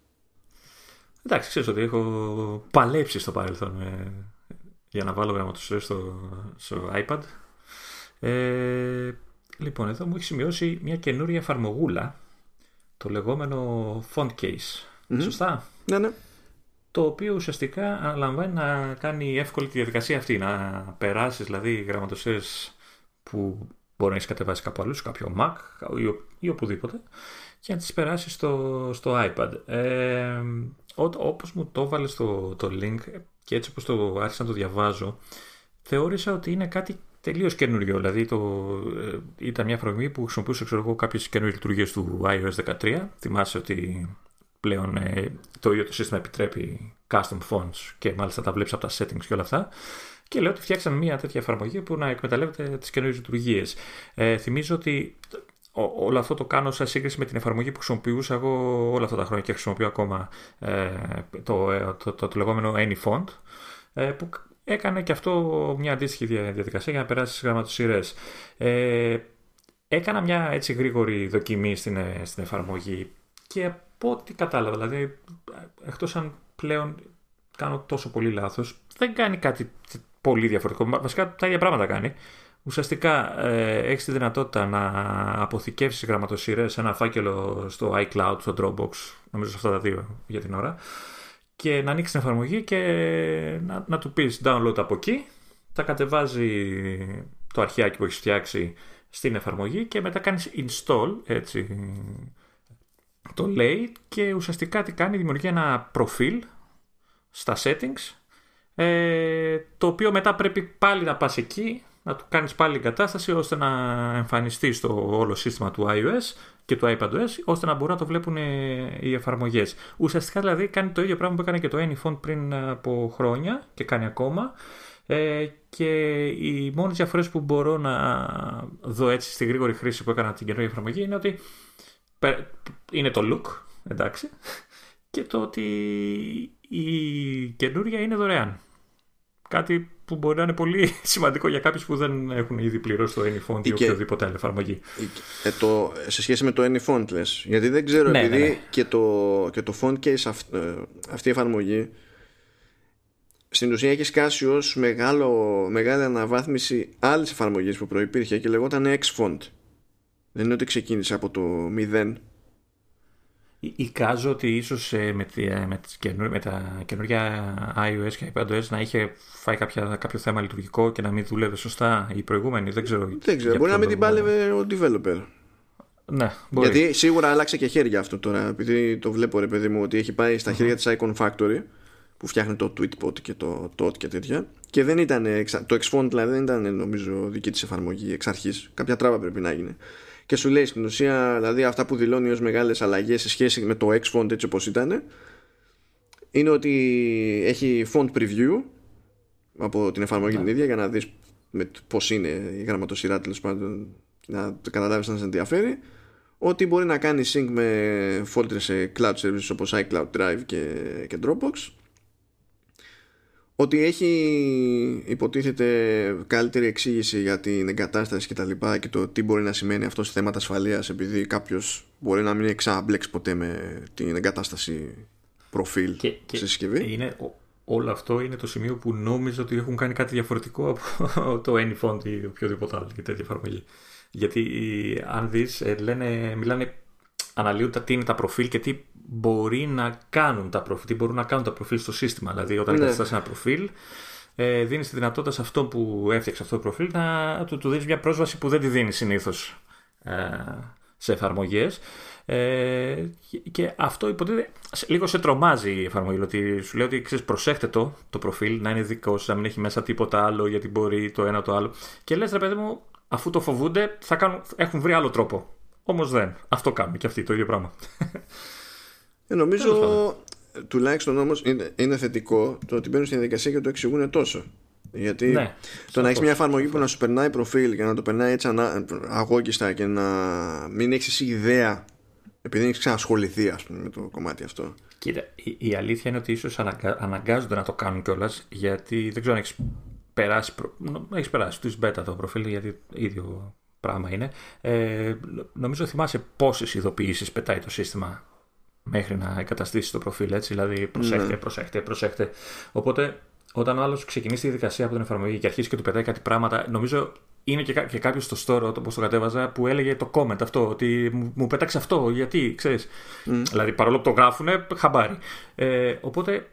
Εντάξει ξέρεις ότι έχω παλέψει στο παρελθόν ε, για να βάλω γραμματοσύρες στο, στο iPad. Ε, λοιπόν εδώ μου έχει σημειώσει μια καινούρια εφαρμογούλα το λεγόμενο font case. Σωστά; Ναι, ναι. Το οποίο ουσιαστικά αναλαμβάνει να κάνει εύκολη τη διαδικασία αυτή. Να περάσεις δηλαδή γραμματοσύρες που μπορεί να έχεις κατεβάσει κάπου αλλού, σε κάποιο Mac ή, οπουδήποτε και να τις περάσεις στο, στο iPad. Ε, όπως μου το έβαλε στο το link και έτσι όπως το άρχισα να το διαβάζω θεώρησα ότι είναι κάτι τελείως καινούριο. Δηλαδή το, ε, ήταν μια φραγμή που χρησιμοποιούσε ξέρω εγώ, κάποιες καινούριες λειτουργίες του iOS 13. Θυμάσαι ότι πλέον ε, το ίδιο το σύστημα επιτρέπει custom fonts και μάλιστα τα βλέπεις από τα settings και όλα αυτά. Και λέω ότι φτιάξαμε μια τέτοια εφαρμογή που να εκμεταλλεύεται τις καινούριες λειτουργίες. Ε, θυμίζω ότι όλο αυτό το κάνω σε σύγκριση με την εφαρμογή που χρησιμοποιούσα εγώ όλα αυτά τα χρόνια και χρησιμοποιώ ακόμα ε, το, ε, το, το, το, λεγόμενο AnyFont ε, που έκανε και αυτό μια αντίστοιχη διαδικασία για να περάσεις στις γραμματοσυρές. Ε, έκανα μια έτσι γρήγορη δοκιμή στην, ε, στην εφαρμογή και από ό,τι κατάλαβα. Δηλαδή, εκτός αν πλέον κάνω τόσο πολύ λάθος, δεν κάνει κάτι πολύ διαφορετικό. Βασικά τα ίδια πράγματα κάνει. Ουσιαστικά ε, έχεις τη δυνατότητα να αποθηκεύσεις γραμματοσύρες σε ένα φάκελο στο iCloud, στο Dropbox, νομίζω σε αυτά τα δύο για την ώρα, και να ανοίξεις την εφαρμογή και να, να του πεις download από εκεί. Τα κατεβάζει το αρχιάκι που έχεις φτιάξει στην εφαρμογή και μετά κάνεις install έτσι το λέει και ουσιαστικά τι κάνει, δημιουργεί ένα προφίλ στα settings ε, το οποίο μετά πρέπει πάλι να πας εκεί να του κάνεις πάλι εγκατάσταση ώστε να εμφανιστείς στο όλο σύστημα του iOS και του iPadOS ώστε να μπορούν να το βλέπουν ε, οι εφαρμογές. Ουσιαστικά δηλαδή κάνει το ίδιο πράγμα που έκανε και το AnyFont πριν από χρόνια και κάνει ακόμα ε, και οι μόνες διαφορές που μπορώ να δω έτσι στη γρήγορη χρήση που έκανα την καινούργια εφαρμογή είναι ότι είναι το look, εντάξει, και το ότι η καινούρια είναι δωρεάν. Κάτι που μπορεί να είναι πολύ σημαντικό για κάποιους που δεν έχουν ήδη πληρώσει το AnyFont ή οποιοδήποτε άλλη εφαρμογή. Ε, το, σε σχέση με το AnyFont λες. Γιατί δεν ξέρω, ναι, επειδή ναι, ναι. Και, το, και το font case αυ, ε, αυτή η εφαρμογή στην ουσία έχει σκάσει ως μεγάλη αναβάθμιση άλλης εφαρμογής που προϋπήρχε και λεγόταν Xfont. Δεν είναι ότι ξεκίνησε από το μηδέν. Εικάζω ότι ίσως ε, με, ε, με, με, τα καινούργια iOS και iPadOS να είχε φάει κάποια, κάποιο θέμα λειτουργικό και να μην δούλευε σωστά η προηγούμενη. Δεν ξέρω. Δεν ξέρω. Μπορεί να μην την πάλευε ο developer. Ναι, μπορεί. Γιατί σίγουρα άλλαξε και χέρια αυτό τώρα. Επειδή το βλέπω ρε παιδί μου ότι έχει πάει στα χέρια mm-hmm. της Icon Factory που φτιάχνει το Tweetbot και το TOT και τέτοια. Και δεν ήταν. Το Xfont δηλαδή δεν ήταν νομίζω δική της εφαρμογή εξ αρχής. Κάποια τράβα πρέπει να γίνει και σου λέει στην ουσία δηλαδή αυτά που δηλώνει ως μεγάλες αλλαγές σε σχέση με το Xfont έτσι όπως ήταν είναι ότι έχει font preview από την εφαρμογή την ίδια για να δεις με πώς είναι η γραμματοσυρά τέλος πάντων να καταλάβεις να σε ενδιαφέρει. Ότι μπορεί να κάνει sync με folders σε cloud services όπως iCloud Drive και, και Dropbox ότι έχει υποτίθεται καλύτερη εξήγηση για την εγκατάσταση και τα λοιπά και το τι μπορεί να σημαίνει αυτό σε θέματα ασφαλείας επειδή κάποιος μπορεί να μην έχει ξαναμπλέξει ποτέ με την εγκατάσταση προφίλ και, σε συσκευή. Είναι, όλο αυτό είναι το σημείο που νόμιζα ότι έχουν κάνει κάτι διαφορετικό από το AnyFont ή οποιοδήποτε άλλο και τέτοια εφαρμογή. Γιατί αν δεις, ε, λένε, μιλάνε αναλύουν τα τι είναι τα προφίλ και τι μπορεί να κάνουν τα προφίλ, τι μπορούν να κάνουν τα προφίλ στο σύστημα. Δηλαδή, όταν ναι. ένα προφίλ, ε, δίνεις τη δυνατότητα σε αυτό που έφτιαξε αυτό το προφίλ να του, του δίνεις μια πρόσβαση που δεν τη δίνεις συνήθως ε, σε εφαρμογές. Ε, και αυτό υποτίθεται λίγο σε τρομάζει η εφαρμογή. Ότι σου λέει ότι ξέρεις, προσέχτε το, το προφίλ να είναι δικό σου, να μην έχει μέσα τίποτα άλλο γιατί μπορεί το ένα το άλλο. Και λες, ρε παιδί μου, αφού το φοβούνται, θα κάνουν, έχουν βρει άλλο τρόπο Όμως δεν. Αυτό κάνουμε και αυτοί το ίδιο πράγμα. Ε, νομίζω τουλάχιστον όμως είναι, είναι θετικό το ότι μπαίνουν στην διαδικασία και το εξηγούν τόσο. Γιατί ναι, το να έχεις μια εφαρμογή που να σου περνάει προφίλ και να το περνάει έτσι αγώγιστα και να μην έχεις ιδέα Επειδή έχεις ξανασχοληθεί, ας πούμε, με το κομμάτι αυτό. Κοίτα, η, η αλήθεια είναι ότι ίσως αναγκάζονται να το κάνουν κιόλας γιατί δεν ξέρω αν έχεις περάσει, έχεις περάσει του beta το προφίλ γιατί ίδιο πράγμα είναι. Ε, νομίζω θυμάσαι πόσες ειδοποιήσεις πετάει το σύστημα μέχρι να εγκαταστήσει το προφίλ έτσι. Δηλαδή προσέχτε, ναι. προσέχτε, προσέχτε. Οπότε όταν ο άλλος ξεκινήσει τη διαδικασία από την εφαρμογή και αρχίσει και του πετάει κάτι πράγματα, νομίζω είναι και, και κάποιος στο store, όπω το κατέβαζα, που έλεγε το comment αυτό, ότι μου, μου πέταξε αυτό, γιατί, ξέρεις. Δηλαδή, παρόλο που το γράφουνε, χαμπάρι. Ε, οπότε,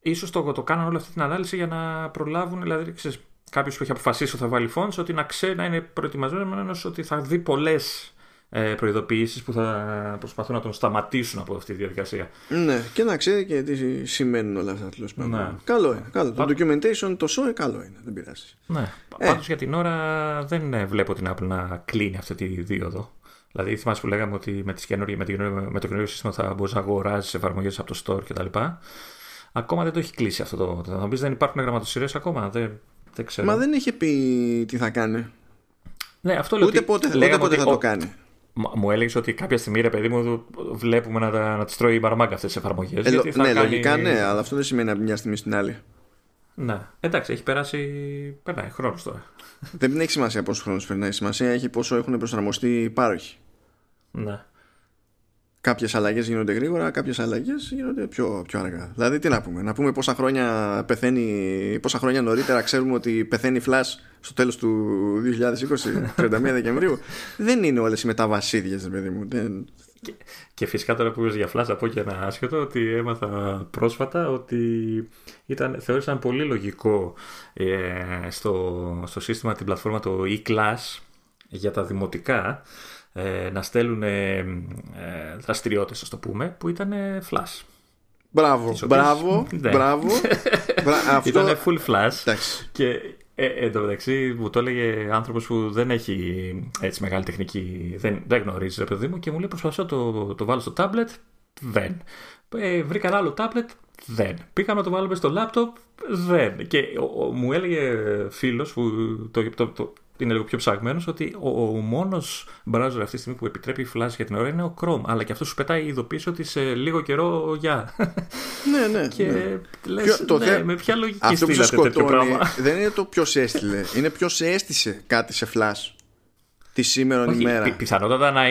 ίσως το, το κάνανε όλη αυτή την ανάλυση για να προλάβουν, δηλαδή, ξέρεις, κάποιος που έχει αποφασίσει ότι θα βάλει φόντ, ότι να ξέρει να είναι προετοιμασμένο ότι θα δει πολλές ε, προειδοποιήσεις που θα προσπαθούν να τον σταματήσουν από αυτή τη διαδικασία. Ναι, και να ξέρει και τι σημαίνουν όλα αυτά τέλος πάντων. Ναι. Καλό είναι. Καλό. Το documentation το show καλό είναι. Δεν πειράζει. Ναι. Ε. Πάντως για την ώρα δεν βλέπω την Apple να κλείνει αυτή τη δίωδο. Δηλαδή, θυμάσαι που λέγαμε ότι με, τις με, την, με το καινούριο σύστημα θα μπορείς να αγοράζεις εφαρμογές από το store κτλ. Ακόμα δεν το έχει κλείσει αυτό το. Θα μου πεις δεν υπάρχουν γραμματοσυρές ακόμα. Δεν, δεν ξέρω. Μα δεν είχε πει τι θα κάνει. Ναι, αυτό λέω ούτε πότε, ούτε πότε θα το κάνει. Μου έλεγες ότι κάποια στιγμή, ρε παιδί μου, βλέπουμε να, να τις τρώει η μπαρμάγκα αυτές τις εφαρμογές. Ε, ναι, κάνει... λογικά ναι, αλλά αυτό δεν σημαίνει από μια στιγμή στην άλλη. Ναι, εντάξει, έχει περάσει. Περνάει χρόνος τώρα. Δεν έχει σημασία πόσο χρόνο περνάει. Σημασία έχει πόσο έχουν προσαρμοστεί οι πάροχοι. Ναι. Κάποιες αλλαγές γίνονται γρήγορα, κάποιες αλλαγές γίνονται πιο, πιο αργά. Δηλαδή, τι να πούμε, να πούμε πόσα χρόνια πεθαίνει, πόσα χρόνια νωρίτερα ξέρουμε ότι πεθαίνει Flash στο τέλος του 2020, 31 Δεκεμβρίου. Δεν είναι όλες οι μεταβάσει ίδιε, παιδί μου. Δεν... Και, και φυσικά τώρα που είπες για Flash, από και ένα άσχετο ότι έμαθα πρόσφατα ότι ήταν, θεώρησαν πολύ λογικό ε, στο, στο σύστημα την πλατφόρμα το e-class για τα δημοτικά ε, να στέλνουν ε, ε, δραστηριότητες, ας το πούμε, που ήταν flash. Μπράβο, μπράβο, ναι. μπράβο. Αυτό... Ήταν full flash. Και ε, εν τω μεταξύ μου το έλεγε άνθρωπος που δεν έχει έτσι μεγάλη τεχνική, δεν, δεν γνωρίζει ρε παιδί μου και μου λέει προσπαθώ το, το βάλω στο tablet, δεν. Ε, βρήκα ένα άλλο tablet, δεν. Πήγα να το βάλουμε στο laptop, δεν. Και ο, μου έλεγε φίλος που το, το, το, είναι λίγο πιο ψαγμένος ότι ο, ο μόνος browser αυτή τη στιγμή που επιτρέπει flash για την ώρα είναι ο Chrome. Αλλά και αυτός σου πετάει ειδοποίηση ότι σε λίγο καιρό γεια. Ναι, ναι. και ναι. λες, το ναι, με ποια λογική αυτό στείλατε τέτοιο πράγμα; Δεν είναι το ποιος έστειλε. είναι ποιος έστησε κάτι σε flash τη σήμερα ημέρα. Πι, πιθανότατα να,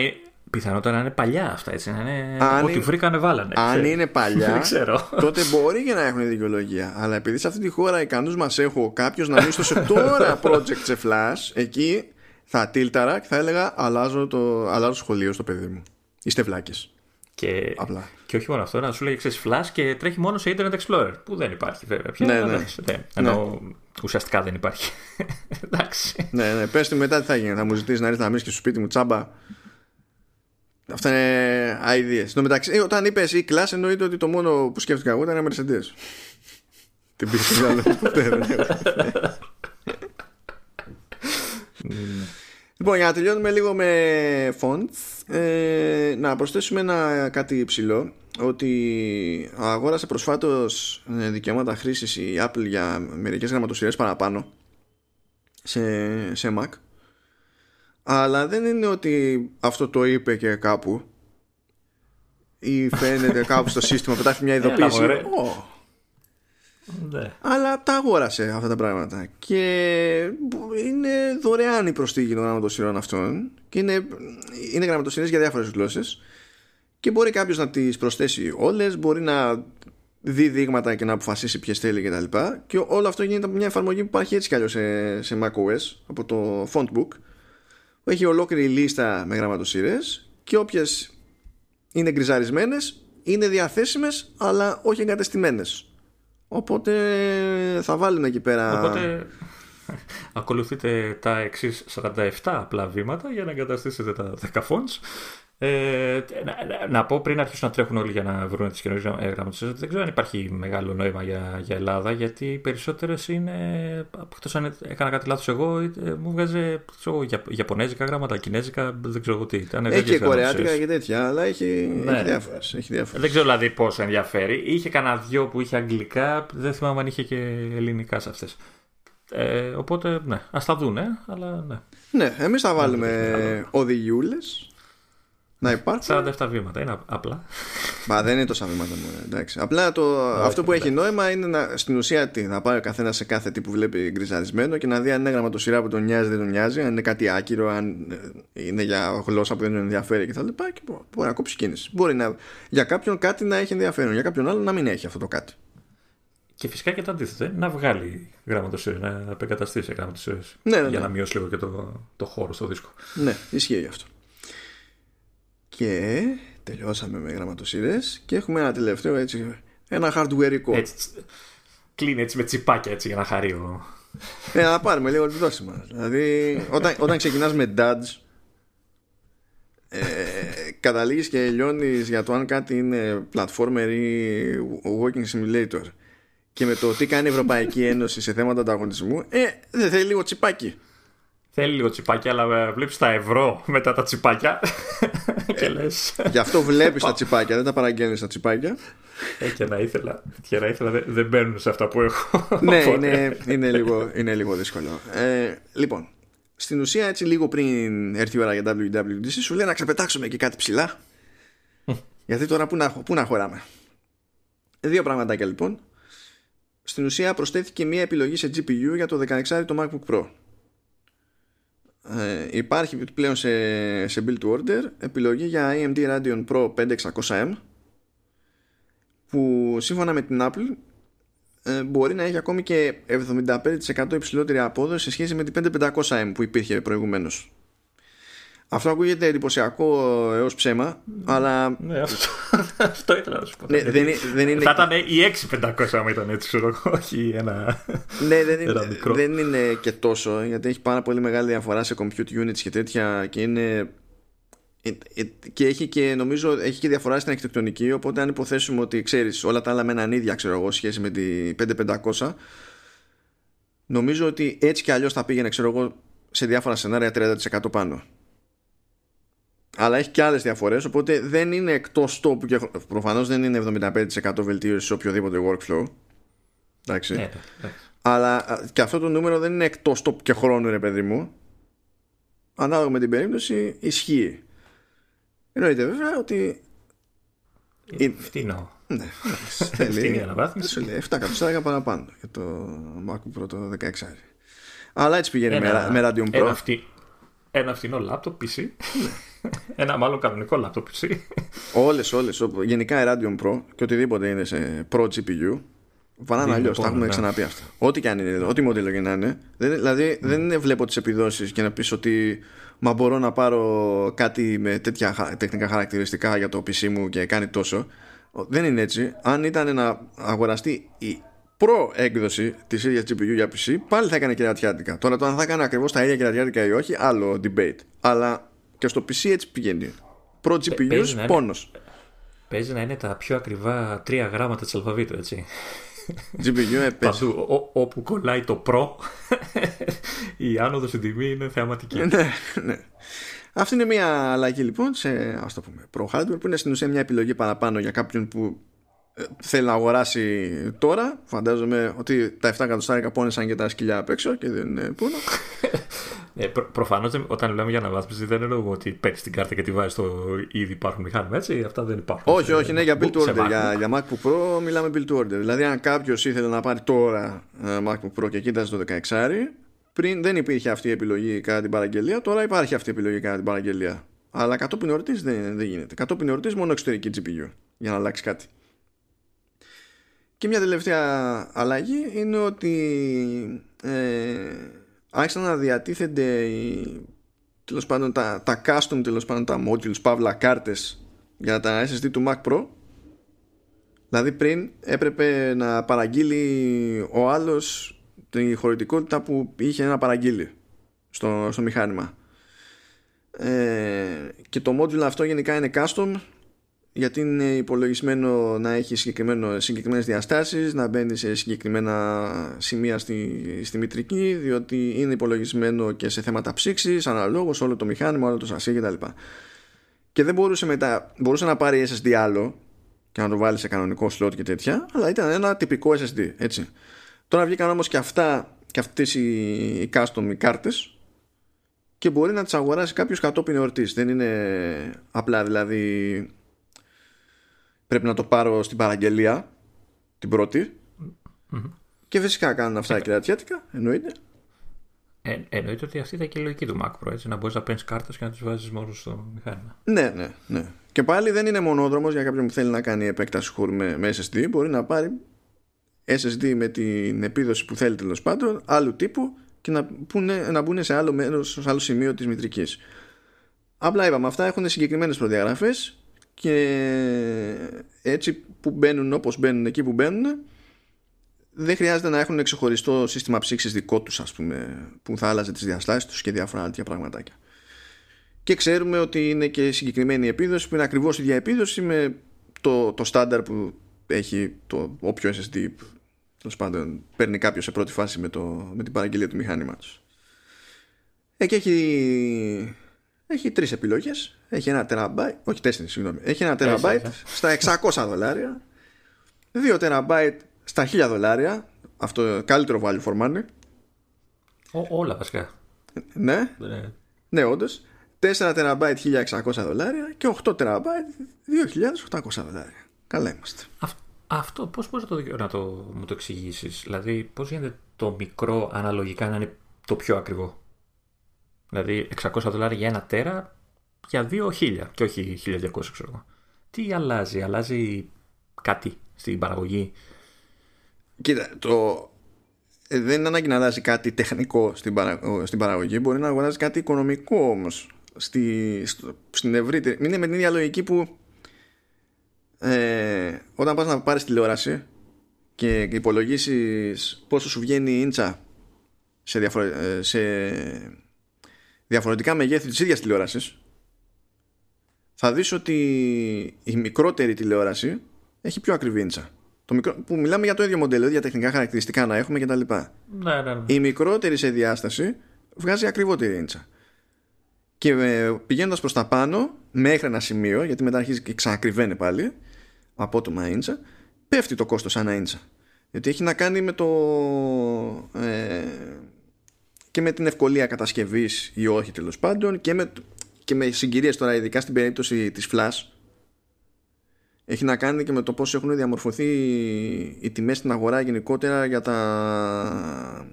Πιθανότατα να είναι παλιά αυτά, έτσι. Να είναι... Αν Ό,τι βρήκανε, βάλανε. Αν είναι παλιά, τότε μπορεί και να έχουν δικαιολογία. Αλλά επειδή σε αυτή τη χώρα οι κανού μας έχω κάποιος να μίσθωσε τώρα project σε flash, εκεί θα τίλταρα και θα έλεγα αλλάζω το, αλλάζω σχολείο στο παιδί μου. Είστε βλάκες. Και, Απλά. και όχι μόνο αυτό, να σου λέει ξέρεις flash και τρέχει μόνο σε Internet Explorer. Που δεν υπάρχει βέβαια. Πια, ναι, ναι. ναι. Ενώ ναι. ουσιαστικά δεν υπάρχει. Εντάξει. Ναι, ναι. Πες μετά τι θα γίνει. Θα μου ζητήσεις να έρθεις να μείνεις και στο σπίτι μου τσάμπα Αυτά είναι ideas. Στο μεταξύ, ε, όταν είπες η class, εννοείται ότι το μόνο που σκέφτηκα εγώ ήταν Mercedes. Την πίσω ποτέ Λοιπόν, για να τελειώνουμε λίγο με fonts, ε, να προσθέσουμε ένα κάτι υψηλό, ότι αγόρασε προσφάτως ε, δικαιώματα χρήσης η Apple για μερικές γραμματοσυρές παραπάνω σε, σε Mac αλλά δεν είναι ότι αυτό το είπε και κάπου. Ή φαίνεται κάπου στο σύστημα πετάχει μια ειδοποίηση. oh. ναι. αλλά τα αγόρασε αυτά τα πράγματα. Και είναι δωρεάν η προστίγη των γραμματοσυρών αυτών. Και είναι, είναι γραμματοσυρές για διάφορες γλώσσες. Και μπορεί κάποιος να τις προσθέσει όλες μπορεί να δει δείγματα και να αποφασίσει ποιες θέλει και τα λοιπά. Και όλο αυτό γίνεται από μια εφαρμογή που υπάρχει έτσι κι αλλιώς σε, σε macOS από το Fontbook. που έχει ολόκληρη λίστα με γραμματοσύρες και όποιες είναι γκριζαρισμένες είναι διαθέσιμες αλλά όχι εγκατεστημένες. Οπότε θα βάλουμε εκεί πέρα. Οπότε ακολουθείτε τα εξής 47 απλά βήματα για να εγκαταστήσετε τα 10 fonts ε, να, να, πω πριν αρχίσουν να τρέχουν όλοι για να βρουν τις καινούριε γραμματοσύρε, δεν ξέρω αν υπάρχει μεγάλο νόημα για, για Ελλάδα, γιατί οι περισσότερες είναι. Εκτός αν έκανα κάτι λάθος εγώ, ε, μου βγάζει ξέρω, Ιαπωνέζικα γράμματα, Κινέζικα, δεν ξέρω τι. Ήταν έχει και Κορεάτικα και τέτοια, αλλά έχει, ναι. έχει διάφορες, έχει διάφορες. Δεν ξέρω δηλαδή πόσο ενδιαφέρει. Είχε κανένα δυο που είχε αγγλικά, δεν θυμάμαι αν είχε και ελληνικά σε αυτές. Ε, οπότε, ναι, ας τα δούνε, αλλά ναι. Ναι, εμείς θα βάλουμε οδηγιούλες να υπάρχουν. 47 βήματα, είναι απλά. Μα δεν είναι τόσα βήματα μου. Εντάξει. Απλά το, αυτό που έχει νόημα είναι να, στην ουσία τι, να πάει ο καθένας σε κάθε τι που βλέπει γκριζαρισμένο και να δει αν είναι γραμματοσυρά που τον νοιάζει δεν τον νοιάζει, αν είναι κάτι άκυρο, αν είναι για γλώσσα που δεν τον ενδιαφέρει κτλ. Και, και μπορεί να κόψει κίνηση. Μπορεί να, για κάποιον κάτι να έχει ενδιαφέρον, για κάποιον άλλο να μην έχει αυτό το κάτι. Και φυσικά και το αντίθετο, να βγάλει γραμματοσύρε, να επεγκαταστήσει γραμματοσύρε. Ναι, ναι, για ναι. να μειώσει λίγο και το, το χώρο στο δίσκο. Ναι, ισχύει γι' αυτό. Και τελειώσαμε με γραμματοσύρες και έχουμε ένα τελευταίο έτσι, ένα hardware Έτσι, κλείνει έτσι με τσιπάκια έτσι για να χαρεί ο... Ε, να πάρουμε λίγο το δόση Δηλαδή, όταν, όταν ξεκινάς με dodge ε, καταλήγεις και λιώνεις για το αν κάτι είναι platformer ή walking simulator. Και με το τι κάνει η Ευρωπαϊκή Ένωση σε θέματα ανταγωνισμού ε, δεν θέλει λίγο τσιπάκι Θέλει λίγο τσιπάκια, αλλά βλέπεις τα ευρώ μετά τα τσιπάκια. και λες. Γι' αυτό βλέπεις τα τσιπάκια, δεν τα παραγγέλνεις τα τσιπάκια. Ε, και να ήθελα, και να ήθελα δεν μπαίνουν σε αυτά που έχω. ναι, είναι, είναι, λίγο, είναι λίγο δύσκολο. Ε, λοιπόν, στην ουσία έτσι λίγο πριν έρθει η ώρα για WWDC σου λέει να ξεπετάξουμε και κάτι ψηλά. Γιατί τώρα πού να, πού να χωράμε; Δύο πραγματάκια λοιπόν. Στην ουσία προσθέθηκε μια επιλογή σε GPU για το 16 το MacBook Pro ε, υπάρχει πλέον σε, σε build to order επιλογή για AMD Radeon Pro 5600M που σύμφωνα με την Apple ε, μπορεί να έχει ακόμη και 75% υψηλότερη απόδοση σε σχέση με την 5500M που υπήρχε προηγουμένως αυτό ακούγεται εντυπωσιακό έως ψέμα, αλλά. Ναι, αυτό, αυτό ήθελα να σου πω. Ναι, δεν, δεν είναι... Θα ήταν η 6500 άμα ήταν έτσι, ξέρω εγώ, όχι ένα. Ναι, δεν είναι, δεν είναι και τόσο, γιατί έχει πάρα πολύ μεγάλη διαφορά σε compute units και τέτοια και είναι. Ε, ε, και έχει και νομίζω έχει και διαφορά στην αρχιτεκτονική. Οπότε, αν υποθέσουμε ότι ξέρεις όλα τα άλλα με έναν ίδια, ξέρω εγώ, σχέση με την 5500, νομίζω ότι έτσι κι αλλιώς θα πήγαινε, ξέρω εγώ, σε διάφορα σενάρια 30% πάνω αλλά έχει και άλλες διαφορές οπότε δεν είναι εκτός τόπου και προφανώς δεν είναι 75% βελτίωση σε οποιοδήποτε workflow. Εντάξει. Ναι, αλλά και αυτό το νούμερο δεν είναι εκτός τόπου και χρόνου ρε παιδί μου. Ανάλογα με την περίπτωση ισχύει. Εννοείται βέβαια ότι φτηνό ναι, φτηνή αναβάθμιση. σου λέει 7 εκατοστάρια παραπάνω για το MacBook Pro το 16 αλλά έτσι πηγαίνει ένα, με, Radeon Pro. ένα, φτυ, ένα φθηνό laptop PC ένα μάλλον κανονικό laptop PC. Όλες, όλες. Γενικά η Radeon Pro και οτιδήποτε είναι σε Pro GPU Βαράνε αλλιώς, τα έχουμε ναι. ξαναπεί αυτά. Ό,τι και αν είναι, ό,τι μοντέλο και να είναι. Δεν, δηλαδή δεν είναι βλέπω τις επιδόσεις και να πεις ότι μα μπορώ να πάρω κάτι με τέτοια τεχνικά χαρακτηριστικά για το PC μου και κάνει τόσο. Δεν είναι έτσι. Αν ήταν να αγοραστεί η προ έκδοση της ίδιας GPU για PC, πάλι θα έκανε κερατιάτικα. Τώρα το αν θα έκανε ακριβώς τα ίδια κερατιάτικα ή όχι, άλλο debate. Αλλά και στο PC έτσι πηγαίνει. Pro GPU, πόνος. Παίζει να είναι τα πιο ακριβά τρία γράμματα της αλφαβήτου, έτσι. GPU, ε, Παντού, όπου κολλάει το Pro, η άνοδος στην τιμή είναι θεαματική. ναι, ναι. Αυτή είναι μια αλλαγή λοιπόν σε ας το πούμε, Pro Hardware που είναι στην ουσία μια επιλογή παραπάνω για κάποιον που ε, θέλει να αγοράσει τώρα. Φαντάζομαι ότι τα 7 εκατοστάρικα πόνεσαν και τα σκυλιά απ' έξω και δεν είναι πόνο. Ε, προ, Προφανώς όταν λέμε για αναβάθμιση δεν εννοούμε ότι παίρνεις την κάρτα και τη βάζεις στο ήδη υπάρχουν μηχάνημα έτσι. Αυτά δεν υπάρχουν. Όχι, όχι, ναι, για build to order. Για, για MacBook Pro μιλάμε build to order. Δηλαδή, αν κάποιος ήθελε να πάρει τώρα ε, MacBook Pro και κοίταζε το 16, πριν δεν υπήρχε αυτή η επιλογή κατά την παραγγελία, τώρα υπάρχει αυτή η επιλογή κατά την παραγγελία. Αλλά κατόπιν εορτής δεν, δεν γίνεται. Κατόπιν εορτής μόνο εξωτερική GPU για να αλλάξει κάτι. Και μια τελευταία αλλαγή είναι ότι ε, άρχισαν να διατίθενται οι, τέλος πάντων, τα, τα custom τέλος πάντων, τα modules, παύλα κάρτες για τα SSD του Mac Pro. Δηλαδή πριν έπρεπε να παραγγείλει ο άλλος τη χωρητικότητα που είχε να παραγγείλει στο, στο μηχάνημα. Ε, και το module αυτό γενικά είναι custom γιατί είναι υπολογισμένο να έχει συγκεκριμένες διαστάσεις, να μπαίνει σε συγκεκριμένα σημεία στη, στη μητρική, διότι είναι υπολογισμένο και σε θέματα ψήξης, αναλόγως όλο το μηχάνημα, όλο το σασί κτλ. Και δεν μπορούσε μετά, μπορούσε να πάρει SSD άλλο και να το βάλει σε κανονικό slot και τέτοια, αλλά ήταν ένα τυπικό SSD, έτσι. Τώρα βγήκαν όμως και αυτά και αυτές οι, οι custom οι κάρτες και μπορεί να τις αγοράσει κάποιος κατόπιν εορτής. Δεν είναι απλά δηλαδή πρέπει να το πάρω στην παραγγελία την πρωτη και φυσικά κάνουν αυτά και τα εννοείται. Ε, εννοείται ότι αυτή ήταν και η λογική του Mac Pro, έτσι, να μπορείς να παίρνεις κάρτες και να τις βάζεις μόνο στο μηχάνημα. Ναι, ναι, ναι. Και πάλι δεν είναι μονόδρομος για κάποιον που θέλει να κάνει επέκταση χώρου με, με SSD. Μπορεί να πάρει SSD με την επίδοση που θέλει τέλος πάντων, άλλου τύπου και να, πούνε, να μπουν σε άλλο, μέρος, σε άλλο σημείο της μητρικής. Απλά είπαμε, αυτά έχουν συγκεκριμένες προδιαγραφές και έτσι που μπαίνουν όπως μπαίνουν εκεί που μπαίνουν δεν χρειάζεται να έχουν ξεχωριστό σύστημα ψήξης δικό τους ας πούμε που θα άλλαζε τις διαστάσεις τους και διάφορα τέτοια πραγματάκια. Και ξέρουμε ότι είναι και συγκεκριμένη επίδοση που είναι ακριβώς η ίδια επίδοση με το, το στάνταρ που έχει το όποιο SSD τέλος πάντων παίρνει κάποιος σε πρώτη φάση με, το, με την παραγγελία του μηχάνηματος ε, και έχει, έχει τρεις επιλογές έχει ένα τεραμπάιτ όχι τέσσερις συγγνώμη έχει ένα τεραμπάιτ στα 600 δολάρια 2 τεραμπάιτ στα 1000 δολάρια. Αυτό καλύτερο value for money. όλα βασικά. Ναι, ναι, ναι όντως. 4 τεραμπάιτ 1600 δολάρια και 8 τεραμπάιτ 2800 δολάρια. Καλά είμαστε. αυτό πώς μπορείς να, το, να το, μου το εξηγήσεις, Δηλαδή, πώς γίνεται το μικρό αναλογικά να είναι το πιο ακριβό; Δηλαδή, 600 δολάρια για ένα τέρα για 2.000 και όχι 1200, ξέρω εγώ. Τι αλλάζει, αλλάζει κάτι στην παραγωγή; Κοίτα, το... Ε, δεν είναι ανάγκη να αλλάζει κάτι τεχνικό στην, στην παραγωγή, μπορεί να αγοράζει κάτι οικονομικό όμως. Στη... στην ευρύτερη. Είναι με την ίδια λογική που ε, όταν πας να πάρεις τηλεόραση και υπολογίσεις πόσο σου βγαίνει η ίντσα σε, ε, σε διαφορετικά μεγέθη της ίδιας τηλεόρασης θα δεις ότι η μικρότερη τηλεόραση έχει πιο ακριβή ίντσα το μικρό, που μιλάμε για το ίδιο μοντέλο, για τεχνικά χαρακτηριστικά να έχουμε κτλ. Ναι, ναι, ναι. Η μικρότερη σε διάσταση βγάζει ακριβότερη ίντσα. Και ε, πηγαίνοντας προς τα πάνω, μέχρι ένα σημείο, γιατί μετά αρχίζει και ξανακριβαίνει πάλι, απότομα ίντσα, πέφτει το κόστος ένα ίντσα. Γιατί έχει να κάνει με το. Ε, και με την ευκολία κατασκευής ή όχι τέλος πάντων και με, και με συγκυρίες τώρα, ειδικά στην περίπτωση της Flash, έχει να κάνει και με το πώς έχουν διαμορφωθεί οι τιμές στην αγορά γενικότερα για τα,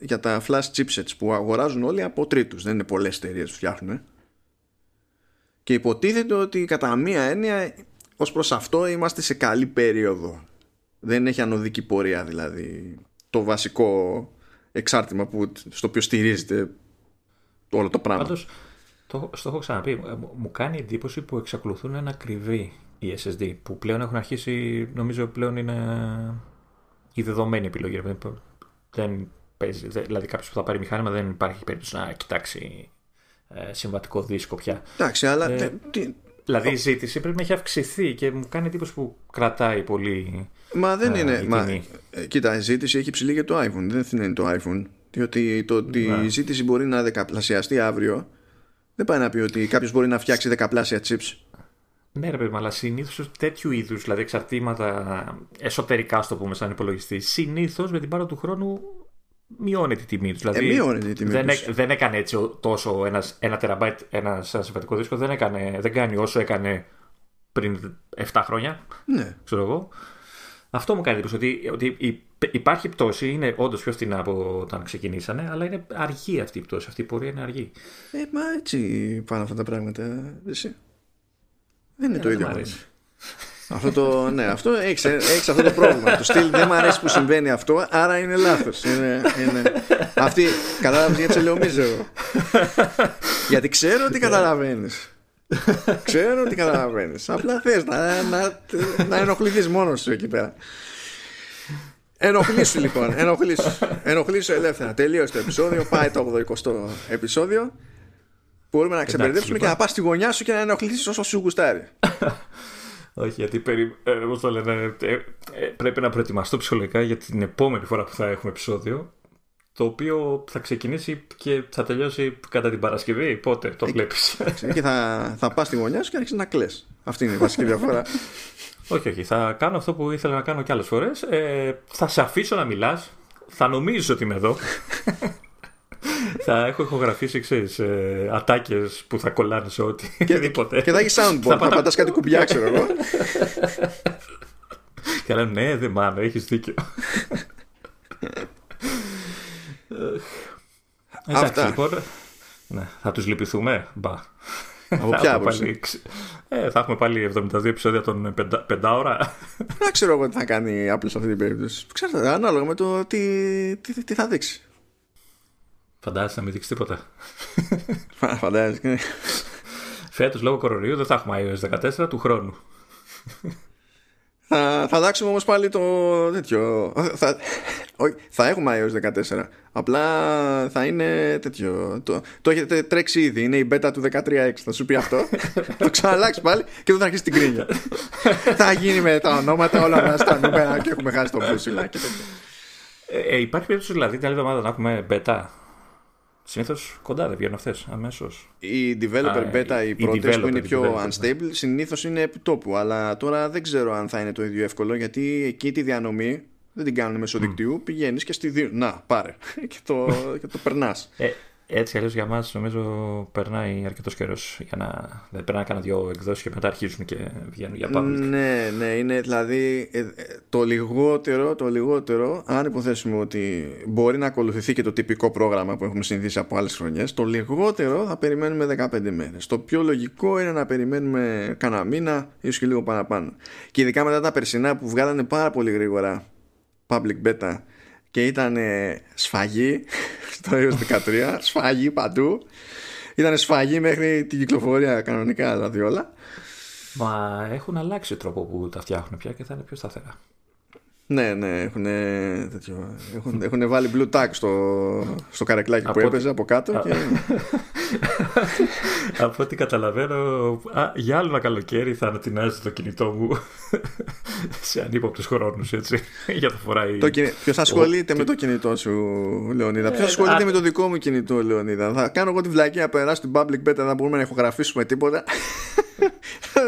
για τα flash chipsets που αγοράζουν όλοι από τρίτους. Δεν είναι πολλές εταιρείες που φτιάχνουν. Και υποτίθεται ότι κατά μία έννοια ως προς αυτό είμαστε σε καλή περίοδο. Δεν έχει ανωδική πορεία δηλαδή το βασικό εξάρτημα που, στο οποίο στηρίζεται όλο το πράγμα. Πάντως, το, στο έχω ξαναπεί, μου κάνει εντύπωση που εξακολουθούν να κρυβεί η SSD που πλέον έχουν αρχίσει, νομίζω πλέον είναι η δεδομένη επιλογή. Δεν παίζει, δηλαδή κάποιος που θα πάρει μηχάνημα δεν υπάρχει περίπτωση να κοιτάξει ε, συμβατικό δίσκο πια. Εντάξει, αλλά. Ε, δηλαδή η ζήτηση πρέπει να έχει αυξηθεί και μου κάνει εντύπωση που κρατάει πολύ. Μα δεν ε, είναι. Μα, ε, κοίτα, η ζήτηση έχει ψηλή για το iPhone. Δεν είναι το iPhone. Διότι το ότι ναι. η ζήτηση μπορεί να δεκαπλασιαστεί αύριο δεν πάει να πει ότι κάποιος μπορεί να φτιάξει δεκαπλάσια chips ναι, ρε παιδί, αλλά συνήθως τέτοιου είδους δηλαδή εξαρτήματα εσωτερικά, στο πούμε, σαν υπολογιστή, συνήθως με την πάρα του χρόνου μειώνεται η τιμή τους. Δηλαδή, ε, μειώνεται η τιμή δεν, δεν έκανε έτσι τόσο ένας, ένα τεραμπάιτ ένα συμβατικό δίσκο, δεν, έκανε, δεν κάνει όσο έκανε πριν 7 χρόνια. Ναι. Ξέρω εγώ. Αυτό μου κάνει εντύπωση ότι, ότι υπάρχει πτώση, είναι όντως πιο φθηνά από όταν ξεκινήσανε, αλλά είναι αργή αυτή η πτώση. Αυτή η πορεία είναι αργή. Ε, μα έτσι πάνε αυτά τα πράγματα. Εσύ. Δεν είναι το ίδιο. Αυτό το, ναι, αυτό έχεις, έχεις αυτό το πρόβλημα. το στυλ δεν μου αρέσει που συμβαίνει αυτό, άρα είναι λάθος. Είναι, είναι... Αυτή, κατάλαβες γιατί σε λέω μίζερο. γιατί ξέρω ότι καταλαβαίνεις. Ξέρω ότι καταλαβαίνεις. Απλά θες να, να, να ενοχληθείς μόνος σου εκεί πέρα. Ενοχλήσου λοιπόν. Ενοχλήσου. ενοχλήσου ελεύθερα. Τελείωσε το επεισόδιο. Πάει το 80 επεισόδιο μπορούμε να ξεμπερδέψουμε και να πας στη γωνιά σου και να ενοχλήσει όσο σου γουστάρει. Όχι, γιατί περι... ε, το λένε, ε, ε, πρέπει να προετοιμαστώ ψυχολογικά για την επόμενη φορά που θα έχουμε επεισόδιο. Το οποίο θα ξεκινήσει και θα τελειώσει κατά την Παρασκευή. Πότε το βλέπεις; και θα, θα πας στη γωνιά σου και αρχίσει να κλε. Αυτή είναι η βασική διαφορά. όχι, όχι. Θα κάνω αυτό που ήθελα να κάνω και άλλες φορές. Ε, θα σε αφήσω να μιλάς. Θα νομίζω ότι είμαι εδώ. θα έχω ηχογραφήσει, ξέρεις, ε, ατάκες που θα κολλάνε σε ό,τι. Και, και θα έχεις soundboard, θα, θα πατάς κάτι κουμπιά, ξέρω εγώ. Και λένε, ναι, δεν μάλλον, έχεις δίκιο. Εντάξει, λοιπόν, ναι, θα τους λυπηθούμε. Μπα. Από ποια άποψη; Ε, θα έχουμε πάλι 72 επεισόδια των 5 ώρα. Δεν ξέρω εγώ τι θα κάνει η Apple σε αυτή την περίπτωση. Ξέρετε, ανάλογα με το τι, τι, τι θα δείξει. Φαντάζεσαι να μην δείξει τίποτα. Φαντάζεσαι. Φέτος λόγω κορονοϊού δεν θα έχουμε iOS 14 του χρόνου. Θα, θα αλλάξουμε όμως πάλι το τέτοιο. Θα, όχι, θα έχουμε iOS 14. Απλά θα είναι τέτοιο. Το, το έχετε τρέξει ήδη. Είναι η beta του 13X. Θα σου πει αυτό. το ξαναλλάξει πάλι και δεν θα αρχίσει την κρίνια. θα γίνει με τα ονόματα όλα μας τα νούμερα και έχουμε χάσει το μπούσιλα. Ε, ε, υπάρχει περίπτωση δηλαδή την άλλη εβδομάδα να έχουμε beta; Συνήθως κοντά δεν βγαίνουν αυτές αμέσως. Η developer beta, οι πρώτε που είναι πιο unstable, συνήθως είναι επιτόπου. Αλλά τώρα δεν ξέρω αν θα είναι το ίδιο εύκολο γιατί εκεί τη διανομή δεν την κάνουν μέσω δικτύου. Πηγαίνεις και στη δύο. Να, πάρε. και το, και το περνάς. Ε, έτσι αλλιώς για μας νομίζω περνάει αρκετός καιρός. Για να... Δεν πρέπει να κάνω δύο εκδόσεις και μετά αρχίζουν και βγαίνουν για public. Ναι, ναι, είναι δηλαδή ε, ε, το λιγότερο, το λιγότερο, αν υποθέσουμε ότι μπορεί να ακολουθηθεί και το τυπικό πρόγραμμα που έχουμε συνηθίσει από άλλες χρονιές, το λιγότερο θα περιμένουμε 15 μέρες. Το πιο λογικό είναι να περιμένουμε κανένα μήνα, ίσως και λίγο παραπάνω. Και ειδικά μετά τα περσινά που βγάλανε πάρα πολύ γρήγορα public beta και ήταν σφαγή στο iOS 13 σφαγή παντού. Ήταν σφαγή μέχρι την κυκλοφορία κανονικά δηλαδή όλα. Μα έχουν αλλάξει ο τρόπο που τα φτιάχνουν πια και θα είναι πιο σταθερά ναι, ναι, έχουν, έχουν, έχουν βάλει blue tag στο, στο καρεκλάκι που έπαιζε από κάτω. Και... από ό,τι καταλαβαίνω, α, για άλλο ένα καλοκαίρι θα ανατινάζει το κινητό μου σε ανύποπτους χρόνους, έτσι. για το φοράει. Το Ποιος ασχολείται με το κινητό σου, Λεωνίδα; Ποιος ε, ασχολείται με το δικό μου κινητό, Λεωνίδα; Θα κάνω εγώ τη βλακία περάσει στην public beta, δεν μπορούμε να ηχογραφήσουμε τίποτα.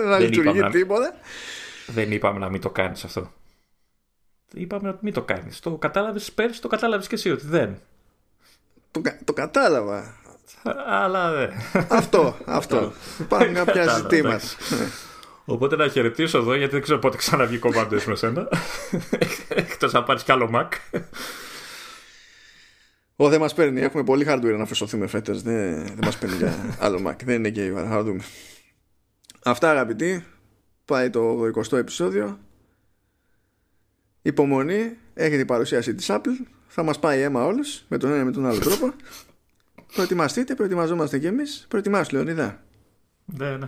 να λειτουργεί τίποτα. Δεν είπαμε να μην το κάνεις αυτό είπαμε ότι μην το κάνεις. Το κατάλαβες πέρσι, το κατάλαβες και εσύ ότι δεν. Το, το κατάλαβα. Αλλά δεν. Αυτό, αυτό. Υπάρχουν κάποια ζητήματα. Οπότε να χαιρετήσω εδώ γιατί δεν ξέρω πότε ξαναβγεί κομμάτι με σένα. Εκτός να πάρεις κι άλλο Mac. Ω, δεν μας παίρνει. Έχουμε πολύ hardware να φεσωθούμε φέτε. Δεν, δεν μας παίρνει για άλλο Mac. Δεν είναι και η Θα δούμε. Αυτά αγαπητοί. Πάει το 20ο επεισόδιο υπομονή, έχει την παρουσίαση της Apple, θα μας πάει αίμα όλους, με τον ένα με τον άλλο τρόπο. Προετοιμαστείτε, προετοιμαζόμαστε κι εμείς. Προετοιμάσου, Λεωνίδα. Ναι, ναι.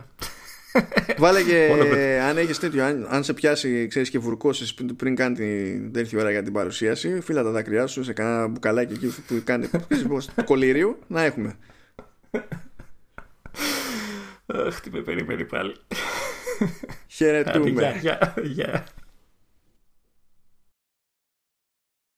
Βάλε και αν έχεις τέτοιο, αν, αν, σε πιάσει ξέρεις, και βουρκώσεις πριν, πριν κάνει την τέτοια ώρα για την παρουσίαση, φύλλα τα δάκρυά σου σε κανένα μπουκαλάκι εκεί που κάνει κολύριο, να έχουμε. Αχ, τι με περιμένει πάλι. Χαιρετούμε. Γεια, γεια.